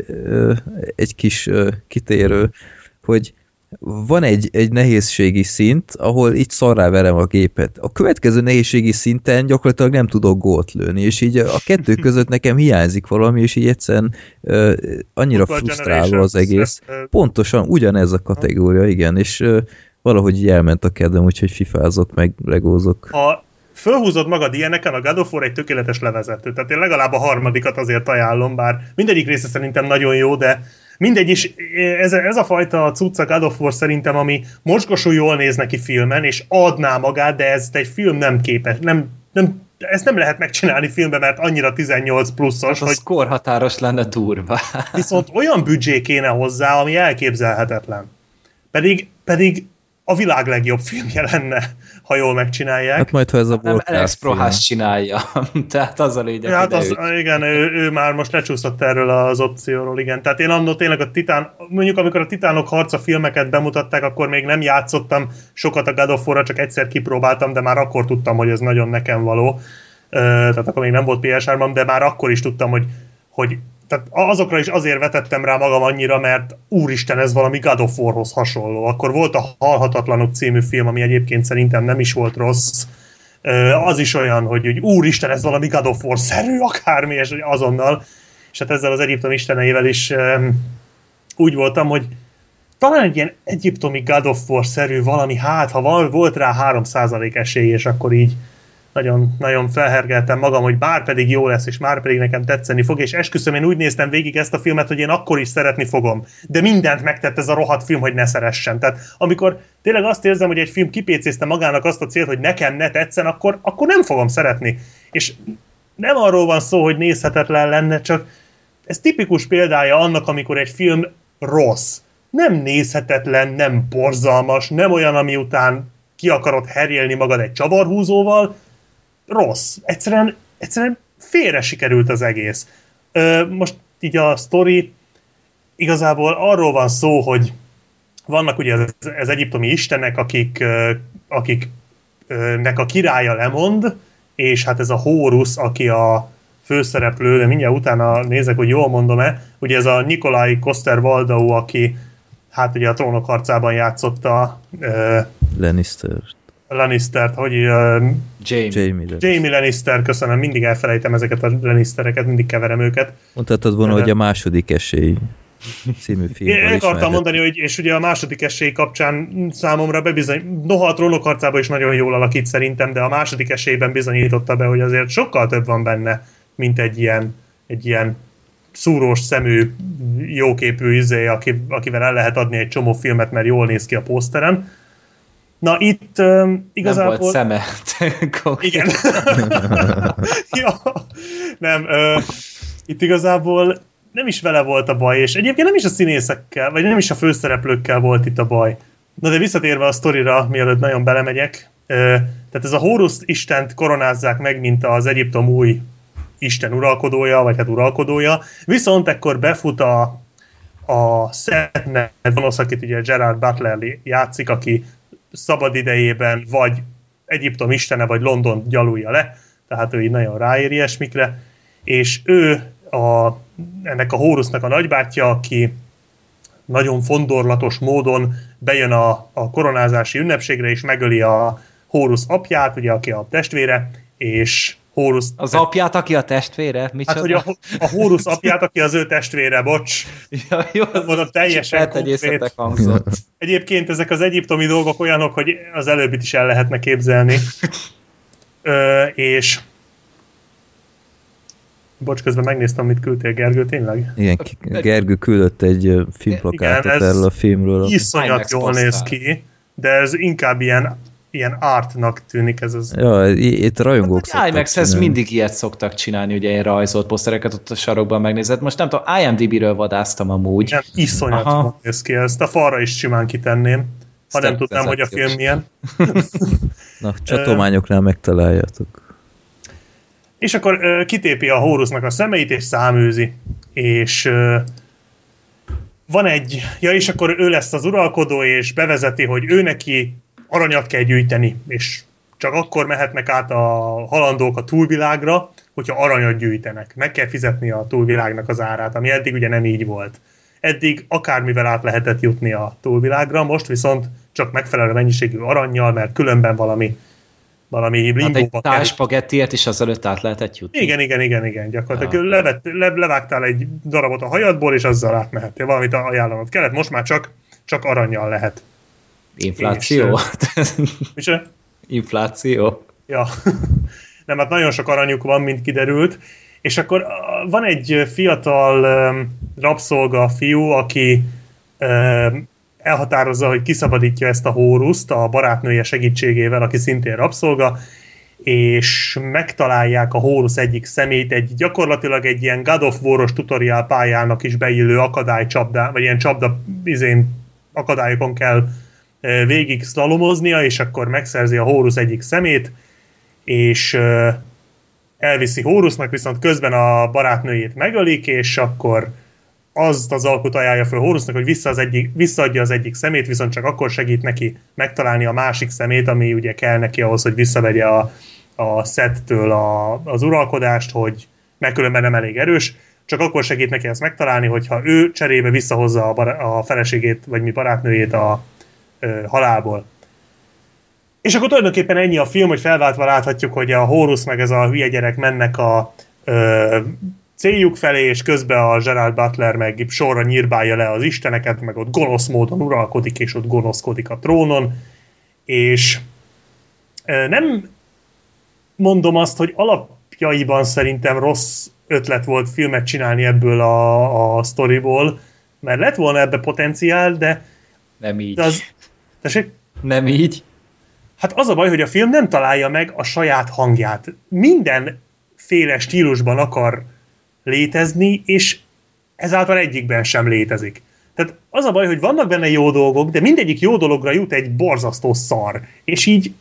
egy kis kitérő, hogy van egy, egy nehézségi szint, ahol így szarrá verem a gépet. A következő nehézségi szinten gyakorlatilag nem tudok gólt lőni, és így a kettő között nekem hiányzik valami, és így egyszerűen uh, annyira frusztráló az egész. Pontosan ugyanez a kategória, igen, és uh, valahogy így elment a kedvem, úgyhogy fifázok, meg legózok. Ha fölhúzod magad ilyeneken, a God of War egy tökéletes levezető. Tehát én legalább a harmadikat azért ajánlom, bár mindegyik része szerintem nagyon jó, de Mindegy is, ez, ez a fajta cucca God of War szerintem, ami mocskosul jól néz neki filmen, és adná magát, de ez egy film nem képes, nem, nem ezt nem lehet megcsinálni filmben, mert annyira 18 pluszos, hát hogy... korhatáros lenne durva. viszont olyan büdzsé kéne hozzá, ami elképzelhetetlen. Pedig, pedig a világ legjobb filmje lenne, ha jól megcsinálják. Hát majd, ha ez a Nem Alex Prohás csinálja, tehát az a lényeg. Ja, hát az, ő... igen, ő, ő, már most lecsúszott erről az opcióról, igen. Tehát én annól tényleg a Titán, mondjuk amikor a Titánok harca filmeket bemutatták, akkor még nem játszottam sokat a God of War-ra, csak egyszer kipróbáltam, de már akkor tudtam, hogy ez nagyon nekem való. Tehát akkor még nem volt ps de már akkor is tudtam, hogy, hogy tehát azokra is azért vetettem rá magam annyira, mert úristen, ez valami God of War-hoz hasonló. Akkor volt a Halhatatlanok című film, ami egyébként szerintem nem is volt rossz. Az is olyan, hogy, hogy úristen, ez valami God of War-szerű, akármi, és azonnal. És hát ezzel az Egyiptom isteneivel is úgy voltam, hogy talán egy ilyen egyiptomi God of War-szerű valami, hát ha volt rá 3% esély, és akkor így nagyon, nagyon felhergeltem magam, hogy bár pedig jó lesz, és már pedig nekem tetszeni fog, és esküszöm, én úgy néztem végig ezt a filmet, hogy én akkor is szeretni fogom. De mindent megtett ez a rohadt film, hogy ne szeressen. Tehát amikor tényleg azt érzem, hogy egy film kipécézte magának azt a célt, hogy nekem ne tetszen, akkor, akkor nem fogom szeretni. És nem arról van szó, hogy nézhetetlen lenne, csak ez tipikus példája annak, amikor egy film rossz. Nem nézhetetlen, nem borzalmas, nem olyan, ami után ki akarod herélni magad egy csavarhúzóval, rossz. Egyszerűen, egyszerűen félre sikerült az egész. Ö, most így a sztori igazából arról van szó, hogy vannak ugye az, az egyiptomi istenek, akik, akiknek a királya lemond, és hát ez a Hórusz, aki a főszereplő, de mindjárt utána nézek, hogy jól mondom-e, ugye ez a Nikolai Koster Valdau, aki hát ugye a trónok harcában játszotta Lannister. Lannister-t, hogy... Uh, Jamie. Jamie, Jamie Lannister, köszönöm, mindig elfelejtem ezeket a Lannistereket, mindig keverem őket. Mondhatod volna, hogy a második esély című film. Én akartam mondani, hogy és ugye a második esély kapcsán számomra bebizony, noha a trónok harcában is nagyon jól alakít szerintem, de a második esélyben bizonyította be, hogy azért sokkal több van benne, mint egy ilyen, egy ilyen szúrós szemű, jóképű izé, aki, akivel el lehet adni egy csomó filmet, mert jól néz ki a poszteren Na itt um, igazából... Nem volt szeme. Igen. ja, nem, uh, itt igazából nem is vele volt a baj, és egyébként nem is a színészekkel, vagy nem is a főszereplőkkel volt itt a baj. Na de visszatérve a sztorira, mielőtt nagyon belemegyek, uh, tehát ez a Horus istent koronázzák meg, mint az Egyiptom új isten uralkodója, vagy hát uralkodója, viszont ekkor befut a, a Seth gonosz, akit ugye Gerard Butler játszik, aki szabad idejében vagy Egyiptom istene, vagy London gyalulja le, tehát ő így nagyon ráér ilyesmikre, és ő a, ennek a Hórusznak a nagybátyja, aki nagyon fondorlatos módon bejön a, a koronázási ünnepségre, és megöli a Hórusz apját, ugye, aki a testvére, és Horus. Az apját, aki a testvére? Micsoda? Hát, hogy a, a Horus apját, aki az ő testvére, bocs. Ja, jó, Mondom, teljesen konkrét. Egyébként ezek az egyiptomi dolgok olyanok, hogy az előbbit is el lehetne képzelni. Ö, és Bocs, közben megnéztem, mit küldtél Gergő, tényleg? Igen, Gergő küldött egy filmplakátot erről a filmről. Iszonyat jól néz ki, de ez inkább ilyen ilyen artnak tűnik ez az. Ja, itt rajongók hát, imax ez mindig ilyet szoktak csinálni, ugye én rajzolt posztereket ott a sarokban megnézed. Most nem tudom, IMDb-ről vadáztam amúgy. Igen, iszonyat néz ki, ezt a falra is simán kitenném, ha Step nem tudnám, hogy a film milyen. Na, csatolmányoknál megtaláljátok. És akkor uh, kitépi a Horusnak a szemeit, és száműzi. És uh, van egy, ja, és akkor ő lesz az uralkodó, és bevezeti, hogy ő neki aranyat kell gyűjteni, és csak akkor mehetnek át a halandók a túlvilágra, hogyha aranyat gyűjtenek. Meg kell fizetni a túlvilágnak az árát, ami eddig ugye nem így volt. Eddig akármivel át lehetett jutni a túlvilágra, most viszont csak megfelelő mennyiségű aranyjal, mert különben valami valami hát egy spagettiért is azelőtt át lehetett jutni. Igen, igen, igen, igen. Gyakorlatilag ja. levet, le, levágtál egy darabot a hajadból, és azzal átmehettél. Valamit ajánlanod kellett, most már csak, csak aranyjal lehet. Infláció? És, Infláció? Ja. Nem, hát nagyon sok aranyuk van, mint kiderült. És akkor van egy fiatal rabszolga fiú, aki elhatározza, hogy kiszabadítja ezt a hóruszt a barátnője segítségével, aki szintén rabszolga, és megtalálják a Horus egyik szemét, egy gyakorlatilag egy ilyen God of War-os tutorial pályának is beillő akadálycsapda, vagy ilyen csapda izén akadályokon kell végig szlalomoznia, és akkor megszerzi a Horus egyik szemét, és elviszi Horusnak, viszont közben a barátnőjét megölik, és akkor azt az alkot ajánlja fel Horusnak, hogy vissza az egyik, visszaadja az egyik szemét, viszont csak akkor segít neki megtalálni a másik szemét, ami ugye kell neki ahhoz, hogy visszavegye a, a szettől a, az uralkodást, hogy megkülönben nem elég erős, csak akkor segít neki ezt megtalálni, hogyha ő cserébe visszahozza a, bar- a feleségét, vagy mi barátnőjét a, halálból. És akkor tulajdonképpen ennyi a film, hogy felváltva láthatjuk, hogy a Horus meg ez a hülye gyerek mennek a ö, céljuk felé, és közben a Gerald Butler meg sorra nyírbálja le az isteneket, meg ott gonosz módon uralkodik, és ott gonoszkodik a trónon, és ö, nem mondom azt, hogy alapjaiban szerintem rossz ötlet volt filmet csinálni ebből a, a sztoriból, mert lett volna ebbe potenciál, de nem így. De az, Tessék? Nem így. Hát az a baj, hogy a film nem találja meg a saját hangját. Mindenféle stílusban akar létezni, és ezáltal egyikben sem létezik. Tehát az a baj, hogy vannak benne jó dolgok, de mindegyik jó dologra jut egy borzasztó szar. És így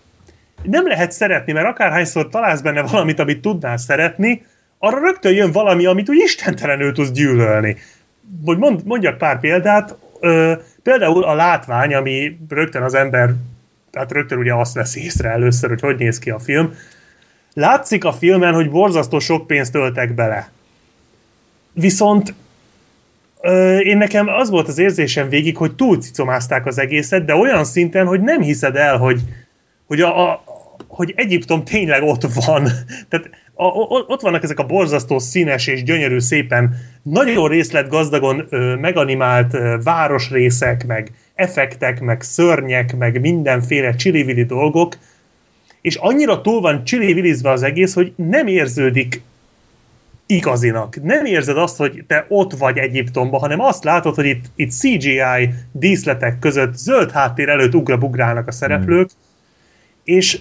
nem lehet szeretni, mert akárhányszor találsz benne valamit, amit tudnál szeretni, arra rögtön jön valami, amit úgy istentelenül tudsz gyűlölni. Hogy mond, mondjak pár példát, ö, Például a látvány, ami rögtön az ember, tehát rögtön ugye azt vesz észre először, hogy hogy néz ki a film. Látszik a filmen, hogy borzasztó sok pénzt töltek bele. Viszont én nekem az volt az érzésem végig, hogy túlcicomázták az egészet, de olyan szinten, hogy nem hiszed el, hogy, hogy a, a, hogy Egyiptom tényleg ott van. Tehát a, ott vannak ezek a borzasztó színes és gyönyörű szépen, nagyon részletgazdagon ö, meganimált ö, városrészek, meg effektek, meg szörnyek, meg mindenféle csili dolgok, és annyira túl van csili az egész, hogy nem érződik igazinak. Nem érzed azt, hogy te ott vagy Egyiptomban, hanem azt látod, hogy itt, itt CGI díszletek között zöld háttér előtt ugrabugrálnak a szereplők, mm. és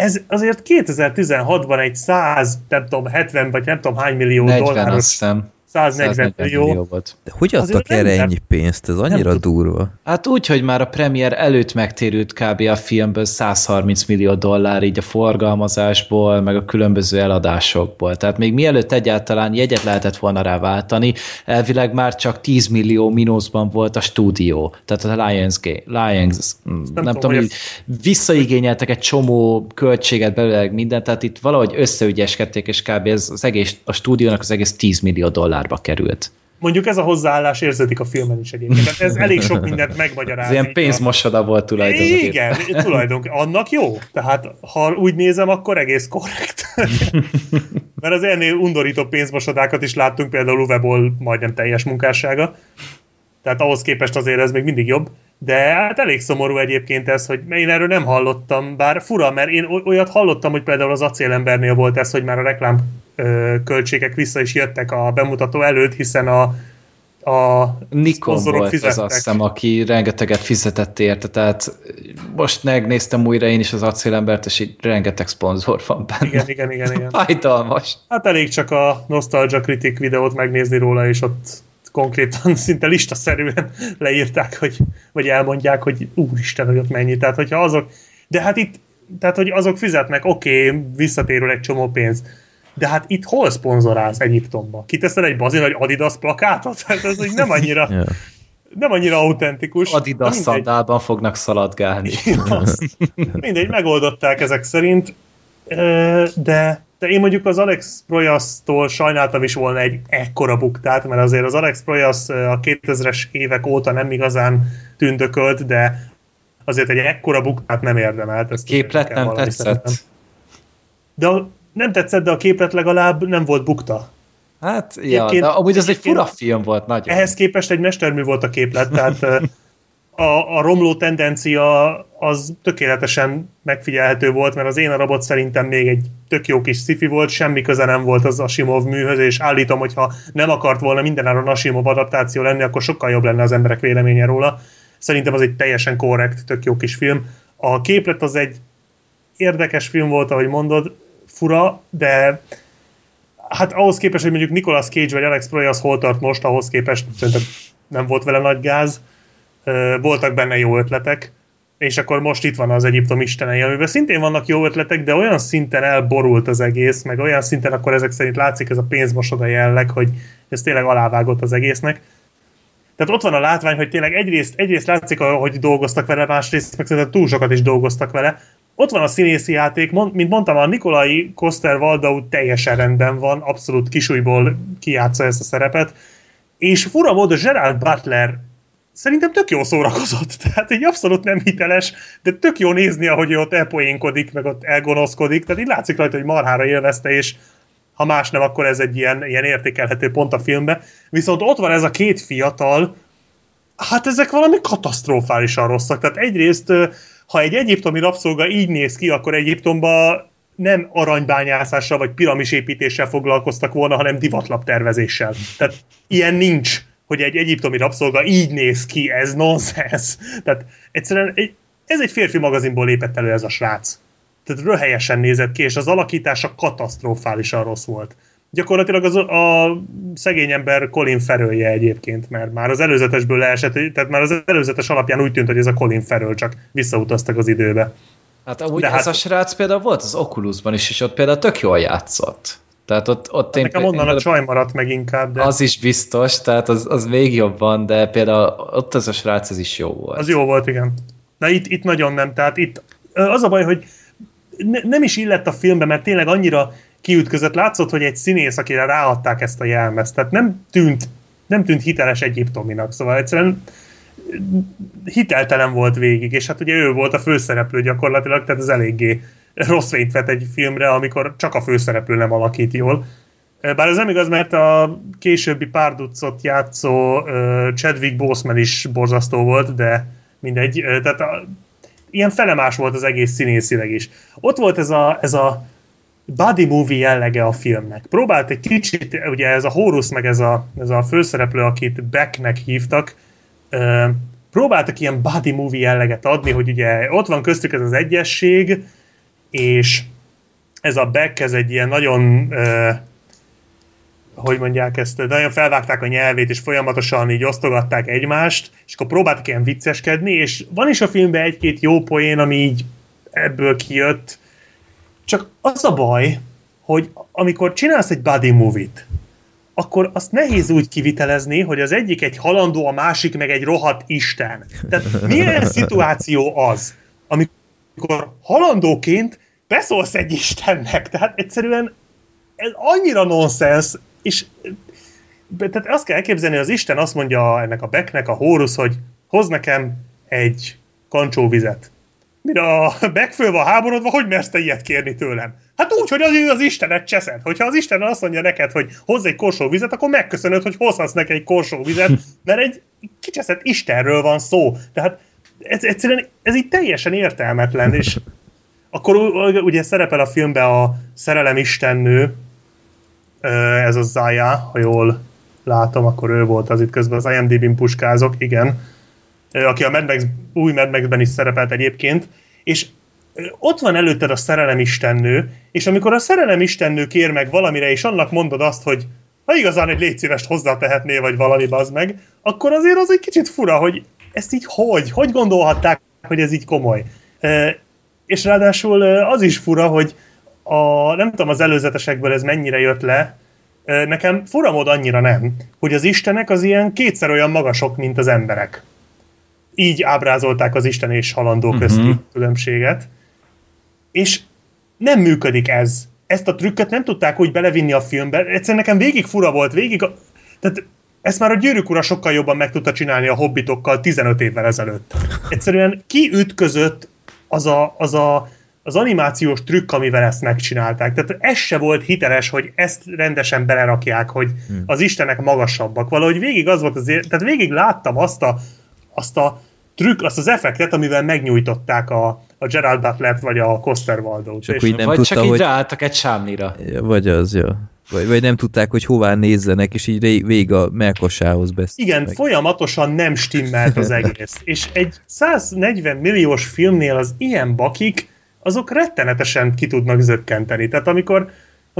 ez azért 2016-ban egy 100, nem tudom, 70 vagy nem tudom hány millió 40, dolláros... Azt hiszem. 140 millió. millió volt. De hogy adtak erre ennyi pénzt? Ez annyira durva. Hát úgy, hogy már a premier előtt megtérült kb. a filmből 130 millió dollár így a forgalmazásból, meg a különböző eladásokból. Tehát még mielőtt egyáltalán jegyet lehetett volna rá váltani, elvileg már csak 10 millió mínuszban volt a stúdió. Tehát a Lionsgate, Lions, nem, nem tudom, hogy visszaigényeltek egy csomó költséget belőle mindent, tehát itt valahogy összeügyeskedték, és kb. Ez az egész, a stúdiónak az egész 10 millió dollár dollárba került. Mondjuk ez a hozzáállás érződik a filmen is egyébként. Ez elég sok mindent megmagyaráz. Ez ilyen pénzmosoda volt tulajdonképpen. Igen, tulajdonképpen. Annak jó. Tehát ha úgy nézem, akkor egész korrekt. Mert az ennél undorító pénzmosodákat is láttunk, például Uweból majdnem teljes munkássága. Tehát ahhoz képest azért ez még mindig jobb. De hát elég szomorú egyébként ez, hogy én erről nem hallottam, bár fura, mert én olyat hallottam, hogy például az acélembernél volt ez, hogy már a reklám költségek vissza is jöttek a bemutató előtt, hiszen a, a Nikon volt fizettek. az azt hiszem, aki rengeteget fizetett érte, tehát most megnéztem újra én is az acélembert, és így rengeteg szponzor van benne. Igen, igen, igen. igen. Fájdalmas. Hát elég csak a Nostalgia Critic videót megnézni róla, és ott konkrétan szinte listaszerűen leírták, hogy, vagy elmondják, hogy úristen, hogy ott mennyi. Tehát, hogyha azok, de hát itt, tehát, hogy azok fizetnek, oké, okay, visszatérül egy csomó pénz, de hát itt hol szponzorálsz Egyiptomba? Kiteszel egy bazin, hogy Adidas plakátot? Hát ez így nem annyira, yeah. nem annyira autentikus. Adidas szandálban fognak szaladgálni. mindegy, megoldották ezek szerint, de de én mondjuk az Alex Proyas-tól sajnáltam is volna egy ekkora buktát, mert azért az Alex Proyas a 2000-es évek óta nem igazán tündökölt, de azért egy ekkora buktát nem érdemelt. Ezt képlet nem tetszett? De nem tetszett, de a képlet legalább nem volt bukta. Hát, ja, de amúgy az egy fura film volt nagyon. Ehhez képest egy mestermű volt a képlet, tehát a, a romló tendencia az tökéletesen megfigyelhető volt, mert az én arabot szerintem még egy tök jó kis sci volt, semmi köze nem volt az Asimov műhöz, és állítom, hogy ha nem akart volna mindenáron Asimov adaptáció lenni, akkor sokkal jobb lenne az emberek véleménye róla. Szerintem az egy teljesen korrekt, tök jó kis film. A képlet az egy érdekes film volt, ahogy mondod, fura, de hát ahhoz képest, hogy mondjuk Nicolas Cage vagy Alex Proyas hol tart most, ahhoz képest szerintem nem volt vele nagy gáz voltak benne jó ötletek, és akkor most itt van az Egyiptom istenei, amiben szintén vannak jó ötletek, de olyan szinten elborult az egész, meg olyan szinten akkor ezek szerint látszik ez a pénzmosoda jelleg, hogy ez tényleg alávágott az egésznek. Tehát ott van a látvány, hogy tényleg egyrészt, egyrészt látszik, hogy dolgoztak vele, másrészt meg szerintem túl sokat is dolgoztak vele. Ott van a színészi játék, mint mondtam, a Nikolai Koster Waldau teljesen rendben van, abszolút kisújból kijátsza ezt a szerepet, és fura módon Gerald Butler szerintem tök jó szórakozott. Tehát egy abszolút nem hiteles, de tök jó nézni, ahogy ő ott elpoénkodik, meg ott elgonoszkodik. Tehát így látszik rajta, hogy marhára élvezte, és ha más nem, akkor ez egy ilyen, ilyen értékelhető pont a filmbe. Viszont ott van ez a két fiatal, hát ezek valami katasztrofálisan rosszak. Tehát egyrészt, ha egy egyiptomi rabszolga így néz ki, akkor Egyiptomban nem aranybányászással vagy piramisépítéssel foglalkoztak volna, hanem divatlap tervezéssel. Tehát ilyen nincs hogy egy egyiptomi rabszolga így néz ki, ez nonsens. Tehát egyszerűen egy, ez egy férfi magazinból lépett elő ez a srác. Tehát röhelyesen nézett ki, és az alakítása katasztrofálisan rossz volt. Gyakorlatilag az a szegény ember Colin Ferölje egyébként, mert már az előzetesből leesett, tehát már az előzetes alapján úgy tűnt, hogy ez a Colin Feröl, csak visszautaztak az időbe. Hát amúgy De ez hát... a srác például volt az Oculusban is, és ott például tök jól játszott. Tehát ott, ott én, Nekem onnan a csaj maradt meg inkább. De... Az is biztos, tehát az, az még jobban, de például ott az a srác, az is jó volt. Az jó volt, igen. Na itt, itt nagyon nem, tehát itt az a baj, hogy ne, nem is illett a filmbe, mert tényleg annyira kiütközött, látszott, hogy egy színész, akire ráadták ezt a jelmezt, tehát nem tűnt, nem tűnt hiteles egyiptominak, szóval egyszerűen hiteltelen volt végig, és hát ugye ő volt a főszereplő gyakorlatilag, tehát ez eléggé rossz fényt vet egy filmre, amikor csak a főszereplő nem alakít jól. Bár ez nem igaz, mert a későbbi párducot játszó Chadwick Boseman is borzasztó volt, de mindegy. Tehát a, ilyen felemás volt az egész színészileg is. Ott volt ez a, ez a body movie jellege a filmnek. Próbált egy kicsit, ugye ez a Horus, meg ez a, ez a főszereplő, akit Becknek hívtak, próbáltak ilyen body movie jelleget adni, hogy ugye ott van köztük ez az egyesség, és ez a Beck, ez egy ilyen nagyon hogy mondják ezt, nagyon felvágták a nyelvét, és folyamatosan így osztogatták egymást, és akkor próbáltak ilyen vicceskedni, és van is a filmben egy-két jó poén, ami így ebből kijött, csak az a baj, hogy amikor csinálsz egy body movie-t, akkor azt nehéz úgy kivitelezni, hogy az egyik egy halandó, a másik meg egy rohadt isten. Tehát milyen szituáció az, amikor halandóként beszólsz egy Istennek. Tehát egyszerűen ez annyira nonsens, és tehát azt kell elképzelni, hogy az Isten azt mondja ennek a Becknek, a Hórusz, hogy hoz nekem egy kancsóvizet. Mire a Beck föl van háborodva, hogy mersz te ilyet kérni tőlem? Hát úgy, hogy az, az Istenet cseszed. Hogyha az Isten azt mondja neked, hogy hozz egy korsó vizet, akkor megköszönöd, hogy hozhatsz neki egy korsó vizet, mert egy kicseszett Istenről van szó. Tehát ez egyszerűen ez így teljesen értelmetlen, és akkor ugye szerepel a filmben a szerelem istennő, ez a Zaya, ha jól látom, akkor ő volt az itt közben, az IMDb-n puskázok, igen, aki a Mad Max, új Mad Max-ben is szerepelt egyébként, és ott van előtted a szerelem istennő, és amikor a szerelem istennő kér meg valamire, és annak mondod azt, hogy ha igazán egy létszívest hozzátehetnél, vagy valami az meg, akkor azért az egy kicsit fura, hogy ezt így hogy? Hogy gondolhatták, hogy ez így komoly? És ráadásul az is fura, hogy a, nem tudom az előzetesekből ez mennyire jött le, nekem fura mód annyira nem, hogy az istenek az ilyen kétszer olyan magasok, mint az emberek. Így ábrázolták az isten és halandó uh-huh. közti különbséget. És nem működik ez. Ezt a trükköt nem tudták úgy belevinni a filmbe. Egyszerűen nekem végig fura volt, végig a... Tehát ezt már a gyűrűk ura sokkal jobban meg tudta csinálni a hobbitokkal 15 évvel ezelőtt. Egyszerűen kiütközött az a, az a az animációs trükk, amivel ezt megcsinálták. Tehát ez se volt hiteles, hogy ezt rendesen belerakják, hogy hmm. az istenek magasabbak. Valahogy végig az volt azért, tehát végig láttam azt a, azt a trükk, azt az effektet, amivel megnyújtották a, a Gerald butler vagy a Costerwaldot. Csak és nem vagy tudta, csak így hogy... ráálltak egy sámlira. Vagy az, jó. Vagy, vagy nem tudták, hogy hová nézzenek, és így vég a melkosához beszél. Igen, meg. folyamatosan nem stimmelt az egész. és egy 140 milliós filmnél az ilyen bakik, azok rettenetesen ki tudnak zökkenteni. Tehát amikor,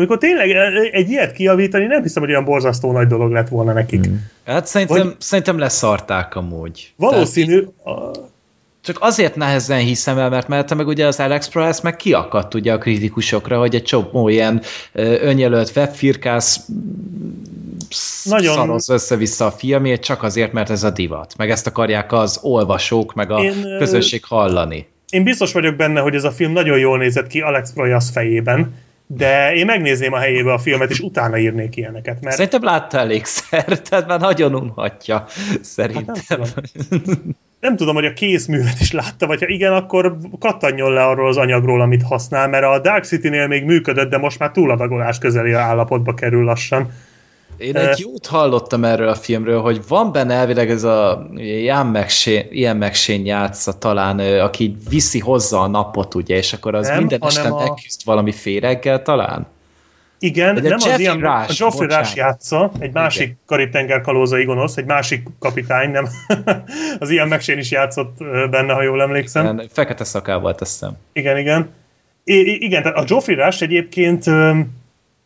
amikor tényleg egy ilyet kiavítani, nem hiszem, hogy olyan borzasztó nagy dolog lett volna nekik. Hmm. Hát szerintem, Vagy, szerintem leszarták amúgy. Valószínű. Tehát, a... Csak azért nehezen hiszem el, mert mert meg ugye az Alex Price meg kiakadt ugye a kritikusokra, hogy egy csomó ilyen önjelölt webfirkász nagyon... szaroz össze-vissza a filmét, csak azért, mert ez a divat. Meg ezt akarják az olvasók, meg a Én, közösség hallani én biztos vagyok benne, hogy ez a film nagyon jól nézett ki Alex Proyas fejében, de én megnézném a helyébe a filmet, és utána írnék ilyeneket. Mert... Szerintem látta elégszer, tehát már nagyon unhatja, szerintem. Hát nem, tudom. nem tudom, hogy a készművet is látta, vagy ha igen, akkor kattanjon le arról az anyagról, amit használ, mert a Dark City-nél még működött, de most már túladagolás közeli állapotba kerül lassan. Én egy jót hallottam erről a filmről, hogy van benne elvileg ez a Ian McShane, Ian McShane játsza talán, aki viszi hozzá a napot, ugye, és akkor az nem, minden este a... megküzd valami féreggel talán? Igen, Vagy nem az Ian, Rush, a Geoffrey bocsánat. Rush játsza, egy másik karib-tenger kalózai gonosz, egy másik kapitány, nem. az Ian McShane is játszott benne, ha jól emlékszem. Igen, fekete szakával teszem. Igen, igen. I- igen, tehát a Geoffrey Rush egyébként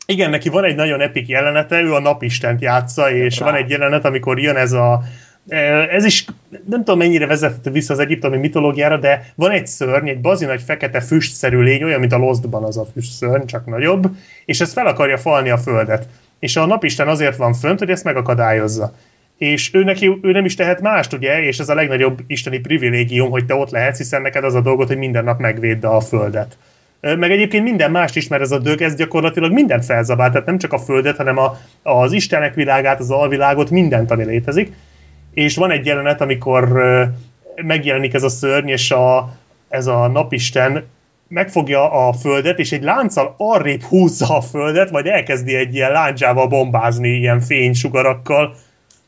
igen, neki van egy nagyon epik jelenete, ő a napistent játsza, és Rá. van egy jelenet, amikor jön ez a e, ez is nem tudom mennyire vezethető vissza az egyiptomi mitológiára, de van egy szörny, egy bazin egy fekete füstszerű lény, olyan, mint a Lostban az a füstszörny, csak nagyobb, és ez fel akarja falni a földet. És a napisten azért van fönt, hogy ezt megakadályozza. És ő, neki, ő nem is tehet mást, ugye, és ez a legnagyobb isteni privilégium, hogy te ott lehetsz, hiszen neked az a dolgot, hogy minden nap megvédd a földet meg egyébként minden mást is, mert ez a dög, ez gyakorlatilag mindent felzabál, tehát nem csak a Földet, hanem a, az Istenek világát, az alvilágot, mindent, ami létezik. És van egy jelenet, amikor megjelenik ez a szörny, és a, ez a napisten megfogja a földet, és egy lánccal arrébb húzza a földet, majd elkezdi egy ilyen láncsával bombázni, ilyen fénysugarakkal.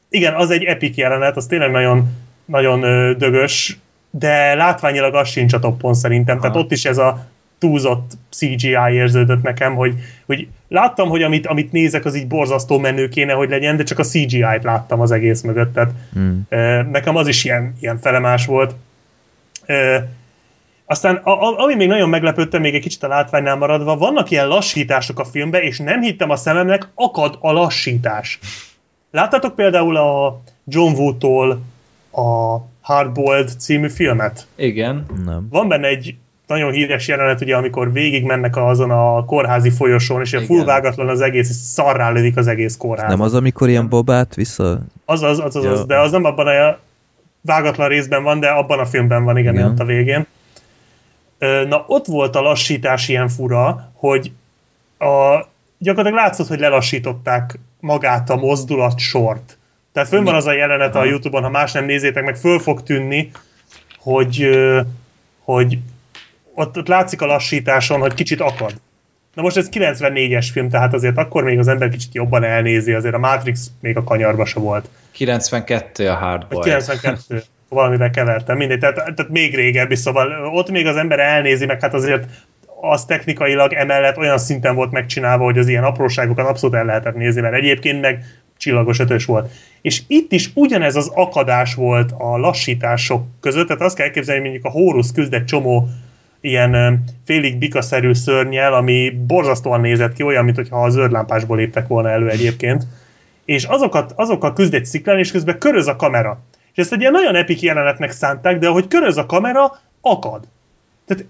Igen, az egy epik jelenet, az tényleg nagyon, nagyon dögös, de látványilag az sincs a toppon szerintem. Aha. Tehát ott is ez a túlzott CGI érződött nekem, hogy, hogy láttam, hogy amit, amit nézek, az így borzasztó menő kéne, hogy legyen, de csak a CGI-t láttam az egész mögött, tehát hmm. nekem az is ilyen, ilyen felemás volt. Aztán, a, a, ami még nagyon meglepődtem, még egy kicsit a látványnál maradva, vannak ilyen lassítások a filmben, és nem hittem a szememnek, akad a lassítás. Láttatok például a John Woo-tól a Hardboiled című filmet? Igen. Nem. Van benne egy nagyon híres jelenet, ugye, amikor végig mennek azon a kórházi folyosón, és a fullvágatlan az egész, és szarrá lövik az egész kórház. Nem az, amikor ilyen babát vissza... Az az, az, az, ja. az de az nem abban a vágatlan részben van, de abban a filmben van, igen, igen. ott a végén. Na, ott volt a lassítás ilyen fura, hogy a gyakorlatilag látszott, hogy lelassították magát a mozdulat sort. Tehát fönn van az a jelenet a Youtube-on, ha más nem nézétek meg, föl fog tűnni, hogy, hogy ott, ott látszik a lassításon, hogy kicsit akad. Na most ez 94-es film, tehát azért akkor még az ember kicsit jobban elnézi, azért a Matrix még a kanyarba se volt. 92 a Hardboy. 92, valamivel kevertem, mindegy, tehát, tehát még régebbi, szóval ott még az ember elnézi, meg hát azért az technikailag emellett olyan szinten volt megcsinálva, hogy az ilyen apróságokat abszolút el lehetett nézni, mert egyébként meg csillagos ötös volt. És itt is ugyanez az akadás volt a lassítások között, tehát azt kell elképzelni, hogy mondjuk a Horus küzd egy csomó ilyen félig bikaszerű szörnyel, ami borzasztóan nézett ki, olyan, mintha a zöld léptek volna elő egyébként. És azokat, azokkal küzd egy sziklán, és közben köröz a kamera. És ezt egy ilyen nagyon epik jelenetnek szánták, de ahogy köröz a kamera, akad. Tehát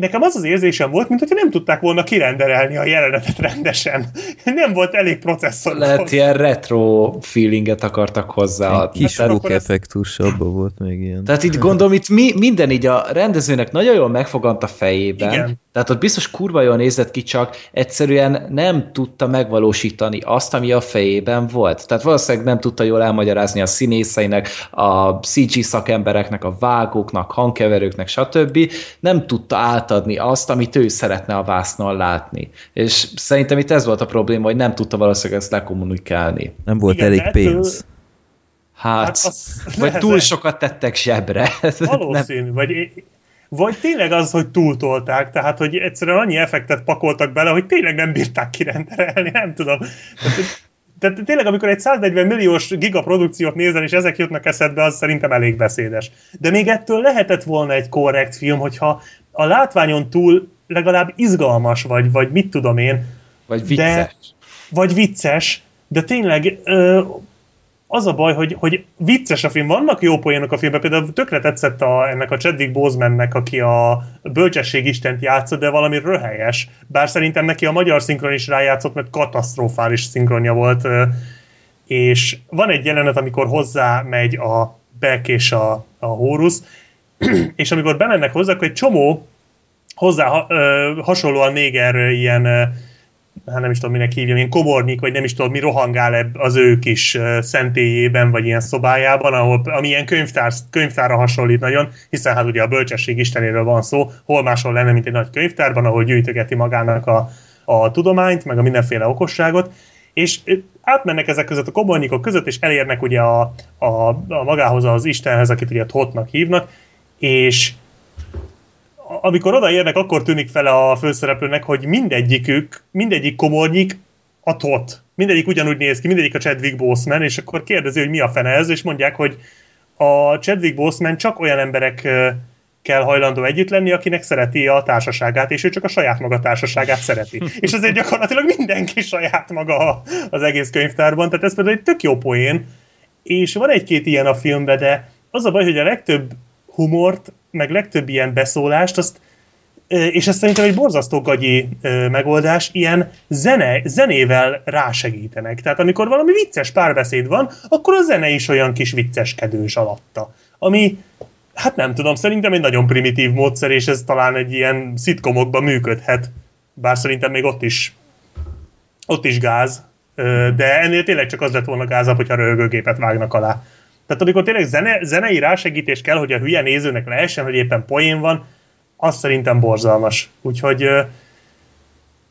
nekem az az érzésem volt, mint hogyha nem tudták volna kirenderelni a jelenetet rendesen. Nem volt elég processzor. Lehet ilyen retro feelinget akartak hozzá. Kis hát, effektus, abban volt még ilyen. Tehát itt gondolom, itt mi, minden így a rendezőnek nagyon jól megfogant a fejében. Igen. Tehát ott biztos kurva jól nézett ki, csak egyszerűen nem tudta megvalósítani azt, ami a fejében volt. Tehát valószínűleg nem tudta jól elmagyarázni a színészeinek, a CG szakembereknek, a vágóknak, hangkeverőknek, stb. Nem tudta átadni azt, amit ő szeretne a vásznon látni. És szerintem itt ez volt a probléma, hogy nem tudta valószínűleg ezt lekommunikálni. Nem volt Igen, elég pénz. Hát, hát vagy túl sokat tettek zsebre. Valószínű, vagy vagy tényleg az, hogy túltolták, tehát hogy egyszerűen annyi effektet pakoltak bele, hogy tényleg nem bírták kirenderelni, nem tudom. Tehát, tehát tényleg, amikor egy 140 milliós gigaprodukciót nézel, és ezek jutnak eszedbe, az szerintem elég beszédes. De még ettől lehetett volna egy korrekt film, hogyha a látványon túl legalább izgalmas, vagy, vagy mit tudom én. Vagy vicces. De, vagy vicces, de tényleg ö, az a baj, hogy, hogy vicces a film, vannak jó poénok a filmben, például tökre tetszett a, ennek a Chadwick Bosemannek, aki a bölcsesség istent játszott, de valami röhelyes, bár szerintem neki a magyar szinkron is rájátszott, mert katasztrofális szinkronja volt, és van egy jelenet, amikor hozzá megy a Beck és a, a Horus, és amikor bemennek hozzá, akkor egy csomó hozzá hasonlóan néger ilyen hát nem is tudom, minek hívjam, ilyen kobornyik, vagy nem is tudom, mi rohangál az ő kis szentélyében, vagy ilyen szobájában, ahol, ami ilyen könyvtár, könyvtárra hasonlít nagyon, hiszen hát ugye a bölcsesség istenéről van szó, hol máshol lenne, mint egy nagy könyvtárban, ahol gyűjtögeti magának a, a tudományt, meg a mindenféle okosságot, és átmennek ezek között a kobornyikok között, és elérnek ugye a, a, a magához az Istenhez, akit ugye Thotnak hívnak, és amikor odaérnek, akkor tűnik fel a főszereplőnek, hogy mindegyikük, mindegyik komornyik a tot. Mindegyik ugyanúgy néz ki, mindegyik a Chadwick Boseman, és akkor kérdezi, hogy mi a fene ez, és mondják, hogy a Chadwick Boseman csak olyan emberek kell hajlandó együtt lenni, akinek szereti a társaságát, és ő csak a saját maga társaságát szereti. és azért gyakorlatilag mindenki saját maga az egész könyvtárban, tehát ez például egy tök jó poén, és van egy-két ilyen a filmben, de az a baj, hogy a legtöbb humort, meg legtöbb ilyen beszólást, azt, és ez szerintem egy borzasztó gagyi megoldás, ilyen zene, zenével rásegítenek. Tehát amikor valami vicces párbeszéd van, akkor a zene is olyan kis vicceskedős alatta. Ami, hát nem tudom, szerintem egy nagyon primitív módszer, és ez talán egy ilyen szitkomokban működhet. Bár szerintem még ott is ott is gáz, de ennél tényleg csak az lett volna gázabb, hogyha röhögőgépet vágnak alá. Tehát amikor tényleg zene, zenei rásegítés kell, hogy a hülye nézőnek lehessen, hogy éppen poén van, az szerintem borzalmas. Úgyhogy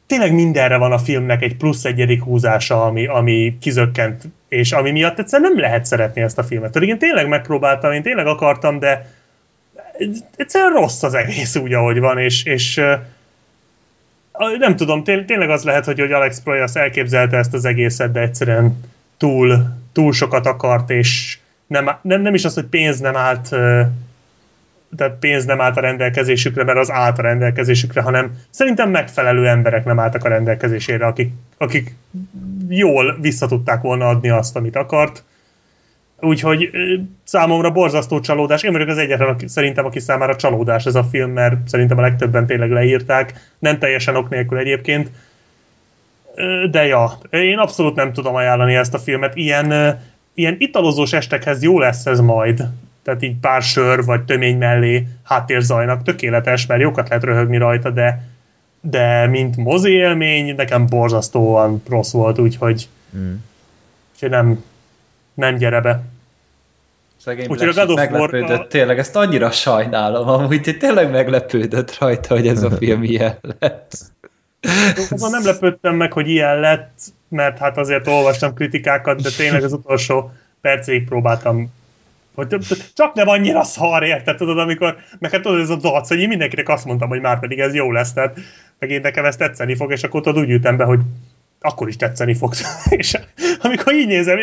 tényleg mindenre van a filmnek egy plusz egyedik húzása, ami, ami kizökkent, és ami miatt egyszerűen nem lehet szeretni ezt a filmet. Pedig én tényleg megpróbáltam, én tényleg akartam, de egyszerűen rossz az egész úgy, ahogy van, és, és nem tudom, tényleg az lehet, hogy, hogy Alex Proyas elképzelte ezt az egészet, de egyszerűen túl, túl sokat akart, és nem, nem, nem is az, hogy pénz nem állt tehát pénz nem állt a rendelkezésükre, mert az állt a rendelkezésükre, hanem szerintem megfelelő emberek nem álltak a rendelkezésére, akik, akik jól visszatudták volna adni azt, amit akart. Úgyhogy számomra borzasztó csalódás. Én vagyok az egyetlen, aki, szerintem, aki számára csalódás ez a film, mert szerintem a legtöbben tényleg leírták, nem teljesen ok nélkül egyébként. De ja, én abszolút nem tudom ajánlani ezt a filmet. Ilyen ilyen italozós estekhez jó lesz ez majd. Tehát így pár sör vagy tömény mellé háttérzajnak tökéletes, mert jókat lehet röhögni rajta, de de mint mozi élmény, nekem borzasztóan rossz volt, úgyhogy, mm. úgyhogy nem, nem gyere be. Szegény Úgyhogy a God meglepődött, War... tényleg, ezt annyira sajnálom, amúgy tényleg meglepődött rajta, hogy ez a film ilyen lett. Azon nem lepődtem meg, hogy ilyen lett, mert hát azért olvastam kritikákat, de tényleg az utolsó percéig próbáltam hogy csak nem annyira szar, érted, tudod, amikor, meg hát tudod, ez a dac, hogy én mindenkinek azt mondtam, hogy már pedig ez jó lesz, tehát meg én nekem ezt tetszeni fog, és akkor tudod úgy ültem be, hogy akkor is tetszeni fog. és amikor így nézem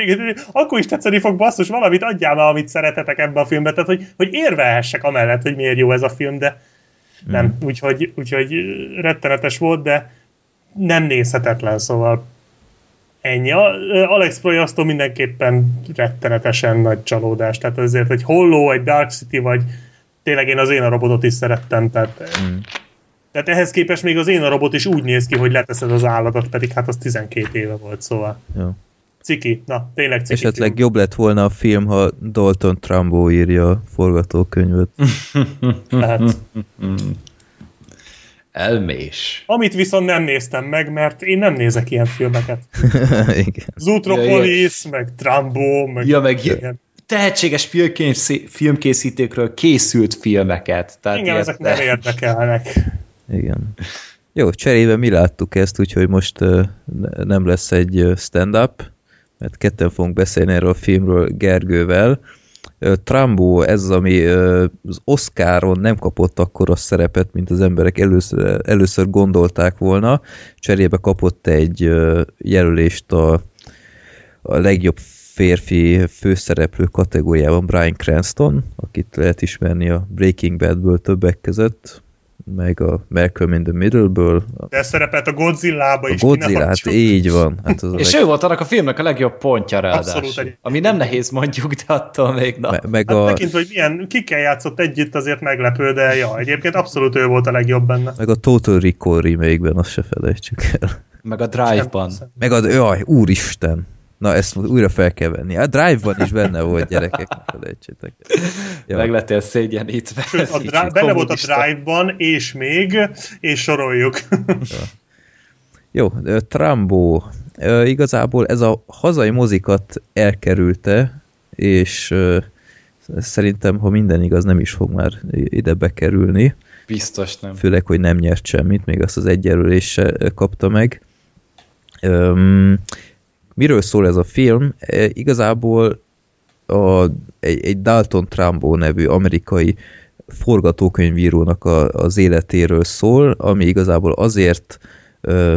akkor is tetszeni fog, basszus, valamit adjál már, amit szeretetek ebbe a filmbe, tehát hogy, hogy érvelhessek amellett, hogy miért jó ez a film, de nem, mm. úgyhogy, úgyhogy rettenetes volt, de nem nézhetetlen, szóval ennyi. Alex Proyasztó mindenképpen rettenetesen nagy csalódás, tehát azért egy Holló, egy Dark City, vagy tényleg én az én a robotot is szerettem, tehát mm. Tehát ehhez képest még az én a robot is úgy néz ki, hogy leteszed az állatot, pedig hát az 12 éve volt, szóval. Jó. Ciki, na, tényleg ciki. Esetleg film. jobb lett volna a film, ha Dalton Trumbo írja a forgatókönyvet. Lehet. Elmés. Amit viszont nem néztem meg, mert én nem nézek ilyen filmeket. Igen. Zootropolis, ja, meg Trumbo, meg... Ja, meg ilyen. tehetséges filmkészítőkről készült filmeket. Tehát Igen, ezek nem érdekelnek. Igen. Jó, cserébe mi láttuk ezt, úgyhogy most uh, nem lesz egy stand-up, mert ketten fogunk beszélni erről a filmről Gergővel. Trumbo, ez ami az Oscaron nem kapott akkor a szerepet, mint az emberek először, először gondolták volna. Cserébe kapott egy jelölést a, a legjobb férfi főszereplő kategóriában Brian Cranston, akit lehet ismerni a Breaking Badből többek között, meg a Malcolm in the Middle-ből. De szerepelt a Godzilla-ba is. A Godzilla, hát így van. Hát az És leg... ő volt annak a filmnek a legjobb pontja ráadásul. Abszolút Ami nem nehéz mondjuk, de attól még na. Me meg hát a... tekintve, hogy milyen kikkel játszott együtt, azért meglepő, de ja, egyébként abszolút ő volt a legjobb benne. Meg a Total Recall remake-ben, azt se felejtsük el. Meg a Drive-ban. Meg a, jaj, úristen. Na, ezt újra fel kell venni. A Drive-ban is benne volt, gyerekek, ne felejtsétek. Ja. Meg lettél szégyenítve. Sőt, a dra- benne volt a Drive-ban, és még, és soroljuk. Ja. Jó, Trumbo. Igazából ez a hazai mozikat elkerülte, és szerintem, ha minden igaz, nem is fog már ide bekerülni. Biztos nem. Főleg, hogy nem nyert semmit, még azt az egy kapta meg. Um, miről szól ez a film? E, igazából a, egy, egy Dalton Trumbo nevű amerikai forgatókönyvírónak a, az életéről szól, ami igazából azért ö,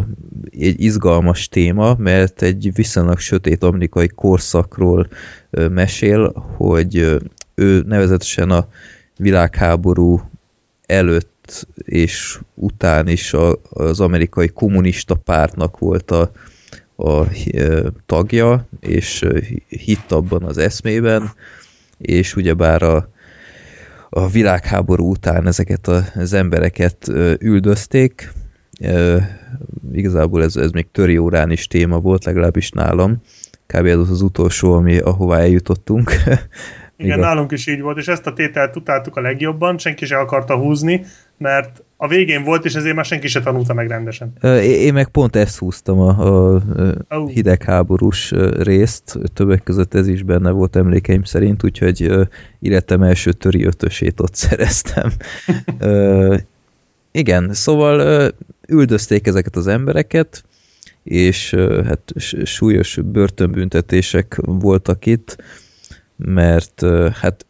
egy izgalmas téma, mert egy viszonylag sötét amerikai korszakról ö, mesél, hogy ö, ő nevezetesen a világháború előtt és után is az amerikai kommunista pártnak volt a, a tagja, és hitt abban az eszmében, és ugyebár a, a világháború után ezeket az embereket üldözték. Igazából ez, ez még töri órán is téma volt, legalábbis nálam. Kb. ez az utolsó, ami, ahová eljutottunk. Igen, Igen, nálunk is így volt, és ezt a tételt utáltuk a legjobban, senki se akarta húzni, mert a végén volt, és ezért már senki se tanulta meg rendesen. Én meg pont ezt húztam a, a hidegháborús részt, többek között ez is benne volt emlékeim szerint, úgyhogy életem első töri ötösét ott szereztem. Igen, szóval üldözték ezeket az embereket, és hát súlyos börtönbüntetések voltak itt, mert hát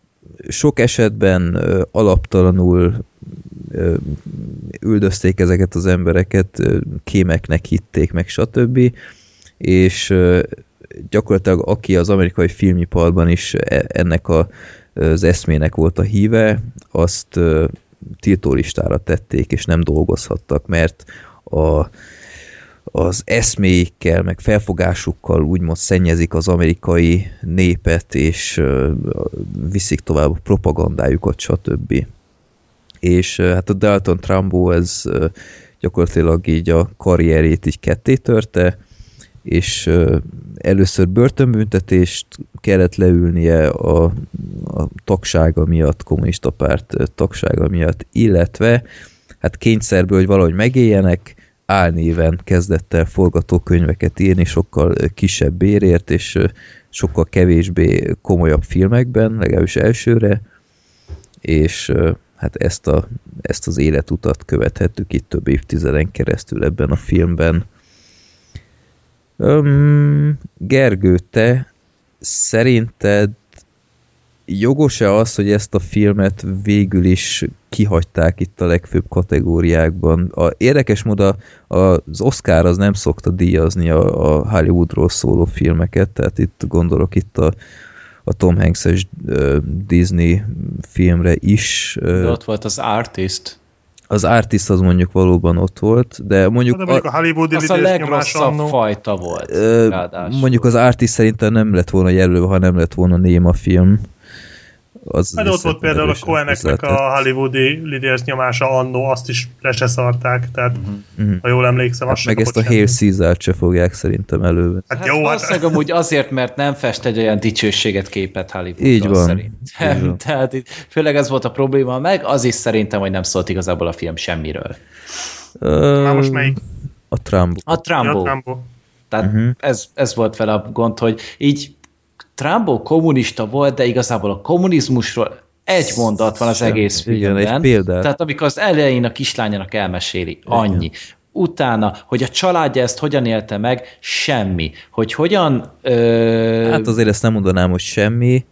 sok esetben alaptalanul üldözték ezeket az embereket, kémeknek hitték meg, stb. És gyakorlatilag aki az amerikai filmiparban is e, ennek a, az eszmének volt a híve, azt tiltólistára tették, és nem dolgozhattak, mert a az eszméikkel, meg felfogásukkal úgymond szennyezik az amerikai népet, és viszik tovább a propagandájukat, stb. És hát a Dalton Trumbo ez gyakorlatilag így a karrierét így ketté törte, és először börtönbüntetést kellett leülnie a, a tagsága miatt, kommunista párt tagsága miatt, illetve hát kényszerből, hogy valahogy megéljenek, álnéven kezdett el forgatókönyveket írni, sokkal kisebb bérért, és sokkal kevésbé komolyabb filmekben, legalábbis elsőre, és hát ezt, a, ezt az életutat követhettük itt több évtizeden keresztül ebben a filmben. Um, Gergő, te szerinted jogos-e az, hogy ezt a filmet végül is kihagyták itt a legfőbb kategóriákban? A, érdekes mód az Oscar az nem szokta díjazni a, a Hollywoodról szóló filmeket, tehát itt gondolok itt a, a Tom Hanks-es uh, Disney filmre is. Uh, de ott volt az Artist. Az Artist az mondjuk valóban ott volt, de mondjuk... De mondjuk a, a Hollywoodi az a legrosszabb fajta volt. Uh, mondjuk az Artist szerintem nem lett volna jelölve, ha nem lett volna néma film. Az hát ott volt például a Coheneknek a hollywoodi lidérc nyomása annó, azt is le se szarták, tehát uh-huh. ha jól emlékszem, hát meg ezt a Hail caesar se fogják szerintem elő. Hát, hát jó, hát... amúgy azért, mert nem fest egy olyan dicsőséget képet Hollywoodról Így van. Szerint. Így van. tehát itt, főleg ez volt a probléma, meg az is szerintem, hogy nem szólt igazából a film semmiről. Uh, Már most melyik? A Trumbo. A Trumbo. Ja, a Trumbo. Tehát uh-huh. ez, ez volt vele a gond, hogy így Trumbo kommunista volt, de igazából a kommunizmusról egy mondat van az egész filmben. Igen, egy példát. Tehát amikor az elején a kislányának elmeséli, annyi. Igen. Utána, hogy a családja ezt hogyan élte meg, semmi. Hogy hogyan... Ö... Hát azért ezt nem mondanám, hogy semmi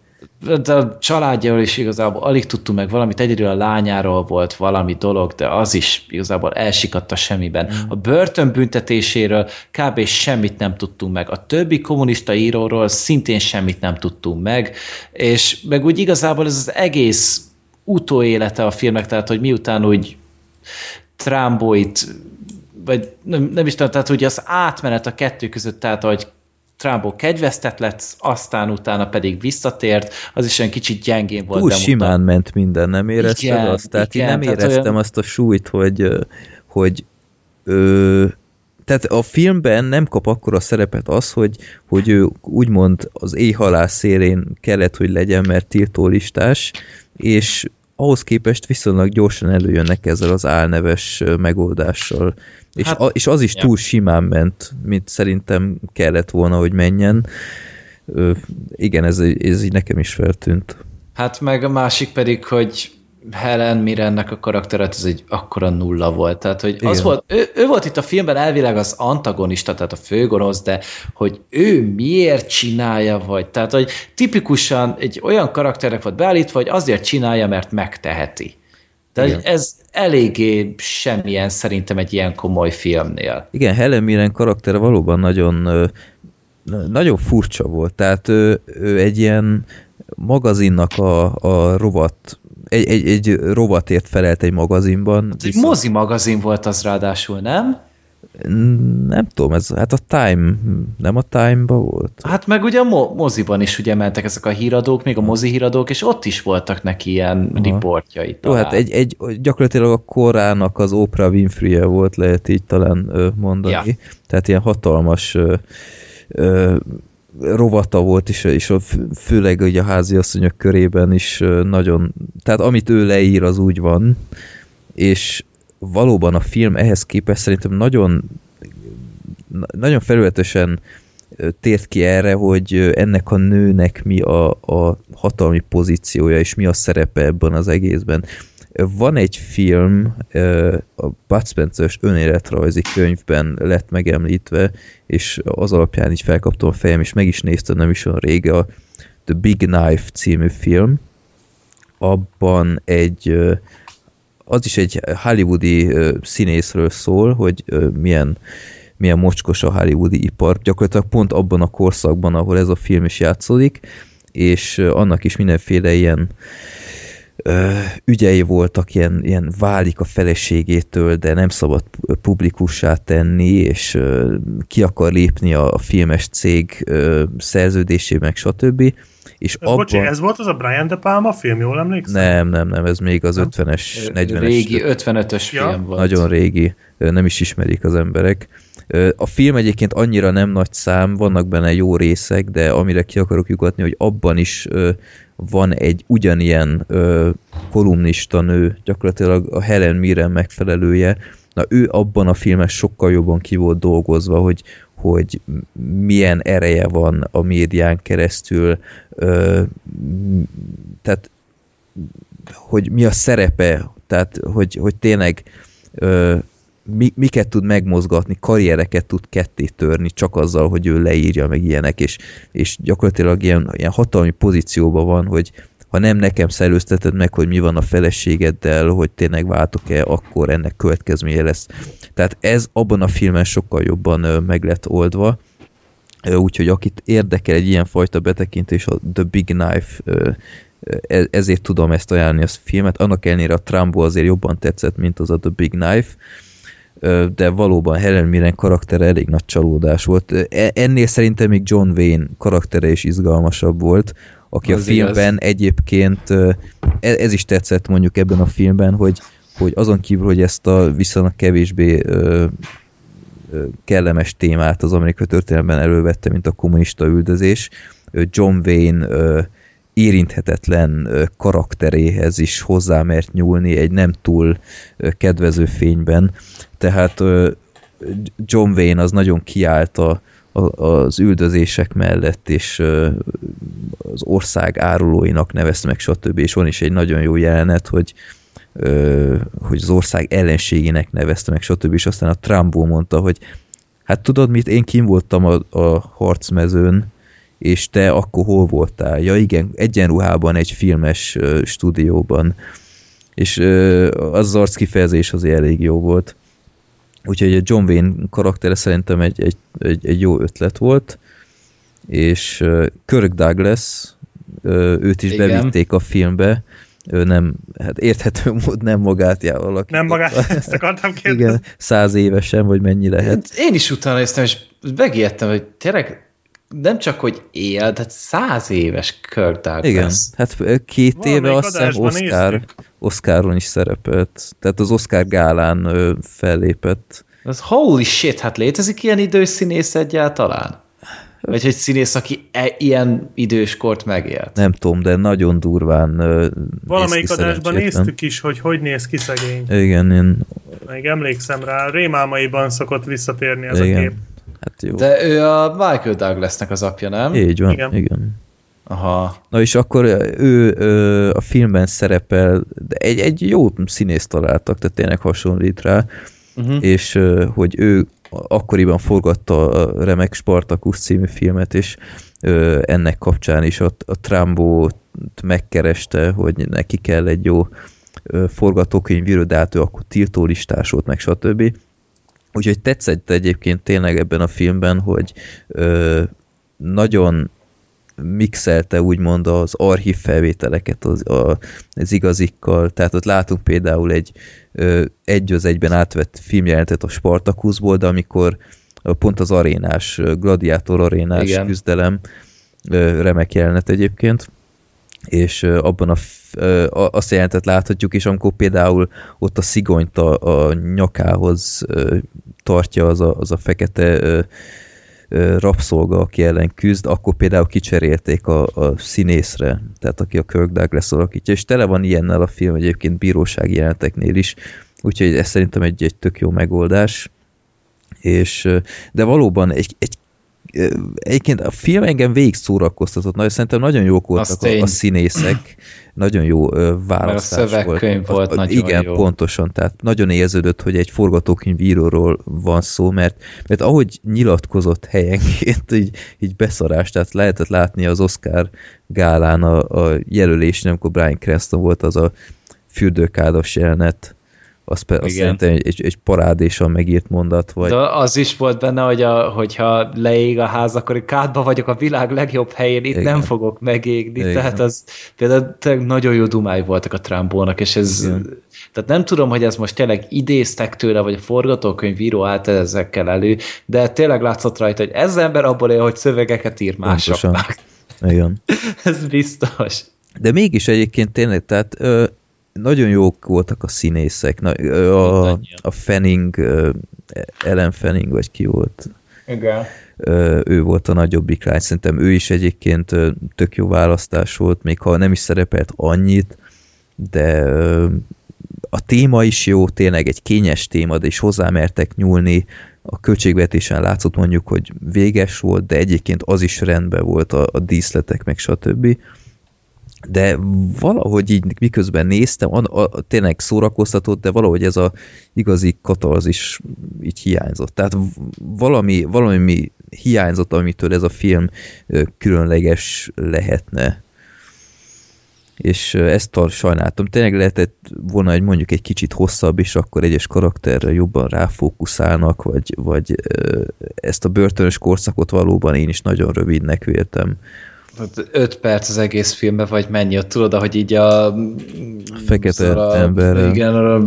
de a családjáról is igazából alig tudtunk meg valamit, egyedül a lányáról volt valami dolog, de az is igazából elsikadt a semmiben. Mm. A börtönbüntetéséről kb. semmit nem tudtunk meg. A többi kommunista íróról szintén semmit nem tudtunk meg, és meg úgy igazából ez az egész utóélete a filmnek, tehát hogy miután úgy Trámboit vagy nem, nem is tudom, tehát hogy az átmenet a kettő között, tehát hogy Trumbo kegyvesztett lett, aztán utána pedig visszatért, az is olyan kicsit gyengén volt. Túl simán ment minden, nem érezted igen, azt? Tehát igen, én nem tehát éreztem olyan... azt a súlyt, hogy, hogy ö, tehát a filmben nem kap akkor a szerepet az, hogy, hogy ő úgymond az éjhalás szélén kellett, hogy legyen, mert tiltólistás, és ahhoz képest viszonylag gyorsan előjönnek ezzel az álneves megoldással. És, hát, a, és az is ja. túl simán ment, mint szerintem kellett volna, hogy menjen. Ö, igen, ez, ez így nekem is feltűnt. Hát meg a másik pedig, hogy Helen Mirrennek a karakteret, ez egy akkora nulla volt. Tehát, hogy az volt, ő, ő volt itt a filmben elvileg az antagonista, tehát a főgonosz, de hogy ő miért csinálja, vagy tehát, hogy tipikusan egy olyan karakterek volt beállítva, hogy azért csinálja, mert megteheti. De Igen. ez eléggé semmilyen szerintem egy ilyen komoly filmnél. Igen, Helen Mirren karaktere valóban nagyon nagyon furcsa volt. Tehát ő, ő egy ilyen magazinnak a, a rovat egy, egy, egy rovatért felelt egy magazinban. Hát egy mozi magazin volt az ráadásul, nem? Nem tudom, ez hát a Time, nem a Time-ba volt? Hát meg ugye a mo moziban is ugye mentek ezek a híradók, még a mozi híradók, és ott is voltak neki ilyen Aha. riportjai. Talán. Jó, hát egy, egy, gyakorlatilag a korának az Oprah winfrey -e volt, lehet így talán mondani. Ja. Tehát ilyen hatalmas ö, ö, rovata volt, és, és főleg ugye a háziasszonyok körében is nagyon, tehát amit ő leír, az úgy van, és valóban a film ehhez képest szerintem nagyon nagyon felületesen tért ki erre, hogy ennek a nőnek mi a, a hatalmi pozíciója, és mi a szerepe ebben az egészben. Van egy film, a Bud Spencer-s önéletrajzi könyvben lett megemlítve, és az alapján így felkaptam a fejem, és meg is néztem nem is olyan rége a The Big Knife című film. Abban egy az is egy hollywoodi színészről szól, hogy milyen, milyen mocskos a hollywoodi ipar, gyakorlatilag pont abban a korszakban, ahol ez a film is játszódik, és annak is mindenféle ilyen ügyei voltak, ilyen, ilyen válik a feleségétől, de nem szabad publikussá tenni, és ki akar lépni a, filmes cég szerződésében, meg stb. És abban... Bocsi, ez volt az a Brian De Palma film, jól emlékszem? Nem, nem, nem, ez még az 50-es, 40-es. Régi 55-ös ja. film volt. Nagyon régi, nem is ismerik az emberek. A film egyébként annyira nem nagy szám, vannak benne jó részek, de amire ki akarok lyukatni, hogy abban is van egy ugyanilyen kolumnista nő, gyakorlatilag a Helen Mirren megfelelője, na ő abban a filmen sokkal jobban ki volt dolgozva, hogy, hogy milyen ereje van a médián keresztül, tehát hogy mi a szerepe, tehát hogy, hogy tényleg miket tud megmozgatni, karriereket tud ketté törni csak azzal, hogy ő leírja meg ilyenek, és, és gyakorlatilag ilyen, ilyen hatalmi pozícióban van, hogy ha nem nekem szellőzteted meg, hogy mi van a feleségeddel, hogy tényleg váltok-e, akkor ennek következménye lesz. Tehát ez abban a filmen sokkal jobban meg lett oldva, úgyhogy akit érdekel egy ilyen fajta betekintés, a The Big Knife, e, ezért tudom ezt ajánlani a filmet, annak ellenére a Trumbo azért jobban tetszett, mint az a The Big Knife, de valóban Helen Mirren karaktere elég nagy csalódás volt. E, ennél szerintem még John Wayne karaktere is izgalmasabb volt, aki az a filmben igaz. egyébként, e, ez is tetszett mondjuk ebben a filmben, hogy, hogy azon kívül, hogy ezt a viszonylag kevésbé kellemes témát az amerikai történelemben elővette, mint a kommunista üldözés, John Wayne érinthetetlen karakteréhez is hozzá mert nyúlni egy nem túl kedvező fényben. Tehát John Wayne az nagyon kiállt a, az üldözések mellett, és az ország árulóinak nevezte meg, stb. És van is egy nagyon jó jelenet, hogy, hogy az ország ellenségének nevezte meg, stb. És aztán a Trumpból mondta, hogy hát tudod mit, én kim voltam a, a harcmezőn, és te akkor hol voltál? Ja igen, egyenruhában egy filmes stúdióban. És az az kifejezés azért elég jó volt. Úgyhogy a John Wayne karaktere szerintem egy, egy, egy, egy jó ötlet volt, és Kirk Douglas, őt is Igen. bevitték a filmbe, ő nem, hát érthető mód nem magát alakította. Nem magát, ezt akartam kérdezni. Igen, száz évesen, vagy mennyi lehet. Én is utána néztem, és megijedtem, hogy tényleg nem csak, hogy él, de száz éves Kirk Douglas. Igen, hát két Valamelyik éve azt hiszem Oscar, Oscaron is szerepelt. Tehát az Oscar gálán ö, fellépett. Az holy shit, hát létezik ilyen idős színész egyáltalán? Vagy hogy színész, aki e, ilyen időskort megélt? Nem tudom, de nagyon durván Valamelyik adásban néztük is, hogy hogy néz ki szegény. Igen, én... Még emlékszem rá, rémálmaiban szokott visszatérni ez Igen. a kép. Hát jó. De ő a Michael Douglasnek az apja, nem? Így van, igen. igen. Aha. Na és akkor ő, ő a filmben szerepel, de egy, egy jó színészt találtak, tehát tényleg hasonlít rá, uh-huh. és hogy ő akkoriban forgatta a remek Spartacus című filmet, és ennek kapcsán is a, a Trambót megkereste, hogy neki kell egy jó hát ő akkor tiltólistás volt, meg stb. Úgyhogy tetszett egyébként tényleg ebben a filmben, hogy ö, nagyon mixelte úgymond az archív felvételeket az, a, az igazikkal, tehát ott látunk például egy ö, egy az egyben átvett filmjelentet a Spartakuszból, de amikor pont az arénás, gladiátor arénás Igen. küzdelem, ö, remek jelenet egyébként, és abban a, azt jelentet láthatjuk, és amikor például ott a szigonyt a, a nyakához tartja az a, az a fekete rabszolga, aki ellen küzd, akkor például kicserélték a, a színészre, tehát aki a Kirk Douglas alakítja, és tele van ilyennel a film egyébként bírósági jeleneteknél is, úgyhogy ez szerintem egy, egy tök jó megoldás, és, de valóban egy, egy egyébként a film engem végig szórakoztatott, nagyon, szerintem nagyon jók voltak a, a színészek, nagyon jó választás Mert a volt. volt a, nagyon Igen, jó. pontosan, tehát nagyon érződött, hogy egy forgatókönyvíróról van szó, mert, mert ahogy nyilatkozott helyenként, így, így beszarás, tehát lehetett látni az Oscar gálán a, a jelölésnél, amikor Brian Cranston volt az a fürdőkádos jelenet, az, az szerintem egy, egy, egy parádésan megírt mondat. Vagy... De az is volt benne, hogy a, hogyha leég a ház, akkor kádba vagyok a világ legjobb helyén, itt Igen. nem fogok megégni. Igen. Tehát az például nagyon jó dumáj voltak a Trumpónak, és ez Igen. tehát nem tudom, hogy ez most tényleg idéztek tőle, vagy a forgatókönyvíró állt ezekkel elő, de tényleg látszott rajta, hogy ez ember abból él, hogy szövegeket ír másoknak. Igen. Ez biztos. De mégis egyébként tényleg, tehát ö, nagyon jók voltak a színészek. Na, a, a Fanning, Ellen Fanning, vagy ki volt? Igen. Ő volt a nagyobbik lány. Szerintem ő is egyébként tök jó választás volt, még ha nem is szerepelt annyit, de a téma is jó, tényleg egy kényes téma, de is hozzámertek nyúlni. A költségvetésen látszott mondjuk, hogy véges volt, de egyébként az is rendben volt a, a díszletek, meg stb de valahogy így miközben néztem, a, a, tényleg szórakoztatott, de valahogy ez a igazi katarzis így hiányzott. Tehát valami, valami hiányzott, amitől ez a film különleges lehetne. És ezt sajnáltam. Tényleg lehetett volna egy mondjuk egy kicsit hosszabb, és akkor egyes karakterre jobban ráfókuszálnak, vagy, vagy ezt a börtönös korszakot valóban én is nagyon rövidnek véltem 5 perc az egész filmben, vagy mennyi ott, tudod, hogy így a... Fekete a, ember. Igen, a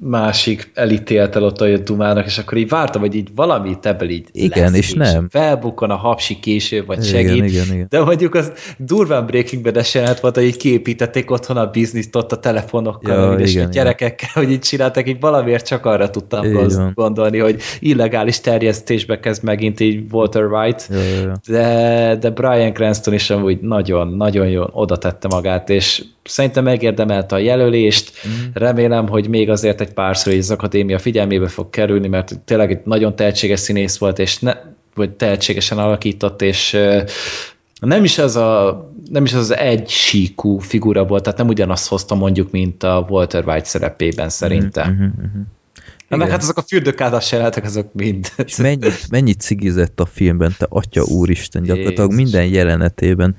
másik elítélt el ott a Dumának, és akkor így vártam, hogy így valami ebből így Igen, lesz, és nem. Felbukkan a hapsi késő, vagy igen, segít. Igen, igen. De mondjuk az durván Breaking Bad esenet volt, hogy így kiépítették otthon a bizniszt ott a telefonokkal, ja, és igen, a gyerekekkel, igen. hogy így csináltak, így valamiért csak arra tudtam igen. gondolni, hogy illegális terjesztésbe kezd megint így Walter White, ja, ja, ja. De, de Brian Cranston is amúgy nagyon-nagyon oda tette magát, és szerintem megérdemelte a jelölést, mm. remélem, hogy még azért egy párszor az akadémia figyelmébe fog kerülni, mert tényleg egy nagyon tehetséges színész volt, és ne, vagy tehetségesen alakított, és nem is az a nem is az egy síkú figura volt, tehát nem ugyanazt hozta mondjuk, mint a Walter White szerepében szerintem. Mm-hmm, mm-hmm. Na, meg hát azok a fürdőkádas jelenetek, azok mind. És mennyit, mennyit cigizett a filmben, te atya úristen, gyakorlatilag Jézus. minden jelenetében.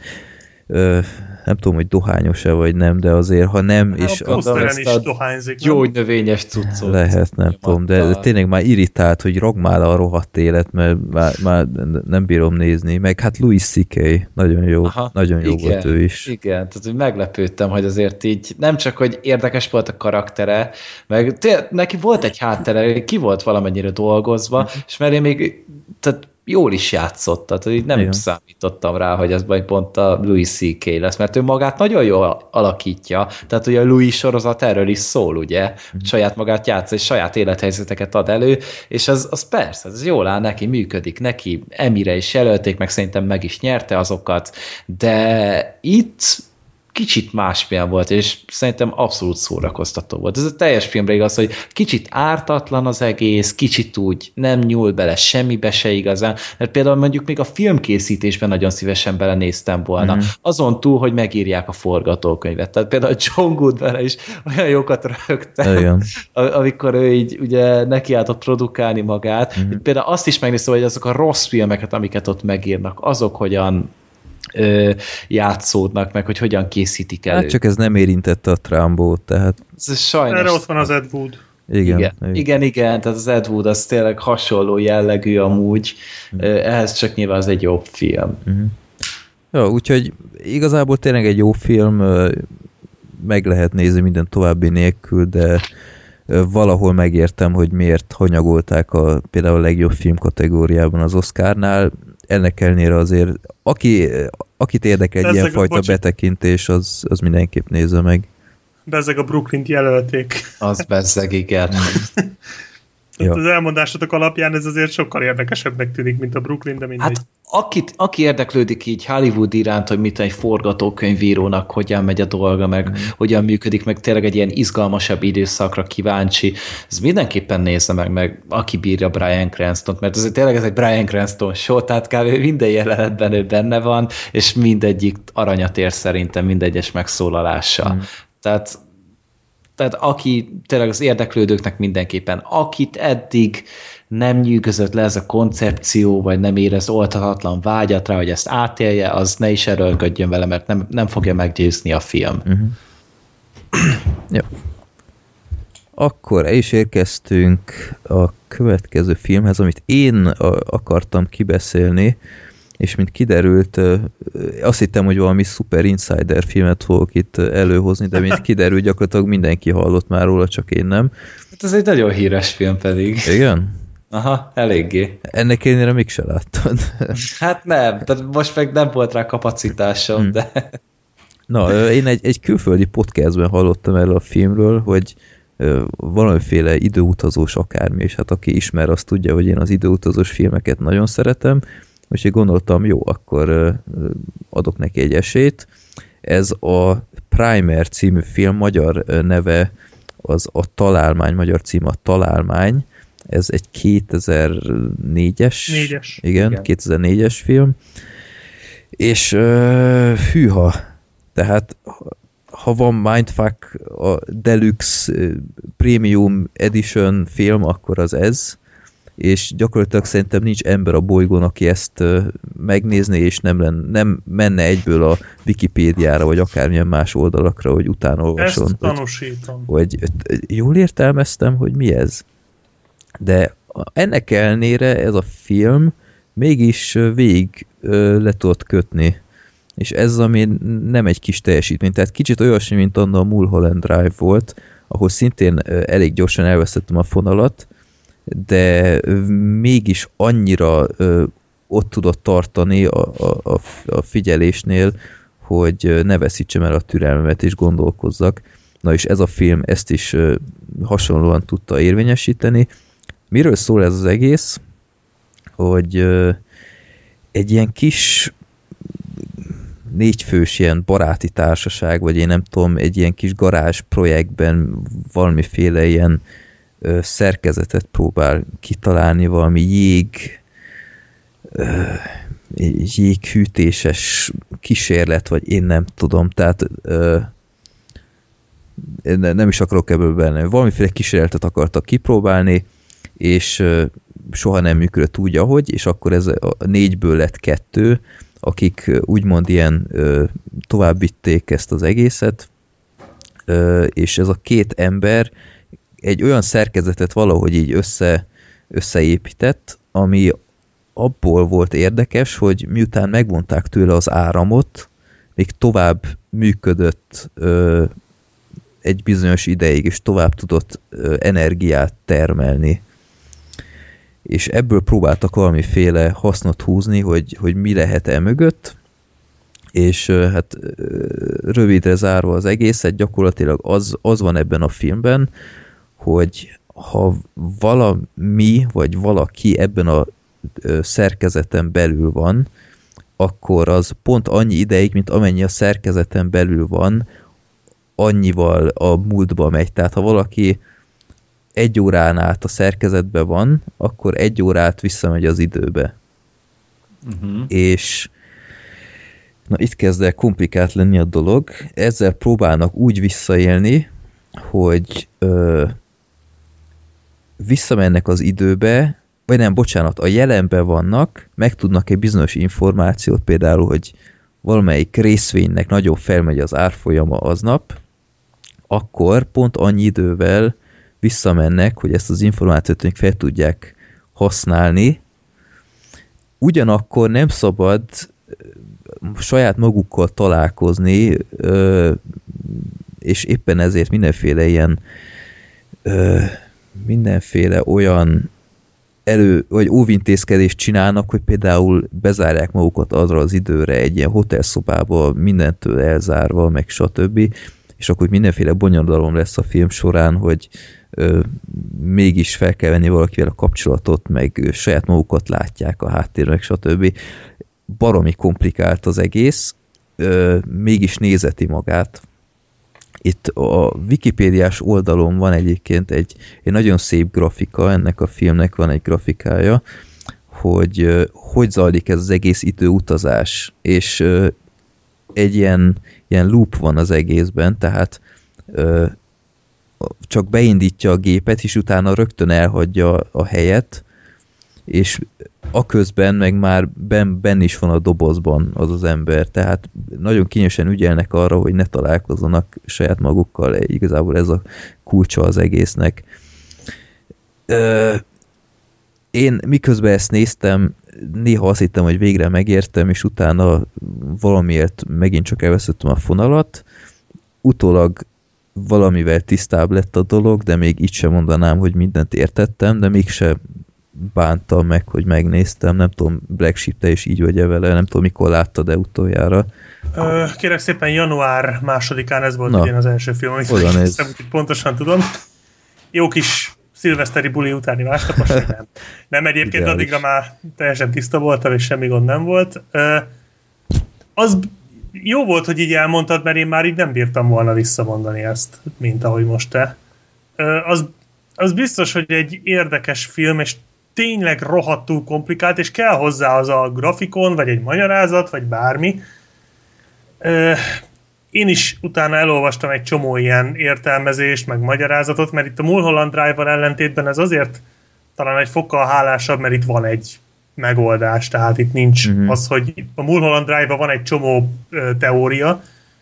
Ö, nem tudom, hogy dohányos-e vagy nem, de azért, ha nem, hát és... A a is dohányzik. Jó növényes cuccot. Lehet, nem tudom, de, de tényleg már irritált, hogy rogmál a rohadt élet, mert már, már nem bírom nézni. Meg hát Louis C.K. nagyon jó, Aha, nagyon jó igen, volt ő is. Igen, tehát hogy meglepődtem, hogy azért így nem csak, hogy érdekes volt a karaktere, meg neki volt egy háttere, ki volt valamennyire dolgozva, mhm. és mert én még tehát jól is játszott, tehát így nem Igen. számítottam rá, hogy ez majd pont a Louis C.K. lesz, mert ő magát nagyon jól alakítja, tehát ugye a Louis sorozat erről is szól, ugye, mm. saját magát játsz, és saját élethelyzeteket ad elő, és az, az persze, ez jól áll neki, működik neki, Emire is jelölték, meg szerintem meg is nyerte azokat, de itt kicsit másmilyen volt, és szerintem abszolút szórakoztató volt. Ez a teljes filmre igaz, hogy kicsit ártatlan az egész, kicsit úgy nem nyúl bele semmibe se igazán, mert például mondjuk még a filmkészítésben nagyon szívesen belenéztem volna. Mm. Azon túl, hogy megírják a forgatókönyvet. Tehát például John Goodman is olyan jókat rögtem, amikor ő így ugye nekiáltott produkálni magát. Mm. Például azt is megnéztem, hogy azok a rossz filmeket, amiket ott megírnak, azok hogyan ö, játszódnak, meg hogy hogyan készítik elő. Hát csak ez nem érintette a Trumbót, tehát... Ez sajnos... Erre ott van az Ed Wood. Igen, igen, igen, igen, igen, tehát az Ed Wood az tényleg hasonló jellegű amúgy, mm. ehhez csak nyilván az egy jobb film. Mm. Ja, úgyhogy igazából tényleg egy jó film, meg lehet nézni minden további nélkül, de valahol megértem, hogy miért hanyagolták a, például a legjobb film kategóriában az Oscarnál ennek ellenére azért, aki, akit érdekel egy ilyenfajta betekintés, az, az mindenképp nézze meg. Bezzeg a Brooklyn-t jelölték. Az bezzeg, igen. ja. Az elmondásotok alapján ez azért sokkal érdekesebbnek tűnik, mint a Brooklyn, de mindegy. Hát akit, aki érdeklődik így Hollywood iránt, hogy mit egy forgatókönyvírónak hogyan megy a dolga, meg mm. hogyan működik, meg tényleg egy ilyen izgalmasabb időszakra kíváncsi, ez mindenképpen nézze meg, meg aki bírja Brian Cranston, mert ez tényleg ez egy Brian Cranston show, tehát kb. minden jelenetben ő benne van, és mindegyik aranyat ér szerintem mindegyes megszólalása. Mm. Tehát tehát aki tényleg az érdeklődőknek mindenképpen, akit eddig nem nyűgözött le ez a koncepció, vagy nem érez oltatlan vágyat rá, hogy ezt átélje, az ne is erőlködjön vele, mert nem, nem fogja meggyőzni a film. Uh-huh. ja. Akkor el is érkeztünk a következő filmhez, amit én akartam kibeszélni, és mint kiderült, azt hittem, hogy valami super insider filmet fogok itt előhozni, de mint kiderült, gyakorlatilag mindenki hallott már róla, csak én nem. Hát ez egy nagyon híres film pedig. Igen? Aha, eléggé. Ennek ellenére még se láttad. hát nem, tehát most meg nem volt rá kapacitásom, hmm. de... Na, én egy, egy külföldi podcastben hallottam erről a filmről, hogy valamiféle időutazós akármi, és hát aki ismer, azt tudja, hogy én az időutazós filmeket nagyon szeretem, úgyhogy gondoltam, jó, akkor adok neki egy esélyt. Ez a Primer című film magyar neve az a Találmány, magyar cím a Találmány, ez egy 2004-es, Négyes. Igen, igen, 2004-es film, és uh, hűha, tehát ha van Mindfuck a Deluxe Premium Edition film, akkor az ez, és gyakorlatilag szerintem nincs ember a bolygón, aki ezt megnézné, és nem, lenne, nem menne egyből a Wikipédiára, vagy akármilyen más oldalakra, hogy utána olvason. Ezt tanúsítom. Hogy, hogy jól értelmeztem, hogy mi ez? De ennek ellenére ez a film mégis végig le tudott kötni. És ez ami nem egy kis teljesítmény. Tehát kicsit olyasmi, mint anna a Mulholland Drive volt, ahol szintén elég gyorsan elvesztettem a fonalat, de mégis annyira ott tudott tartani a, a, a figyelésnél, hogy ne veszítsem el a türelmemet és gondolkozzak. Na és ez a film ezt is hasonlóan tudta érvényesíteni, Miről szól ez az egész? Hogy egy ilyen kis négyfős ilyen baráti társaság, vagy én nem tudom, egy ilyen kis garázs projektben valamiféle ilyen ö, szerkezetet próbál kitalálni, valami jég ö, jéghűtéses kísérlet, vagy én nem tudom, tehát ö, nem is akarok ebből benne. Valamiféle kísérletet akartak kipróbálni, és soha nem működött úgy, ahogy, és akkor ez a négyből lett kettő, akik úgymond ilyen továbbvitték ezt az egészet, és ez a két ember egy olyan szerkezetet valahogy így össze, összeépített, ami abból volt érdekes, hogy miután megvonták tőle az áramot, még tovább működött ö, egy bizonyos ideig, és tovább tudott ö, energiát termelni. És ebből próbáltak valamiféle hasznot húzni, hogy, hogy mi lehet e mögött, és hát rövidre zárva az egészet, gyakorlatilag az, az van ebben a filmben, hogy ha valami, vagy valaki ebben a szerkezeten belül van, akkor az pont annyi ideig, mint amennyi a szerkezeten belül van, annyival a múltba megy. Tehát ha valaki egy órán át a szerkezetben van, akkor egy órát visszamegy az időbe. Uh-huh. És na itt kezd el komplikált lenni a dolog. Ezzel próbálnak úgy visszaélni, hogy ö, visszamennek az időbe, vagy nem, bocsánat, a jelenben vannak, megtudnak egy bizonyos információt, például, hogy valamelyik részvénynek nagyon felmegy az árfolyama aznap, akkor pont annyi idővel visszamennek, hogy ezt az információt még fel tudják használni. Ugyanakkor nem szabad saját magukkal találkozni, és éppen ezért mindenféle ilyen mindenféle olyan elő, vagy óvintézkedést csinálnak, hogy például bezárják magukat azra az időre egy ilyen hotelszobába, mindentől elzárva, meg stb. És akkor mindenféle bonyodalom lesz a film során, hogy ö, mégis fel kell venni valakivel a kapcsolatot, meg saját magukat látják a háttérben, stb. Baromi komplikált az egész, ö, mégis nézeti magát. Itt a Wikipédiás oldalon van egyébként egy, egy nagyon szép grafika, ennek a filmnek van egy grafikája, hogy hogy zajlik ez az egész időutazás, és egy ilyen, ilyen loop van az egészben, tehát csak beindítja a gépet, és utána rögtön elhagyja a helyet, és aközben meg már ben, ben is van a dobozban az az ember, tehát nagyon kényesen ügyelnek arra, hogy ne találkozzanak saját magukkal, igazából ez a kulcsa az egésznek. Én miközben ezt néztem, néha azt hittem, hogy végre megértem, és utána valamiért megint csak elveszítettem a fonalat. Utólag valamivel tisztább lett a dolog, de még itt sem mondanám, hogy mindent értettem, de mégse bántam meg, hogy megnéztem, nem tudom, Black Sheep, te is így vagy -e vele, nem tudom, mikor láttad de utoljára. Ö, kérek szépen, január másodikán ez volt ugye az első film, amit megnéztem, úgyhogy pontosan tudom. Jó kis szilveszteri buli utáni másnapos, nem. Nem egyébként Ideális. addigra már teljesen tiszta voltam, és semmi gond nem volt. Ö, az jó volt, hogy így elmondtad, mert én már így nem bírtam volna visszamondani ezt, mint ahogy most te. Ö, az, az biztos, hogy egy érdekes film, és tényleg rohadtul komplikált, és kell hozzá az a grafikon, vagy egy magyarázat, vagy bármi. Én is utána elolvastam egy csomó ilyen értelmezést, meg magyarázatot, mert itt a Mulholland Drive-val ellentétben ez azért talán egy fokkal hálásabb, mert itt van egy megoldás, tehát itt nincs uh-huh. az, hogy a Mulholland Drive-ban van egy csomó teória.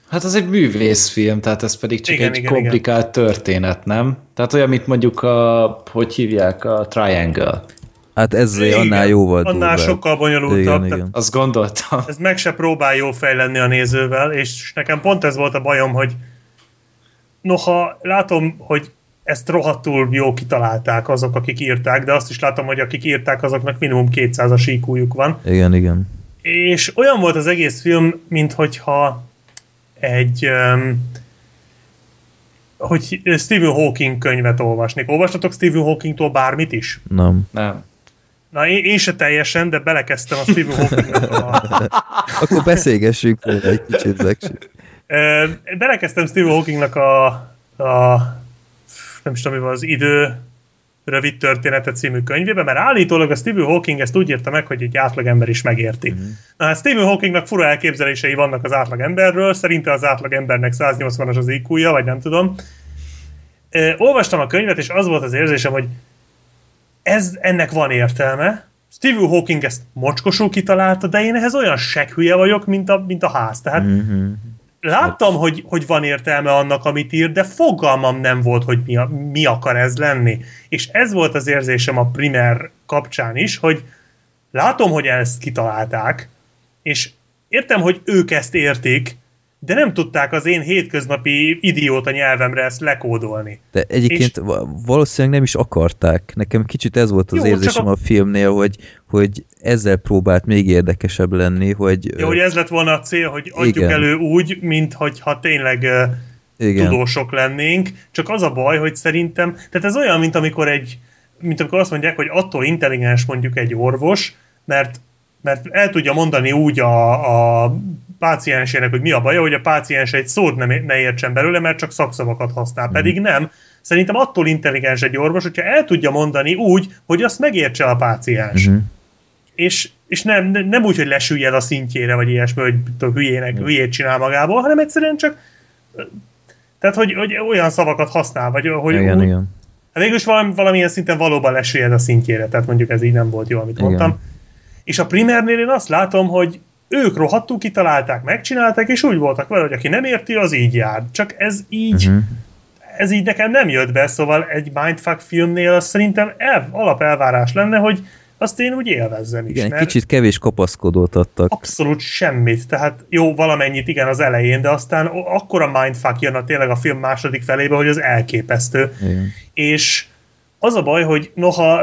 Hát az egy művészfilm, tehát ez pedig csak igen, egy igen, komplikált igen. történet, nem? Tehát olyan, mint mondjuk a, hogy hívják, a Triangle. Hát ez igen, annál jóval Annál durvább. sokkal bonyolultabb. Igen, igen. Azt gondoltam. Ez meg se próbál jó fej lenni a nézővel, és nekem pont ez volt a bajom, hogy noha látom, hogy ezt rohadtul jó kitalálták azok, akik írták, de azt is látom, hogy akik írták, azoknak minimum 200-as iq van. Igen, igen. És olyan volt az egész film, mint hogyha egy um, hogy Stephen Hawking könyvet olvasnék. Olvastatok Stephen Hawkingtól bármit is? Nem. Nem. Na, én, én se teljesen, de belekezdtem a Stephen Hawkingnak a... Akkor beszélgessünk egy kicsit, Zeksi. Belekezdtem Stephen Hawkingnak a, a nem is tudom, mi van, az idő rövid története című könyvébe, mert állítólag a Stephen Hawking ezt úgy írta meg, hogy egy átlagember is megérti. Mm-hmm. Na hát Stephen Hawkingnak fura elképzelései vannak az átlagemberről, szerinte az átlagembernek 180-as az iq vagy nem tudom. olvastam a könyvet, és az volt az érzésem, hogy ez, ennek van értelme. Stephen Hawking ezt mocskosul kitalálta, de én ehhez olyan seghülye vagyok, mint a, mint a ház. Tehát mm-hmm. láttam, hogy, hogy van értelme annak, amit ír, de fogalmam nem volt, hogy mi, a, mi akar ez lenni. És ez volt az érzésem a primer kapcsán is, hogy látom, hogy ezt kitalálták, és értem, hogy ők ezt értik, de nem tudták az én hétköznapi idióta nyelvemre ezt lekódolni. De egyébként és... valószínűleg nem is akarták. Nekem kicsit ez volt az Jó, érzésem a... a filmnél, hogy, hogy ezzel próbált még érdekesebb lenni, hogy... Jó, hogy ez lett volna a cél, hogy adjuk igen. elő úgy, mint hogyha tényleg igen. tudósok lennénk, csak az a baj, hogy szerintem, tehát ez olyan, mint amikor egy, mint amikor azt mondják, hogy attól intelligens mondjuk egy orvos, mert mert el tudja mondani úgy a, a páciensének, hogy mi a baja, hogy a páciens egy szót nem, ne értsen belőle, mert csak szakszavakat használ. Mm. Pedig nem. Szerintem attól intelligens egy orvos, hogyha el tudja mondani úgy, hogy azt megértse a páciens. Mm. És, és nem, nem úgy, hogy lesüllyed a szintjére, vagy ilyesmi, hogy tudom, hülyének, mm. hülyét csinál magából, hanem egyszerűen csak tehát, hogy, hogy olyan szavakat használ, vagy hogy igen, úgy, igen. Hát végülis valami, valamilyen szinten valóban lesüllyed a szintjére, tehát mondjuk ez így nem volt jó, amit igen. mondtam. És a primernél én azt látom, hogy ők rohadtul kitalálták, megcsinálták, és úgy voltak vele, hogy aki nem érti, az így jár. Csak ez így, uh-huh. ez így nekem nem jött be, szóval egy Mindfuck filmnél szerintem el, alapelvárás lenne, hogy azt én úgy élvezzem is. Igen, mert kicsit kevés kapaszkodót adtak. Abszolút semmit. Tehát jó, valamennyit igen az elején, de aztán akkora mindfuck jön a tényleg a film második felébe, hogy az elképesztő. Igen. És az a baj, hogy noha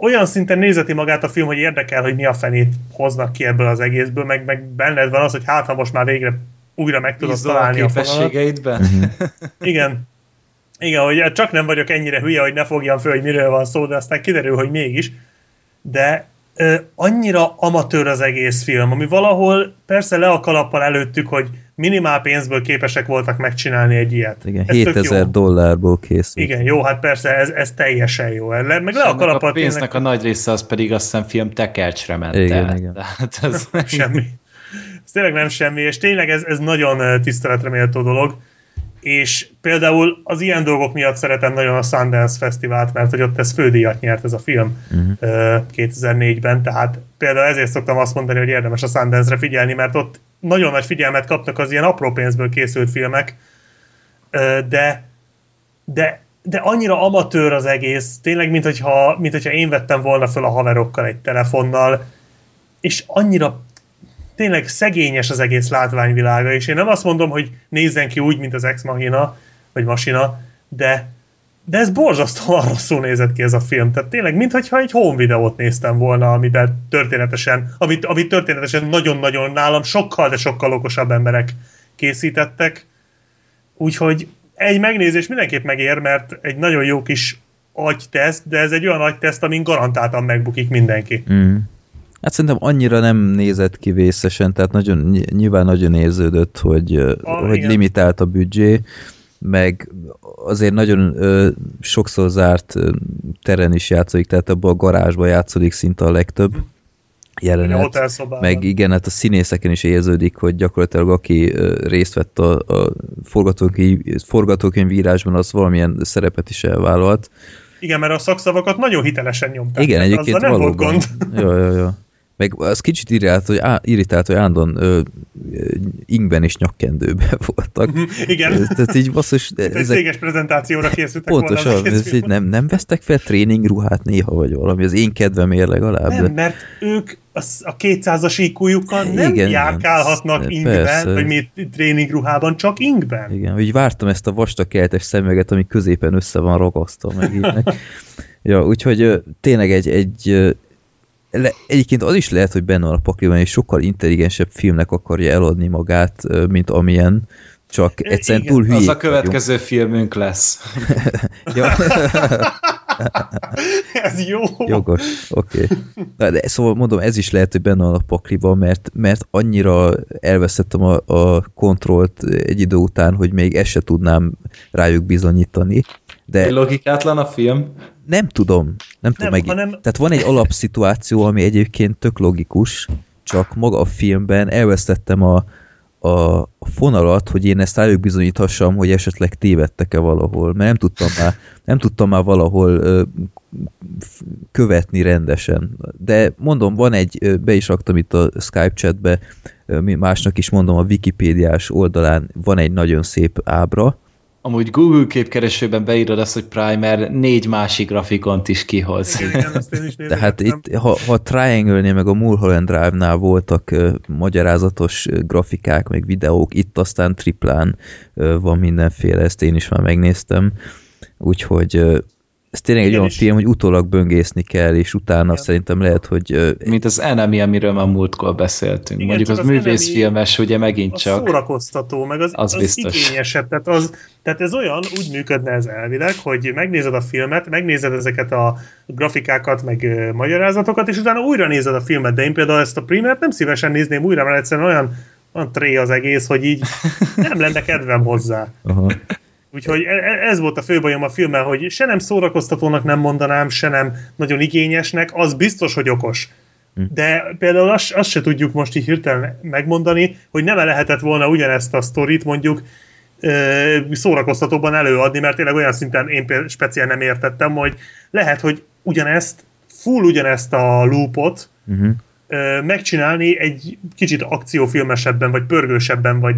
olyan szinten nézeti magát a film, hogy érdekel, hogy mi a fenét hoznak ki ebből az egészből, meg, meg benned van az, hogy hát ha most már végre újra meg tudod Bízol találni a, képességeidben. Mhm. Igen. Igen, hogy csak nem vagyok ennyire hülye, hogy ne fogjam föl, hogy miről van szó, de aztán kiderül, hogy mégis. De ö, annyira amatőr az egész film, ami valahol persze le a kalappal előttük, hogy minimál pénzből képesek voltak megcsinálni egy ilyet. Igen, ez 7000 dollárból készült. Igen, jó, hát persze, ez, ez teljesen jó. Le, meg le a a pénznek a nagy része az pedig azt hiszem film tekercsre ment igen, el. Igen. Tehát ez semmi. Ez tényleg nem semmi, és tényleg ez, ez nagyon tiszteletre méltó dolog és például az ilyen dolgok miatt szeretem nagyon a Sundance Fesztivált, mert hogy ott ez fődíjat nyert ez a film uh-huh. 2004-ben, tehát például ezért szoktam azt mondani, hogy érdemes a Sundance-re figyelni, mert ott nagyon nagy figyelmet kapnak az ilyen apró pénzből készült filmek, de, de, de annyira amatőr az egész, tényleg, mint hogyha, mint hogyha én vettem volna föl a haverokkal egy telefonnal, és annyira tényleg szegényes az egész látványvilága, és én nem azt mondom, hogy nézzen ki úgy, mint az Ex Machina, vagy Masina, de, de ez borzasztóan rosszul nézett ki ez a film. Tehát tényleg, mintha egy home videót néztem volna, amiben történetesen, amit, amit történetesen nagyon-nagyon nálam sokkal, de sokkal okosabb emberek készítettek. Úgyhogy egy megnézés mindenképp megér, mert egy nagyon jó kis agyteszt, de ez egy olyan agyteszt, amin garantáltan megbukik mindenki. Mm. Hát szerintem annyira nem nézett ki vészesen, tehát nagyon, nyilván nagyon érződött, hogy, ah, hogy limitált a büdzsé, meg azért nagyon ö, sokszor zárt ö, teren is játszik, tehát abban a garázsban játszik szinte a legtöbb jelenet. Meg igen, hát a színészeken is érződik, hogy gyakorlatilag aki részt vett a, a forgatókönyv, forgatókönyvírásban, az valamilyen szerepet is elvállalt. Igen, mert a szakszavakat nagyon hitelesen nyomták. Igen, egyébként nem valóban. Volt gond. Jó, jó, jó. Meg az kicsit irritált, hogy, á, irritált, hogy állandóan ö, ingben és nyakkendőben voltak. Mhm, igen. Tehát így basszus... Ezek... Széges prezentációra készültek Pontosan, volna. Ez így nem, nem vesztek fel tréningruhát néha, vagy valami, az én kedvemért legalább. Nem, mert ők a 200-as iq nem igen, járkálhatnak igen, ingben, persze. vagy mi tréningruhában, csak ingben. Igen, hogy vártam ezt a vastakeltes szemüveget, ami középen össze van ragasztva meg így. ja, úgyhogy tényleg egy, egy le, egyébként az is lehet, hogy benne van a pakliban, és sokkal intelligensebb filmnek akarja eladni magát, mint amilyen, csak egyszerűen Igen, túl hülyék Az a következő vagyunk. filmünk lesz. ez jó. Jogos, oké. Okay. De szóval mondom, ez is lehet, hogy benne van a pakliban, mert, mert annyira elveszettem a, a kontrollt egy idő után, hogy még ezt se tudnám rájuk bizonyítani. De... Logikátlan a film? Nem tudom. Nem, tudom meg. Hanem... Tehát van egy alapszituáció, ami egyébként tök logikus, csak maga a filmben elvesztettem a, a, fonalat, hogy én ezt rájuk bizonyíthassam, hogy esetleg tévedtek-e valahol, mert nem tudtam már, nem tudtam már valahol ö, követni rendesen. De mondom, van egy, be is raktam itt a Skype chatbe, másnak is mondom, a Wikipédiás oldalán van egy nagyon szép ábra, amúgy Google képkeresőben beírod azt, hogy Primer négy másik grafikont is kihoz. Tehát itt, ha, ha Triangle-nél meg a Mulholland Drive-nál voltak uh, magyarázatos uh, grafikák, meg videók, itt aztán triplán uh, van mindenféle, ezt én is már megnéztem. Úgyhogy ez tényleg egy Igen, olyan film, hogy utólag böngészni kell, és utána Igen. szerintem lehet, hogy... Mint az Enemy, amiről már múltkor beszéltünk. Igen, Mondjuk az, az művészfilmes, ugye megint az csak... szórakoztató, meg az, az, az biztos. igényesebb. Tehát, az, tehát ez olyan, úgy működne ez elvileg, hogy megnézed a filmet, megnézed ezeket a grafikákat, meg uh, magyarázatokat, és utána újra nézed a filmet, de én például ezt a primert nem szívesen nézném újra, mert egyszerűen olyan, olyan tré az egész, hogy így nem lenne kedvem hozzá. Aha. Úgyhogy e, e, ez volt a fő bajom a filmmel, hogy se nem szórakoztatónak nem mondanám, se nem nagyon igényesnek, az biztos, hogy okos. Hm. De például azt, azt se tudjuk most így hirtelen megmondani, hogy nem lehetett volna ugyanezt a sztorit mondjuk szórakoztatóban előadni, mert tényleg olyan szinten én például speciál nem értettem, hogy lehet, hogy ugyanezt, full ugyanezt a loopot, uh-huh megcsinálni egy kicsit akciófilmesebben, vagy pörgősebben, vagy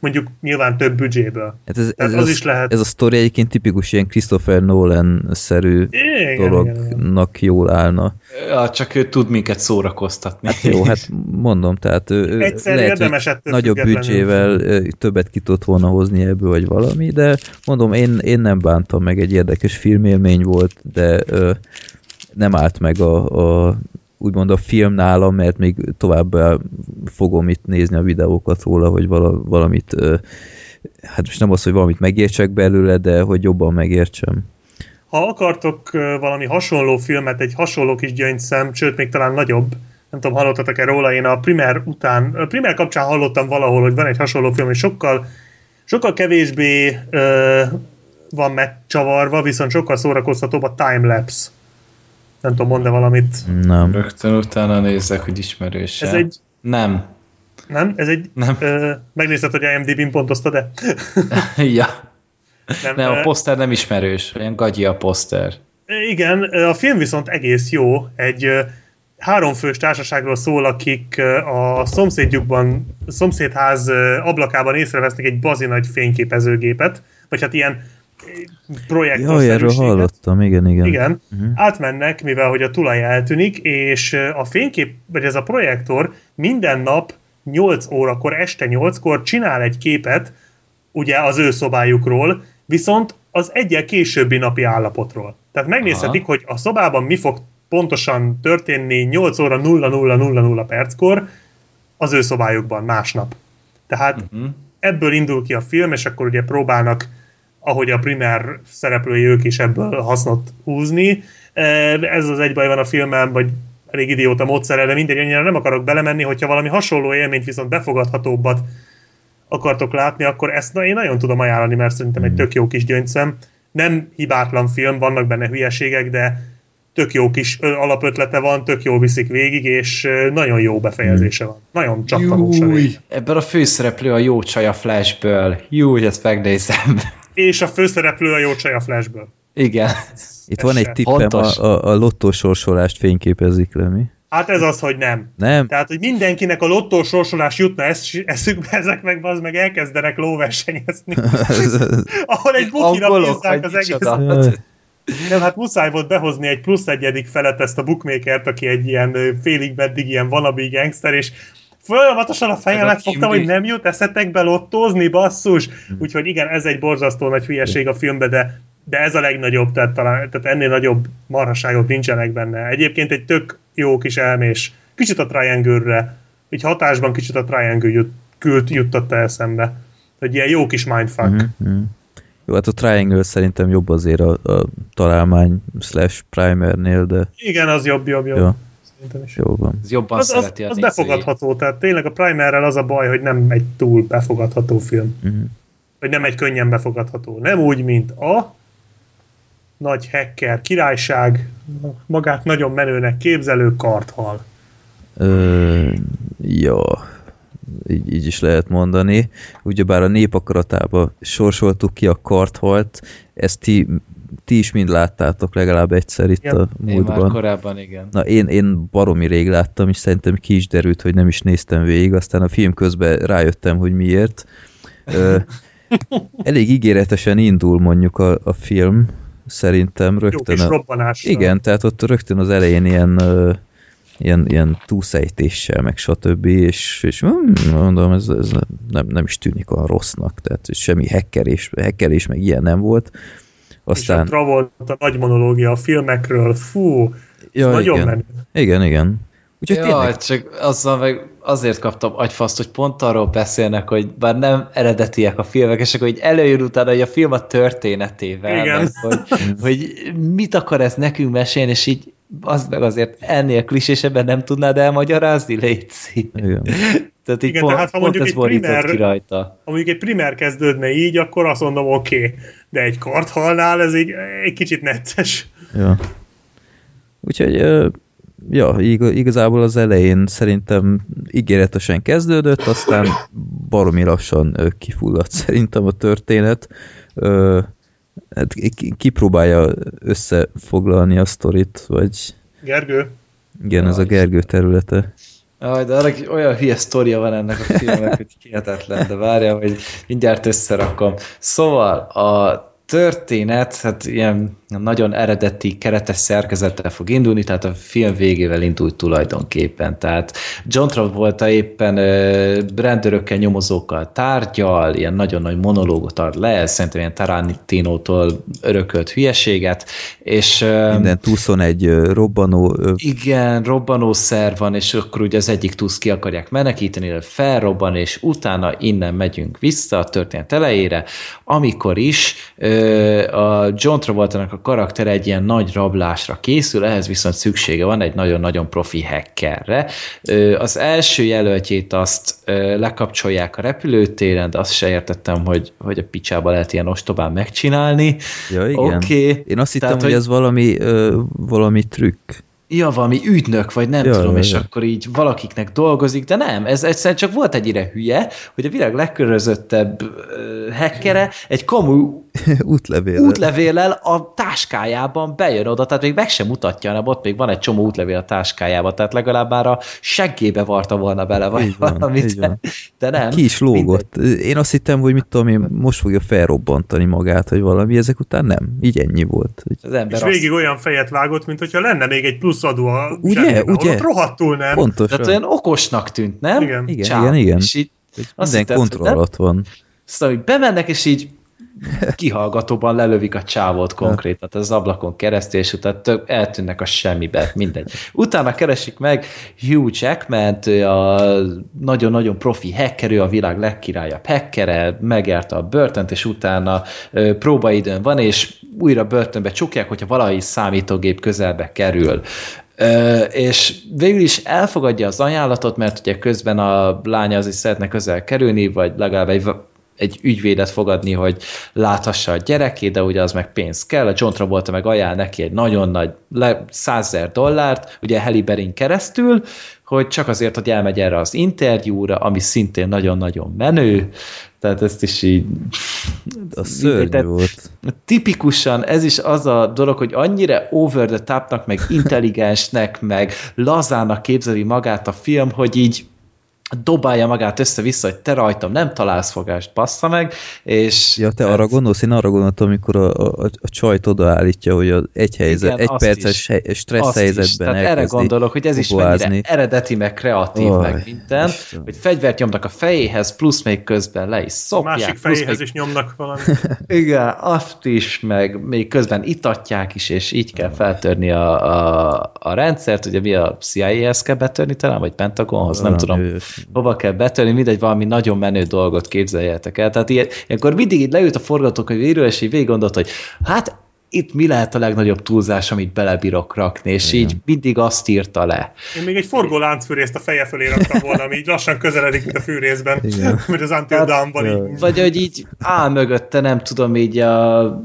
mondjuk nyilván több büdzséből. Hát ez, ez, az a, is lehet. Ez a sztori egyébként tipikus ilyen Christopher Nolan-szerű igen, dolognak igen, jól állna. Ja, csak ő tud minket szórakoztatni. Hát jó, hát mondom, tehát ő Egyszer lehet, hogy nagyobb büdzsével többet ki tudott volna hozni ebből, vagy valami, de mondom, én, én nem bántam meg, egy érdekes filmélmény volt, de ö, nem állt meg a, a úgymond a film nálam, mert még tovább fogom itt nézni a videókat róla, hogy vala, valamit, hát most nem az, hogy valamit megértsek belőle, de hogy jobban megértsem. Ha akartok valami hasonló filmet, egy hasonló kis gyöngyszem, sőt még talán nagyobb, nem tudom, hallottatok-e róla, én a Primer után, a Primer kapcsán hallottam valahol, hogy van egy hasonló film, és sokkal, sokkal kevésbé ö, van megcsavarva, viszont sokkal szórakoztatóbb a timelapse nem tudom, mond valamit. Nem. Rögtön utána nézzek, hogy ismerős Ez egy... Nem. Nem? Ez egy... Nem. Ö, megnézted, hogy IMDb-n pontozta, de... ja. Nem, nem, a poszter nem ismerős, olyan gagyi a poszter. Igen, a film viszont egész jó. Egy háromfős társaságról szól, akik a szomszédjukban, szomszédház ablakában észrevesznek egy bazi nagy fényképezőgépet, vagy hát ilyen projektor Jaj, erről hallottam, igen, igen. Igen, uh-huh. átmennek, mivel hogy a tulaj eltűnik, és a fénykép, vagy ez a projektor minden nap 8 órakor, este 8-kor csinál egy képet, ugye az ő szobájukról, viszont az egyel későbbi napi állapotról. Tehát megnézhetik, Aha. hogy a szobában mi fog pontosan történni 8 óra 0000 perckor az ő szobájukban másnap. Tehát uh-huh. ebből indul ki a film, és akkor ugye próbálnak, ahogy a primer szereplői ők is ebből hasznot húzni. Ez az egy baj van a filmben, vagy elég idióta módszerrel, de mindegy, annyira nem akarok belemenni, hogyha valami hasonló élményt viszont befogadhatóbbat akartok látni, akkor ezt na, én nagyon tudom ajánlani, mert szerintem egy hmm. tök jó kis gyöngyszem. Nem hibátlan film, vannak benne hülyeségek, de tök jó kis alapötlete van, tök jó viszik végig, és nagyon jó befejezése van. Nagyon csattanós. Ebben a főszereplő a jó csaj a Flashből. Júj, ezt megnézem. És a főszereplő a jó csaj a Flashből. Igen. Itt van egy tippem, a, a, a lottósorsolást fényképezik le, mi? Hát ez az, hogy nem. Nem. Tehát, hogy mindenkinek a lottó sorsolás jutna esz, eszükbe, ezek meg az meg elkezdenek lóversenyezni. Ahol egy bukira bízzák az egész. Nem, hát muszáj volt behozni egy plusz egyedik felet ezt a bookmakert, aki egy ilyen félig meddig ilyen wannabe gangster, és folyamatosan a fejemet fogtam, hogy nem jut eszetekbe lottózni, basszus. Hm. Úgyhogy igen, ez egy borzasztó nagy hülyeség a filmbe, de de ez a legnagyobb, tehát, talán, tehát ennél nagyobb marhaságok nincsenek benne. Egyébként egy tök jó kis elmés, kicsit a Triangle-re, így hatásban kicsit a Triangle jut, küld, juttatta eszembe. Hogy ilyen jó kis mindfuck. Mm-hmm. Jó, hát a Triangle szerintem jobb azért a, a találmány slash primernél, de... Igen, az jobb, jobb, jobb. Ja. Szerintem is. Jó van. Az jobban az, az, az befogadható, tehát tényleg a primerrel az a baj, hogy nem egy túl befogadható film. Mm-hmm. Vagy nem egy könnyen befogadható. Nem úgy, mint a nagy hacker királyság, magát nagyon menőnek képzelő karthal. Ö, jó, így, így is lehet mondani. Ugyebár a nép akaratába sorsoltuk ki a karthalt, ezt ti, ti is mind láttátok legalább egyszer itt igen. a múltban. Én már korábban, igen. Na, én, én baromi rég láttam, és szerintem ki is derült, hogy nem is néztem végig, aztán a film közben rájöttem, hogy miért. Ö, elég ígéretesen indul mondjuk a, a film, szerintem rögtön. Jó a... Igen, tehát ott rögtön az elején ilyen, ilyen, ilyen túlszejtéssel, meg stb. És, és hmm, mondom, ez, ez nem, nem is tűnik olyan rossznak, tehát semmi hackerés, hackerés meg ilyen nem volt. Aztán... És a a nagy monológia a filmekről, fú, ja, nagyon igen. menő. Igen, igen. Úgyhogy ja, tényleg... csak azzal meg azért kaptam agyfaszt, hogy pont arról beszélnek, hogy bár nem eredetiek a filmek, és akkor hogy előjön utána, hogy a film a történetével, Igen. Meg, hogy, hogy mit akar ez nekünk mesélni, és így az meg azért ennél klisésebben nem tudnád elmagyarázni, Léci. Igen. Tehát így Igen, pont, tehát ha mondjuk egy primer, ki rajta. Ha mondjuk egy primer kezdődne így, akkor azt mondom, oké. Okay. De egy karthalnál ez így egy kicsit necces. Ja. Úgyhogy ja, igazából az elején szerintem ígéretesen kezdődött, aztán baromi lassan kifulladt szerintem a történet. Hát kipróbálja összefoglalni a sztorit, vagy... Gergő? Igen, ez a Gergő területe. Aj, de arra, olyan hülye sztoria van ennek a filmnek, hogy hihetetlen, de várja, hogy mindjárt összerakom. Szóval a történet, hát ilyen nagyon eredeti, keretes szerkezettel fog indulni, tehát a film végével indult tulajdonképpen. Tehát John Travolta éppen uh, rendőrökkel, nyomozókkal tárgyal, ilyen nagyon nagy monológot ad le, szerintem ilyen Tarantino-tól örökölt hülyeséget, és... Minden túszon egy robbanó... Uh, igen, robbanószer van, és akkor ugye az egyik túsz ki akarják menekíteni, felrobban, és utána innen megyünk vissza a történet elejére, amikor is a John Travolta-nak a karakter egy ilyen nagy rablásra készül, ehhez viszont szüksége van egy nagyon-nagyon profi hackerre. Az első jelöltjét azt lekapcsolják a repülőtéren, de azt se értettem, hogy, hogy a picsába lehet ilyen ostobán megcsinálni. Ja, igen. Okay. Én azt hittem, Tehát, hogy ez valami, valami trükk ja, valami ügynök, vagy nem ja, tudom, ja, és ja. akkor így valakiknek dolgozik, de nem, ez egyszerűen csak volt egy ide hülye, hogy a világ legkörözöttebb uh, hackere egy komu útlevéllel. útlevéllel a táskájában bejön oda, tehát még meg sem mutatja, hanem ott még van egy csomó útlevél a táskájában, tehát legalább már a seggébe varta volna bele, vagy így van, valamit, van. de nem. Ki is lógott. Mindegy. Én azt hittem, hogy mit tudom én, most fogja felrobbantani magát, vagy valami, ezek után nem. Így ennyi volt. Az ember és végig azt... olyan fejet vágott, mint hogyha lenne még egy plusz adó a ugye, zsebben, ugye? rohadtul nem. Pontosan. Tehát olyan okosnak tűnt, nem? Igen, igen, igen. igen. És így minden kontroll alatt van. Szóval, hogy bemennek, és így kihallgatóban lelövik a csávót konkrétan, tehát az ablakon keresztül, és utána tök, eltűnnek a semmibe, mindegy. Utána keresik meg Hugh Jackman, a nagyon-nagyon profi hackerő, a világ legkirályabb hackere, megérte a börtönt, és utána próbaidőn van, és újra börtönbe csukják, hogyha valahogy számítógép közelbe kerül. És végül is elfogadja az ajánlatot, mert ugye közben a lánya az is szeretne közel kerülni, vagy legalább egy egy ügyvédet fogadni, hogy láthassa a gyerekét, de ugye az meg pénz kell. A John Travolta meg ajánl neki egy nagyon nagy, százer dollárt, ugye Halle Berry keresztül, hogy csak azért, hogy elmegy erre az interjúra, ami szintén nagyon-nagyon menő, tehát ezt is így... A szörnyű volt. Tipikusan ez is az a dolog, hogy annyira over the topnak, meg intelligensnek, meg lazának képzeli magát a film, hogy így dobálja magát össze-vissza, hogy te rajtam nem találsz fogást, passza meg, és... Ja, te hát... arra gondolsz? Én arra gondoltam, amikor a, a, a csajt odaállítja, hogy az egy helyzet, Igen, egy perces hely, stressz azt helyzetben is. erre gondolok, hogy ez is mennyire eredeti, meg kreatív, oh, meg minden, Isten. hogy fegyvert nyomnak a fejéhez, plusz még közben le is szopják. Másik fejéhez még... is nyomnak valami. Igen, azt is, meg még közben itatják is, és így kell feltörni a, a, a rendszert, ugye mi a CIA-hez kell betörni talán, vagy Pentagonhoz, nem, nem tudom. Ő hova kell betölni, mindegy, valami nagyon menő dolgot képzeljetek el. Tehát ilyen, ilyenkor mindig így leült a forgatókönyvíró, és így végig gondolt, hogy hát itt mi lehet a legnagyobb túlzás, amit belebírok rakni, és Igen. így mindig azt írta le. Én még egy forgó láncfűrészt a feje fölé raktam volna, ami így lassan közeledik, mint a fűrészben, Igen. mint az Until Dawn-ban. Vagy hogy így áll mögötte, nem tudom, így a...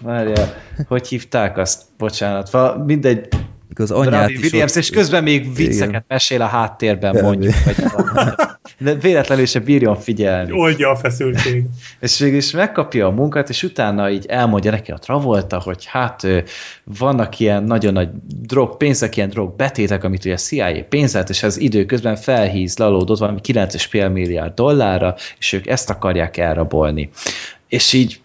Várja, hogy hívták azt? Bocsánat, mindegy, az anyát is Williams, ott... és közben még vicceket Igen. mesél a háttérben, ja, mondjuk. Vagy de véletlenül se bírjon figyelni. Oldja a feszültség. és végül is megkapja a munkát, és utána így elmondja neki a Travolta, hogy hát vannak ilyen nagyon nagy drog, pénzek, ilyen drog betétek, amit ugye a CIA pénzelt, és ez időközben felhíz, lalódott valami 9,5 milliárd dollárra, és ők ezt akarják elrabolni. És így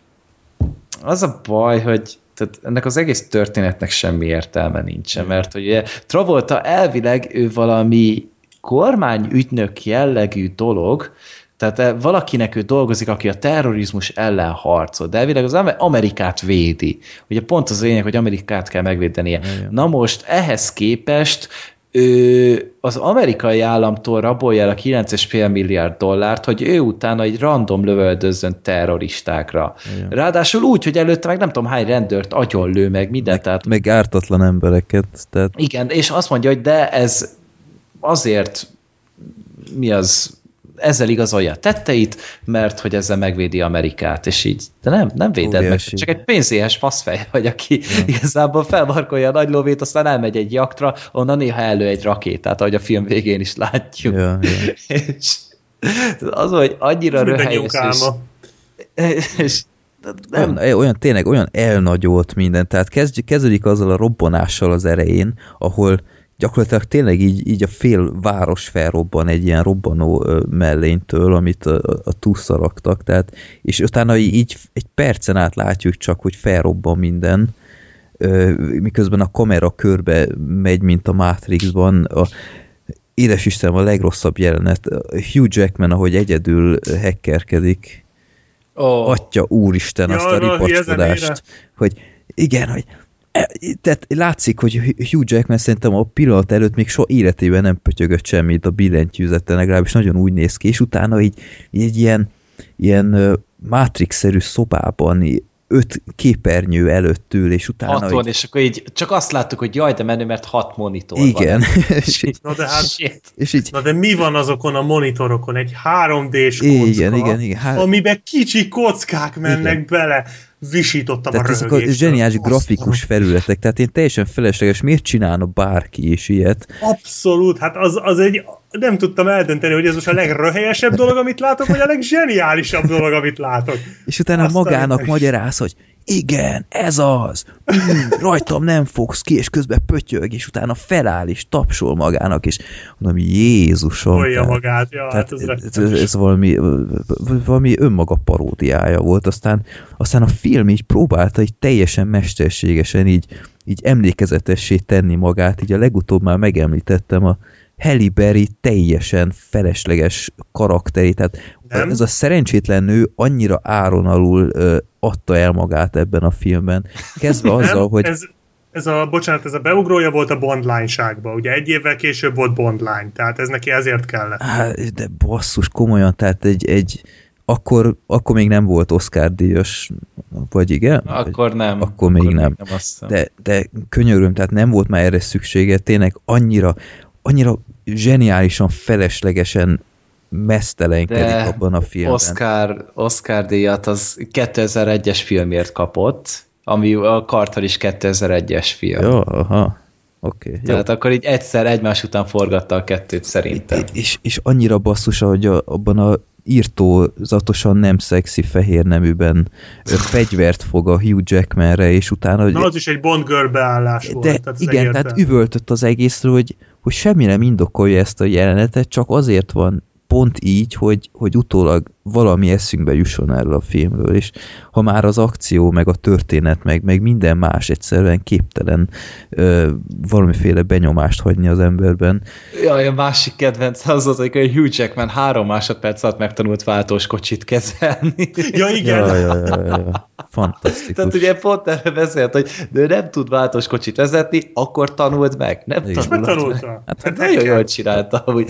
az a baj, hogy tehát ennek az egész történetnek semmi értelme nincsen, mert ugye Travolta elvileg ő valami kormányügynök jellegű dolog, tehát eh, valakinek ő dolgozik, aki a terrorizmus ellen harcol, de elvileg az Amerikát védi. Ugye pont az lényeg, hogy Amerikát kell megvédenie. Igen. Na most ehhez képest ő az amerikai államtól rabolja el a 9,5 milliárd dollárt, hogy ő utána egy random lövöldözzön terroristákra. Igen. Ráadásul úgy, hogy előtte meg nem tudom hány rendőrt lő meg mindent. Meg, tehát... meg ártatlan embereket. Tehát... Igen, és azt mondja, hogy de ez azért mi az ezzel igazolja a tetteit, mert hogy ezzel megvédi Amerikát, és így, de nem, nem véded meg, csak egy pénzéhes faszfej vagy, aki ja. igazából felmarkolja a nagy lóvét, aztán elmegy egy jaktra, onnan néha elő egy rakétát, ahogy a film végén is látjuk. Ja, ja. és az, hogy annyira röhelyes, és, és nem. Olyan, olyan, tényleg olyan elnagyolt minden, tehát kezd, kezdődik azzal a robbanással az erején, ahol gyakorlatilag tényleg így, így a fél város felrobban egy ilyen robbanó mellénytől, amit a, a túszaraktak, tehát, és utána így egy percen át látjuk csak, hogy felrobban minden, miközben a kamera körbe megy, mint a Matrixban, a, édes Isten, a legrosszabb jelenet, Hugh Jackman, ahogy egyedül hackerkedik, oh. atya úristen, ja, azt a ripacskodást, hogy igen, hogy tehát látszik, hogy Hugh Jackman szerintem a pillanat előtt még soha életében nem pötyögött semmit a billentyűzeten, legalábbis nagyon úgy néz ki, és utána így, így ilyen, ilyen Matrix-szerű szobában öt képernyő előtt ül, és utána... Hat van, és akkor így csak azt láttuk, hogy jaj, de menő, mert hat monitor Igen. van. és így, na, de hát, és így, na de mi van azokon a monitorokon? Egy 3D-s kocka, igen, igen, igen, hát, amiben kicsi kockák mennek igen. bele visítottam tehát a ezek a zseniális grafikus felületek, tehát én teljesen felesleges, miért csinálna bárki is ilyet? Abszolút, hát az, az egy, nem tudtam eldönteni, hogy ez most a legröhelyesebb dolog, amit látok, vagy a legzseniálisabb dolog, amit látok. És utána Aztán magának magyaráz, hogy igen, ez az, mm, rajtam nem fogsz ki, és közben pötyög, és utána feláll, és tapsol magának, és mondom, Jézusom. Olja magát, ja, tehát hát ez, ez, ez, valami, valami önmaga paródiája volt, aztán, aztán a film így próbálta így teljesen mesterségesen így, így emlékezetessé tenni magát, így a legutóbb már megemlítettem a Halle Berry teljesen felesleges karakteri, tehát nem. ez a szerencsétlen nő annyira áron alul ö, adta el magát ebben a filmben. Kezdve azzal, nem, hogy... Ez, ez a, bocsánat, ez a beugrója volt a Bond line ugye egy évvel később volt Bond line, tehát ez neki ezért kellett. Há, de basszus, komolyan, tehát egy, egy akkor, akkor még nem volt Oscar díjas, vagy igen? Akkor vagy, nem. Akkor még akkor nem. nem de, de könyöröm, tehát nem volt már erre szüksége, tényleg annyira, annyira zseniálisan, feleslegesen mesztelenkedik abban a filmben. Oscar, Oscar díjat az 2001-es filmért kapott, ami a Carter is 2001-es film. Jó, aha. Oké. Okay, Tehát jó. akkor így egyszer egymás után forgatta a kettőt szerintem. És, és, és annyira basszus, hogy a, abban a írtózatosan nem szexi fehér neműben fegyvert fog a Hugh Jackmanre, és utána... Na, az is egy Bond girl beállás volt. De tehát igen, tehát üvöltött az egészről, hogy, hogy semmi nem indokolja ezt a jelenetet, csak azért van pont így, hogy, hogy utólag valami eszünkbe jusson erről a filmről, és ha már az akció, meg a történet, meg, meg minden más egyszerűen képtelen ö, valamiféle benyomást hagyni az emberben. Jaj, a másik kedvenc az az, hogy Hugh Jackman három másodperc alatt megtanult váltós kocsit kezelni. Ja, igen. Ja, ja, ja, ja. Fantasztikus. Tehát ugye pont erről beszélt, hogy de ő nem tud váltós kocsit vezetni, akkor tanult meg. Nem Igen. tanult tanulta. Meg. Hát, hát nagyon jól csinálta. Hogy...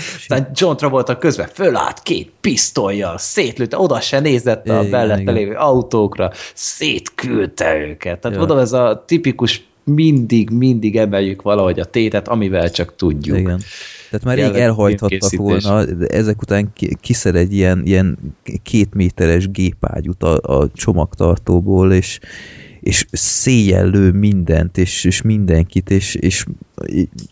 John Travolta közben fölállt két pisztolyjal, szétlőtte, oda se nézett a mellette lévő autókra, szétküldte őket. Tehát mondom, ez a tipikus mindig, mindig emeljük valahogy a tétet, amivel csak tudjuk. Igen. Tehát már rég elhajthattak volna, de ezek után kiszed egy ilyen, ilyen két méteres gépágyút a, a csomagtartóból, és, és széjjel mindent, és, és mindenkit, és, és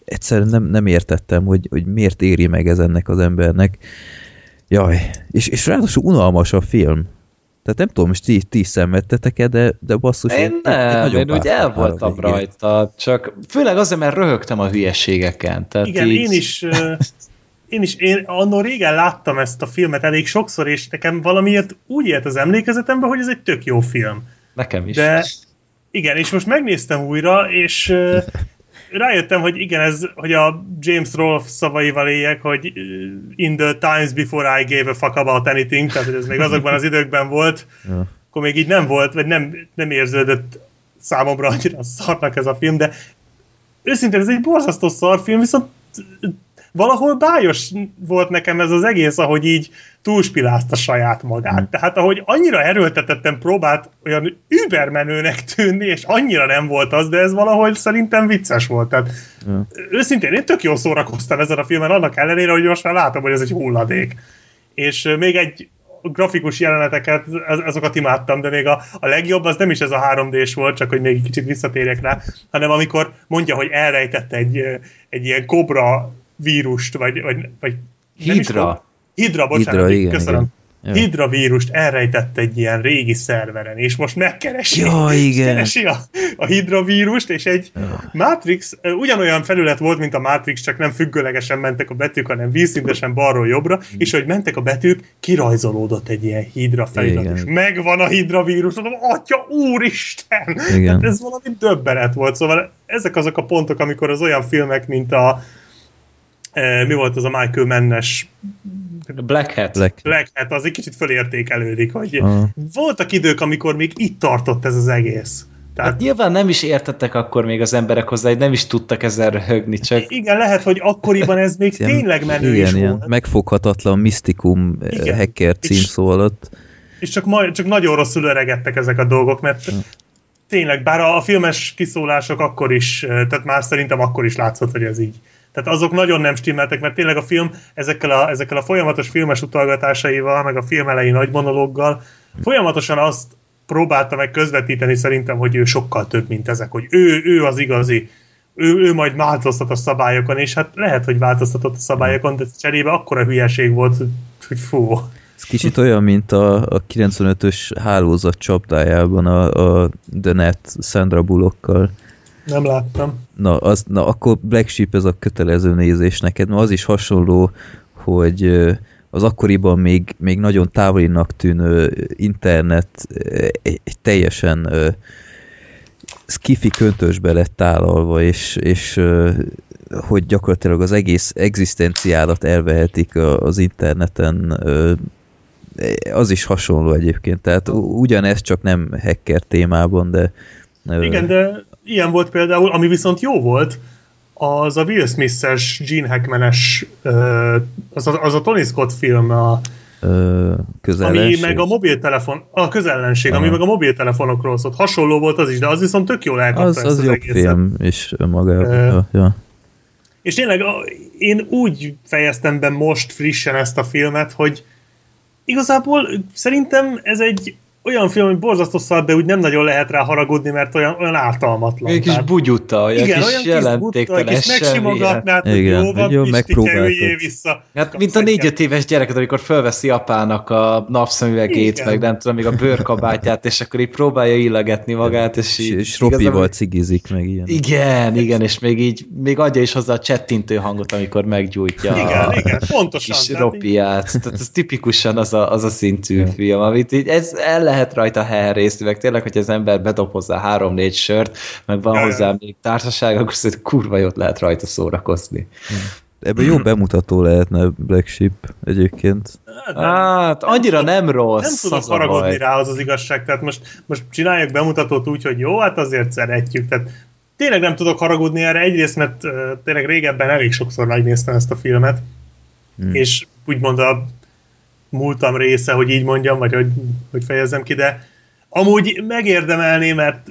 egyszerűen nem, nem értettem, hogy, hogy miért éri meg ez ennek az embernek. Jaj, és, és ráadásul unalmas a film. Tehát nem tudom, most ti, ti szenvedtetek-e, de, de basszus... Én nem, én, én úgy el voltam rajta, csak főleg azért, mert röhögtem a hülyeségeken. Tehát Igen, így... én is... én is, én annól régen láttam ezt a filmet elég sokszor, és nekem valamiért úgy élt az emlékezetembe, hogy ez egy tök jó film. Nekem is. De igen, és most megnéztem újra, és rájöttem, hogy igen, ez, hogy a James Rolfe szavaival éljek, hogy in the times before I gave a fuck about anything, tehát hogy ez még azokban az időkben volt, ja. akkor még így nem volt, vagy nem, nem érződött számomra annyira szarnak ez a film, de őszintén ez egy borzasztó szarfilm, viszont valahol bájos volt nekem ez az egész, ahogy így túlspilázta saját magát. Mm. Tehát ahogy annyira erőltetettem próbált olyan übermenőnek tűnni, és annyira nem volt az, de ez valahogy szerintem vicces volt. Tehát mm. őszintén én tök jól szórakoztam ezen a filmen, annak ellenére, hogy most már látom, hogy ez egy hulladék. És még egy grafikus jeleneteket, azokat imádtam, de még a, a legjobb az nem is ez a 3D-s volt, csak hogy még egy kicsit visszatérjek rá, hanem amikor mondja, hogy elrejtett egy, egy ilyen kobra vírust, vagy, vagy, vagy Hidra. Hidra, bocsánat, Hidra, igen, köszönöm. Igen. Hidra vírust elrejtett egy ilyen régi szerveren, és most megkeresi, ja, igen. keresi a, a Hidra vírust, és egy ja. Matrix, ugyanolyan felület volt, mint a Matrix, csak nem függőlegesen mentek a betűk, hanem vízszintesen balról jobbra, és hogy mentek a betűk, kirajzolódott egy ilyen Hidra felirat, és megvan a Hidra vírus, mondom, atya úristen! Igen. Hát ez valami döbbenet volt, szóval ezek azok a pontok, amikor az olyan filmek, mint a mi volt az a Michael Mennes Black Hat. Black. Black Hat, az egy kicsit fölértékelődik, hogy uh. voltak idők, amikor még itt tartott ez az egész. Tehát... Hát nyilván nem is értettek akkor még az emberek hozzá, hogy nem is tudtak ezzel röhögni, csak... Igen, lehet, hogy akkoriban ez még ilyen, tényleg menő igen, is ilyen volt. megfoghatatlan misztikum eh, igen. hacker címszó alatt. És csak, majd, csak nagyon rosszul öregettek ezek a dolgok, mert hm. tényleg, bár a, a filmes kiszólások akkor is, eh, tehát már szerintem akkor is látszott, hogy ez így tehát azok nagyon nem stimmeltek, mert tényleg a film ezekkel a, ezekkel a folyamatos filmes utalgatásaival, meg a film elején nagy monológgal folyamatosan azt próbálta meg közvetíteni szerintem, hogy ő sokkal több, mint ezek, hogy ő, ő az igazi, ő, ő majd változtat a szabályokon, és hát lehet, hogy változtatott a szabályokon, de cserébe akkora hülyeség volt, hogy fú. Ez kicsit olyan, mint a, a 95-ös hálózat csapdájában a, a The Net Sandra Bullockkal. Nem láttam. Na, az, na, akkor Black Sheep ez a kötelező nézés neked, mert az is hasonló, hogy az akkoriban még, még nagyon távolinak tűnő internet egy, egy teljesen skifi köntösbe lett tálalva, és, és hogy gyakorlatilag az egész egzisztenciálat elvehetik az interneten az is hasonló egyébként, tehát ugyanez csak nem hacker témában, de... Igen, de ilyen volt például, ami viszont jó volt, az a Will Smith-es, Gene Hackman-es, az a, az a Tony Scott film, a, közellenség. Ami meg a mobiltelefon, a közellenség, Aha. ami meg a mobiltelefonokról szólt. Hasonló volt az is, de az viszont tök jól elkapta az, az, az jobb egészet. film is. Uh, ja. És tényleg én úgy fejeztem be most frissen ezt a filmet, hogy igazából szerintem ez egy olyan film, hogy borzasztó szar, de úgy nem nagyon lehet rá haragudni, mert olyan, olyan ártalmatlan. Egy kis bugyuta, olyan igen, kis olyan jelentéktelen kis megsimogatnád, hogy igen, jó van, jó, vissza. Hát, mint a négy-öt éves gyereket, amikor fölveszi apának a napszemüvegét, igen. meg nem tudom, még a bőrkabátját, és akkor így próbálja illegetni magát, és így... És Ropival cigizik meg ilyen. Igen, igen, és még így, még adja is hozzá a csettintő hangot, amikor meggyújtja igen, a igen, pontosan, kis Ropiát. Tehát ez tipikusan az a, az a szintű film, amit így ez el lehet rajta herrészni, meg tényleg, hogy az ember bedob hozzá három-négy sört, meg van hozzá még társaság, akkor szerintem kurva jót lehet rajta szórakozni. Ebben jó bemutató lehetne Black Sheep egyébként. Hát, annyira nem rossz. Nem tudok haragudni rá az az igazság, tehát most, most csinálják bemutatót úgy, hogy jó, hát azért szeretjük, tehát tényleg nem tudok haragudni erre, egyrészt, mert uh, tényleg régebben elég sokszor megnéztem ezt a filmet, hmm. és úgymond a múltam része, hogy így mondjam, vagy hogy, hogy fejezzem ki, de amúgy megérdemelné, mert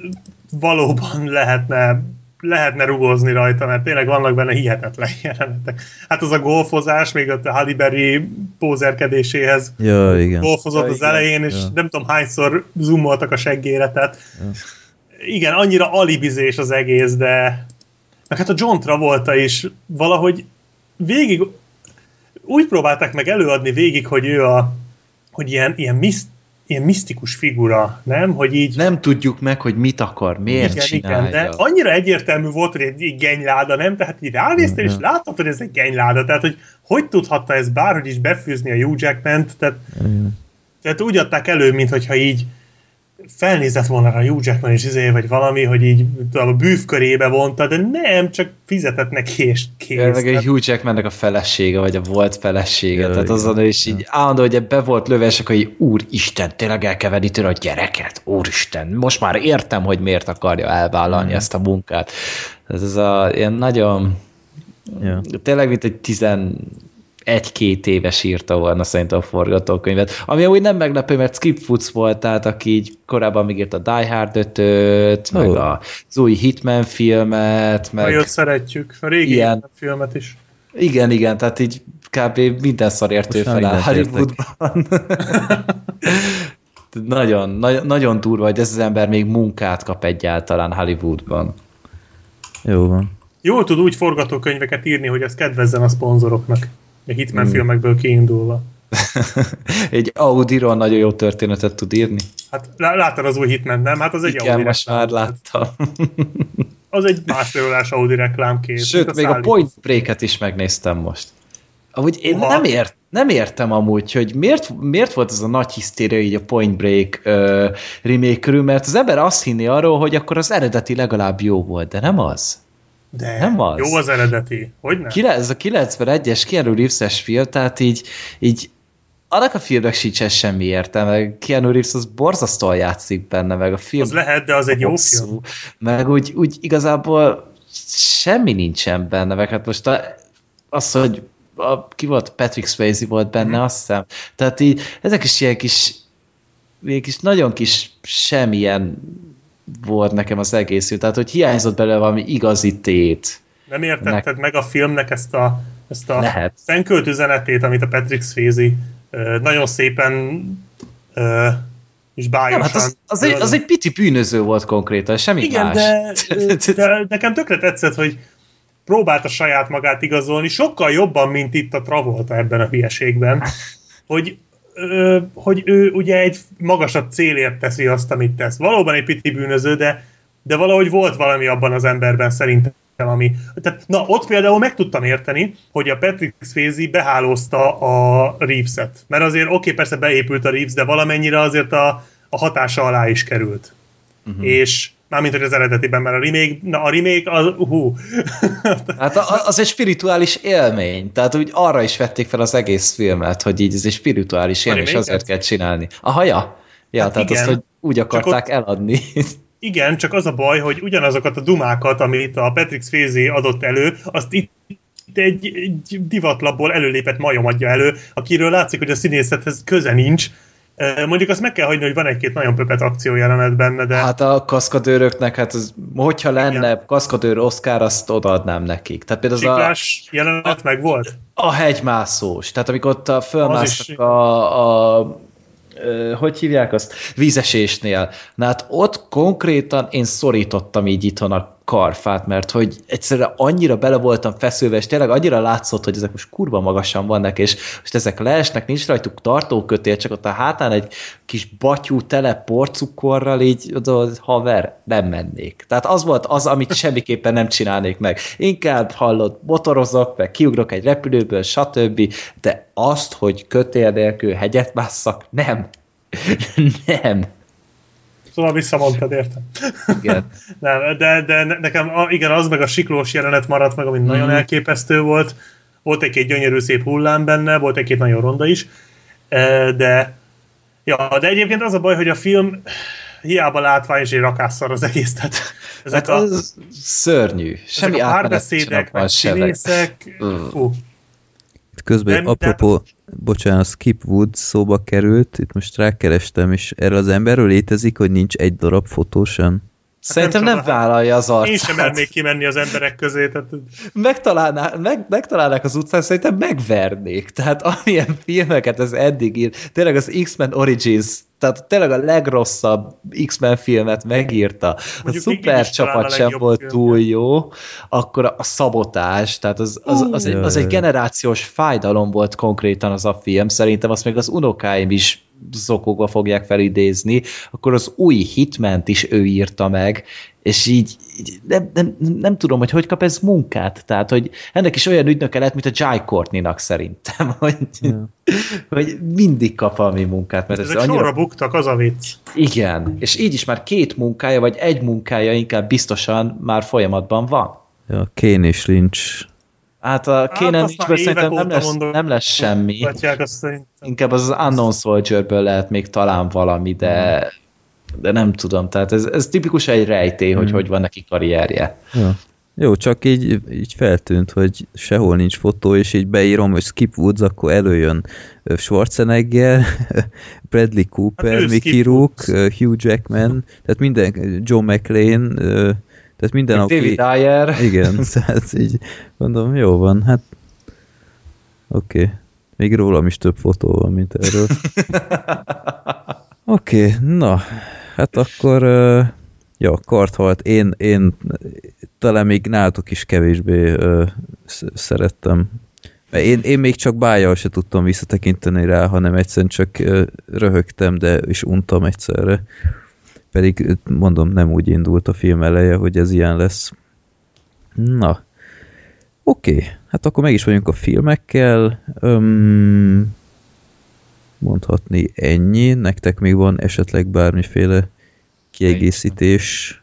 valóban lehetne lehetne rugozni rajta, mert tényleg vannak benne hihetetlen jelenetek. Hát az a golfozás, még a Halle Berry pózerkedéséhez ja, igen. golfozott ja, az igen. elején, és ja. nem tudom hányszor zoomoltak a seggére, tehát ja. igen, annyira alibizés az egész, de meg hát a John Travolta is valahogy végig úgy próbálták meg előadni végig, hogy ő a, hogy ilyen, ilyen, miszt, ilyen misztikus figura, nem? Hogy így... Nem tudjuk meg, hogy mit akar, miért igen, csinálja. Igen, de annyira egyértelmű volt, hogy egy, genyláda, nem? Tehát így ránéztél, és láttad, hogy ez egy genyláda. Tehát, hogy hogy tudhatta ez bárhogy is befűzni a Hugh Jackman-t, tehát, tehát úgy adták elő, mintha így felnézett volna a Hugh Jackman is izé, vagy valami, hogy így a bűvkörébe vonta, de nem, csak fizetett neki és kész. Ja, meg egy Hugh Jackmannek a felesége, vagy a volt felesége, ja, tehát azon ő is így állandó, hogy be volt löve, és akkor így, úristen, tényleg el kell venni tőle a gyereket, úristen, most már értem, hogy miért akarja elvállalni mm. ezt a munkát. Ez, ez a ilyen nagyon, ja. tényleg mint egy tizen egy-két éves írta volna szerintem a forgatókönyvet. Ami úgy nem meglepő, mert Skip Foods volt, tehát aki így korábban még írt a Die Hard 5 oh. meg az új Hitman filmet, meg... Nagyon szeretjük, a régi ilyen... Hitman filmet is. Igen, igen, tehát így kb. minden szar értő fel a Hollywoodban. nagyon, nagyon, nagyon durva, hogy ez az ember még munkát kap egyáltalán Hollywoodban. Jó van. Jól tud úgy forgatókönyveket írni, hogy ez kedvezzen a szponzoroknak. A Hitman hmm. filmekből kiindulva. egy Audi-ról nagyon jó történetet tud írni. Hát láttad az új Hitman, nem? Hát az egy Igen, Audi most már láttam. az egy másfélolás Audi reklámkép. Sőt, még a Point Break-et is megnéztem most. Ahogy én nem, ért, nem értem amúgy, hogy miért, miért volt ez a nagy hisztéria így a Point Break uh, remake körül, mert az ember azt hinni arról, hogy akkor az eredeti legalább jó volt, de nem az. De nem az. Jó az eredeti. Hogy nem? Ez a 91-es Keanu Reeves-es film, tehát így, így annak a filmnek sincs semmi értelme, Keanu Reeves az borzasztóan játszik benne, meg a film... Az lehet, de az egy jó film. Meg úgy, úgy igazából semmi nincsen benne, meg hát most a, az, hogy a, ki volt, Patrick Swayze volt benne, mm. azt hiszem. Tehát így, ezek is ilyen kis, ilyen kis nagyon kis semmilyen volt nekem az egész, tehát hogy hiányzott belőle valami igazi tét. Nem értetted Nek... meg a filmnek ezt a, ezt a Lehet. fenkölt üzenetét, amit a Patrick Swayze nagyon szépen és bájosan. Nem, hát az, az, egy, az egy pici bűnöző volt konkrétan, semmi Igen, más. De, de nekem tökre tetszett, hogy próbálta saját magát igazolni, sokkal jobban, mint itt a Travolta ebben a hülyeségben, hogy hogy ő ugye egy magasabb célért teszi azt, amit tesz. Valóban egy piti bűnöző, de, de valahogy volt valami abban az emberben szerintem, ami... Tehát, na, ott például meg tudtam érteni, hogy a Patrick Swayze behálózta a Reeves-et. Mert azért oké, okay, persze beépült a Reeves, de valamennyire azért a, a hatása alá is került. Uh-huh. És Mármint, hogy az eredetiben, mert a remake, na a remake, az, hú. hát az egy spirituális élmény, tehát úgy arra is vették fel az egész filmet, hogy így ez egy spirituális élmény, és azért kell csinálni. Aha, ja. Ja, hát tehát igen. azt, hogy úgy akarták ott, eladni. Igen, csak az a baj, hogy ugyanazokat a dumákat, amit a Patrick Swayze adott elő, azt itt egy, egy divatlapból előlépett majom adja elő, akiről látszik, hogy a színészethez köze nincs, Mondjuk azt meg kell hagyni, hogy van egy-két nagyon pöpet akció jelenet benne, de... Hát a kaszkadőröknek, hát az, hogyha lenne Igen. kaszkadőr Oscar, azt odaadnám nekik. Tehát például Csiklás a, jelenet meg volt? A hegymászós. Tehát amikor ott a fölmásztak a, a hogy hívják azt? Vízesésnél. Na hát ott konkrétan én szorítottam így itthon a karfát, mert hogy egyszerűen annyira bele voltam feszülve, és tényleg annyira látszott, hogy ezek most kurva magasan vannak, és most ezek leesnek, nincs rajtuk tartókötél, csak ott a hátán egy kis batyú tele porcukorral, így oda, haver, nem mennék. Tehát az volt az, amit semmiképpen nem csinálnék meg. Inkább hallott, motorozok, meg kiugrok egy repülőből, stb. De azt, hogy kötél nélkül hegyet másszak, nem. nem. Szóval visszamondtad, értem. Igen. Nem, de, de nekem igen, az meg a siklós jelenet maradt meg, ami mm. nagyon elképesztő volt. Volt egy-két gyönyörű szép hullám benne, volt egy-két nagyon ronda is, e, de ja, de egyébként az a baj, hogy a film hiába látvány és egy rakásszar az egész. Tehát ezek hát az a, szörnyű. Semmi ezek a párbeszédek, meg színészek, fú, Közben, de, apropó, de... bocsánat, Skip Wood szóba került, itt most rákerestem, és erre az emberről létezik, hogy nincs egy darab fotó sem. Szerintem nem, nem vállalja az arcát. Én sem mernék kimenni az emberek közé. Tehát... Megtalálná, meg, megtalálnák az utcán, szerintem megvernék. Tehát amilyen filmeket ez eddig ír, tényleg az X-Men Origins, tehát tényleg a legrosszabb X-Men filmet megírta. Mondjuk a szuper csapat sem volt film, túl jó, akkor a szabotás, tehát az, az, az, egy, az egy generációs fájdalom volt konkrétan az a film, szerintem azt még az unokáim is zokogva fogják felidézni, akkor az új Hitment is ő írta meg, és így, így nem, nem, nem tudom, hogy hogy kap ez munkát. Tehát, hogy ennek is olyan ügynöke lett, mint a Jai Courtney-nak szerintem, hogy, ja. hogy mindig kap valami munkát. Mert Ezek ez annyira... sorra buktak, az a vicc. Igen, és így is már két munkája, vagy egy munkája inkább biztosan már folyamatban van. Ja, Kén és Lynch Hát a Kéne hát nincs szerintem nem lesz, mondom, nem lesz semmi. Inkább az Unknown Soldier-ből lehet még talán valami, de, de nem tudom. Tehát ez, ez tipikus egy rejtély, hogy hmm. hogy van neki karrierje. Ja. Jó, csak így, így feltűnt, hogy sehol nincs fotó, és így beírom, hogy Skip Woods, akkor előjön Schwarzenegger, Bradley Cooper, hát Mickey Rook, Hugh Jackman, tehát minden, Joe McLean, tehát minden, aki... David Ayer. Igen, tehát így mondom, jó van, hát oké. Okay. Még rólam is több fotó van, mint erről. Oké, okay, na, hát akkor uh, ja, karthalt. Én, én talán még nálatok is kevésbé uh, szerettem. Én, én még csak bájjal se tudtam visszatekinteni rá, hanem egyszerűen csak uh, röhögtem, de is untam egyszerre. Pedig mondom, nem úgy indult a film eleje, hogy ez ilyen lesz. Na, oké, okay. hát akkor meg is vagyunk a filmekkel. Öm, mondhatni ennyi. Nektek még van esetleg bármiféle kiegészítés?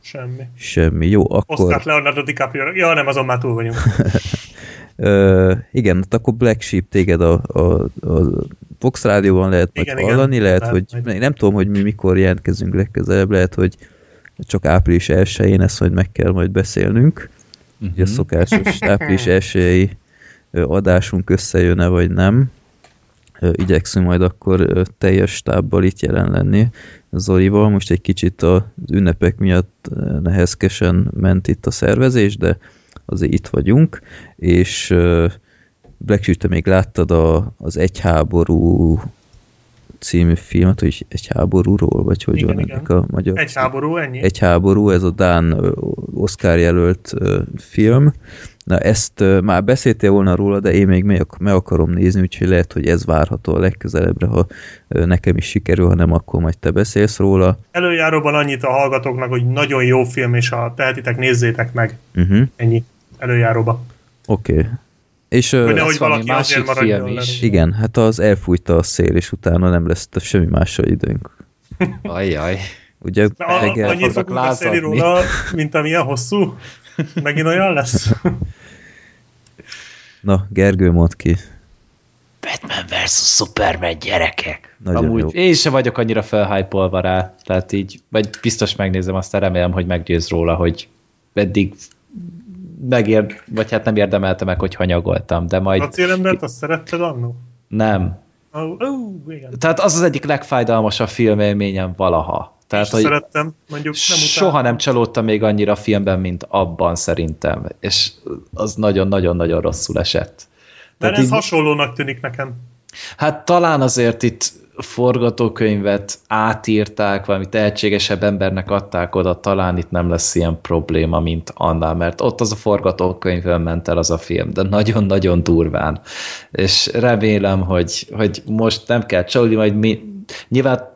Semmi. Semmi. Jó, akkor... Oscar Leonardo DiCaprio. Ja, nem, azon már túl vagyunk. uh, igen, akkor Black Sheep téged a, a, a Fox rádióban lehet igen, majd hallani, igen, lehet, lehet, hogy majd. nem tudom, hogy mi mikor jelentkezünk legközelebb, lehet, hogy csak április 1-én ezt majd meg kell majd beszélnünk. Uh-huh. Ugye a mhm. szokásos április 1 adásunk összejön-e, vagy nem. Igyekszünk majd akkor teljes stábbal itt jelen lenni Zolival. Most egy kicsit az ünnepek miatt nehezkesen ment itt a szervezés, de azért itt vagyunk, és Black te még láttad a, az Egyháború című filmet, hogy egy háborúról, vagy hogy igen, van igen. ennek a magyar... Egy háború, ennyi. Egy háború, ez a Dán Oscar jelölt film. Na ezt már beszéltél volna róla, de én még meg, meg akarom nézni, úgyhogy lehet, hogy ez várható a legközelebbre, ha nekem is sikerül, ha nem, akkor majd te beszélsz róla. Előjáróban annyit a hallgatóknak, hogy nagyon jó film, és ha tehetitek, nézzétek meg. Uh-huh. Ennyi. Előjáróba. Oké. Okay. És, hogy nehogy valaki másik film is. Igen, hát az elfújta a szél, és utána nem lesz semmi másra időnk. Ajjaj. Ugye a, reggel annyit fogunk beszélni róla, mint amilyen hosszú? Megint olyan lesz? Na, Gergő, mond ki. Batman vs. Superman gyerekek. Nagyon Amúgy jó. én sem vagyok annyira felhypolva rá, tehát így, vagy biztos megnézem, aztán remélem, hogy meggyőz róla, hogy eddig megér, vagy hát nem érdemelte meg, hogy hanyagoltam, de majd... A célembert azt szeretted annó? Nem. Oh, oh, igen. Tehát az az egyik legfájdalmasabb filmélményem valaha. Tehát, hogy szerettem, mondjuk nem Soha nem csalódtam még annyira a filmben, mint abban szerintem. És az nagyon-nagyon-nagyon rosszul esett. De ez így... hasonlónak tűnik nekem. Hát talán azért itt forgatókönyvet átírták, valami tehetségesebb embernek adták oda, talán itt nem lesz ilyen probléma, mint annál, mert ott az a forgatókönyvön ment el az a film, de nagyon-nagyon durván. És remélem, hogy, hogy most nem kell csalni, majd mi, nyilván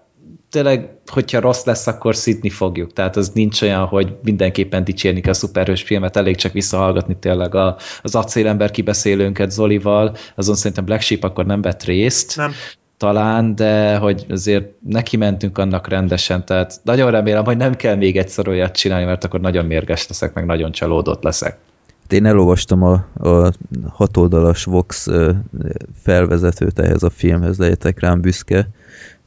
tényleg, hogyha rossz lesz, akkor szidni fogjuk. Tehát az nincs olyan, hogy mindenképpen dicsérni kell a szuperhős filmet, elég csak visszahallgatni tényleg a, az acélember kibeszélőnket Zolival, azon szerintem Black Sheep akkor nem vett részt. Nem talán, de hogy azért neki mentünk annak rendesen, tehát nagyon remélem, hogy nem kell még egyszer olyat csinálni, mert akkor nagyon mérges leszek, meg nagyon csalódott leszek. Én elolvastam a, a hatoldalas Vox felvezetőt ehhez a filmhez, lehetek rám büszke,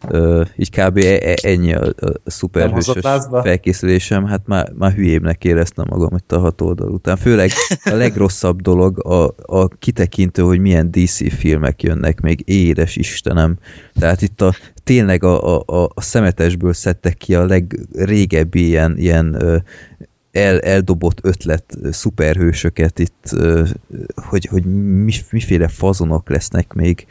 Uh, így kb. E, e, ennyi a, a szuperhősös felkészülésem, hát már, már hülyébbnek éreztem magam itt a hat oldal után. Főleg a legrosszabb dolog a, a kitekintő, hogy milyen DC filmek jönnek még, édes Istenem. Tehát itt a, tényleg a, a, a szemetesből szedtek ki a legrégebbi ilyen, ilyen el, eldobott ötlet szuperhősöket itt, hogy, hogy miféle fazonok lesznek még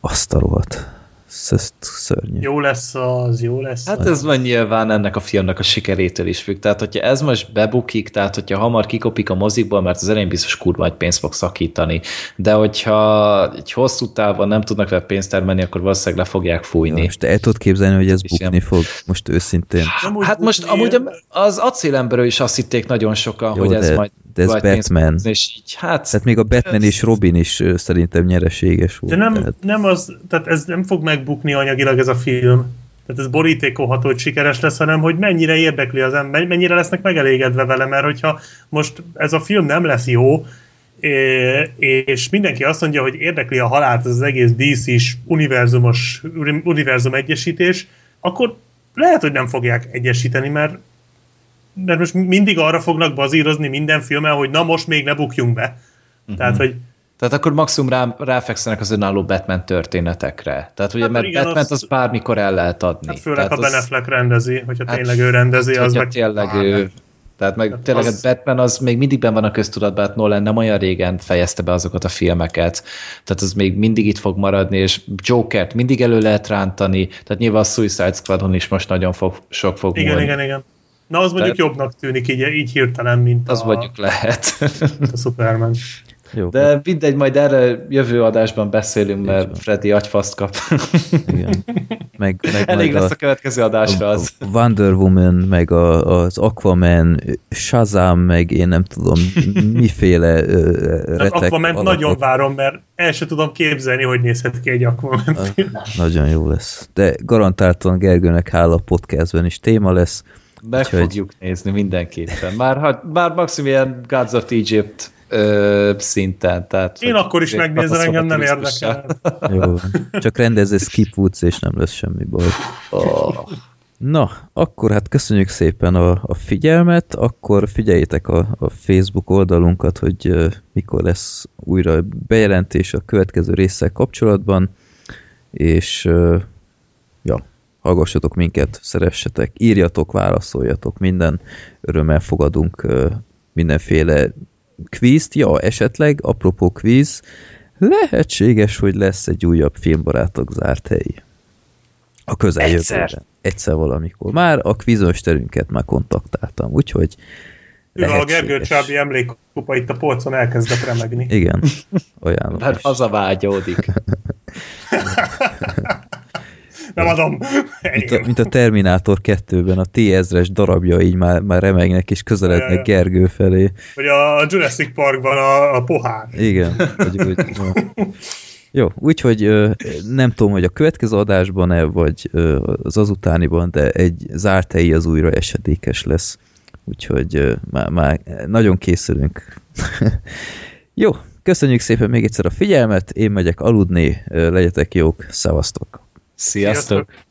azt a rohadt ez szörnyű. Jó lesz az, jó lesz Hát ez van nyilván ennek a filmnek a sikerétől is függ. Tehát, hogyha ez most bebukik, tehát, hogyha hamar kikopik a mozikból, mert az elején biztos kurva egy pénzt fog szakítani. De hogyha egy hosszú távon nem tudnak vele pénzt termelni, akkor valószínűleg le fogják fújni. Ja, most el tudod képzelni, hogy ez bukni ilyen... fog? Most őszintén. Hát most amúgy az acélemberről is azt hitték nagyon sokan, jó, hogy ez majd de ez Batman. És így, hát, tehát még a Batman és Robin is szerintem nyereséges volt. De nem, tehát... nem az, tehát ez nem fog megbukni anyagilag ez a film. Tehát ez borítékolható, hogy sikeres lesz, hanem hogy mennyire érdekli az ember, mennyire lesznek megelégedve vele, mert hogyha most ez a film nem lesz jó, és mindenki azt mondja, hogy érdekli a halált az egész DC-s univerzumos, univerzum egyesítés, akkor lehet, hogy nem fogják egyesíteni, mert mert most mindig arra fognak bazírozni minden filmmel, hogy na most még ne bukjunk be. Uh-huh. Tehát, hogy tehát akkor maximum rá, ráfekszenek az önálló Batman történetekre. Tehát ugye, hát, mert igen, Batman az, az bármikor el lehet adni. Hát főleg, tehát ha Ben Affleck rendezi, hogyha hát, tényleg ő rendezi, az meg... tényleg ő, tehát meg hát tényleg az... Batman az még mindig ben van a köztudatban, hát Nolan nem olyan régen fejezte be azokat a filmeket, tehát az még mindig itt fog maradni, és Jokert mindig elő lehet rántani, tehát nyilván a Suicide Squadon is most nagyon fog, sok fog Igen, múlni. igen, igen. Na, az mondjuk Tehát... jobbnak tűnik így, így hirtelen, mint az a... mondjuk lehet. a Superman. Jó, De mindegy, majd erre jövő adásban beszélünk, mert. Freddy agyfaszt kap. Igen. Meg, meg Elég lesz a, a következő adásra az. A Wonder Woman, meg a, az Aquaman, Shazam, meg én nem tudom, miféle uh, retek. Az Aquaman nagyon várom, mert el sem tudom képzelni, hogy nézhet ki egy Aquaman. Nagyon jó lesz. De garantáltan Gergőnek hála podcastben is téma lesz meg Úgyhogy... fogjuk nézni mindenképpen. Már, ha, már maximum ilyen Gods of Egypt ö, szinten. Tehát, Én akkor is megnézem, engem nem érdekel. Jó, csak rendezze skip Woods, és nem lesz semmi baj. Oh. Na, akkor hát köszönjük szépen a, a figyelmet, akkor figyeljétek a, a Facebook oldalunkat, hogy uh, mikor lesz újra bejelentés a következő résszel kapcsolatban, és uh, ja, hallgassatok minket, szeressetek, írjatok, válaszoljatok, minden örömmel fogadunk mindenféle kvízt. Ja, esetleg, apropó kvíz, lehetséges, hogy lesz egy újabb filmbarátok zárt helyi. A közeljövőben. Egyszer. Egyszer valamikor. Már a kvízösterünket már kontaktáltam, úgyhogy Lehetséges. A Gergő Csábi emlékkupa itt a polcon elkezdett remegni. Igen, ajánlom. Hát hazavágyódik. nem adom. Mint a, mint a Terminátor 2-ben a T-ezres darabja így már, már remegnek és közelednek Gergő felé. Vagy a Jurassic Parkban a, a pohár. Igen. Vagy, úgy, Jó, úgyhogy nem tudom, hogy a következő adásban-e, vagy az azutániban, de egy zárt helyi az újra esedékes lesz. Úgyhogy már, már nagyon készülünk. Jó, köszönjük szépen még egyszer a figyelmet, én megyek aludni, legyetek jók, szevasztok! Sziasztok! Sziasztok.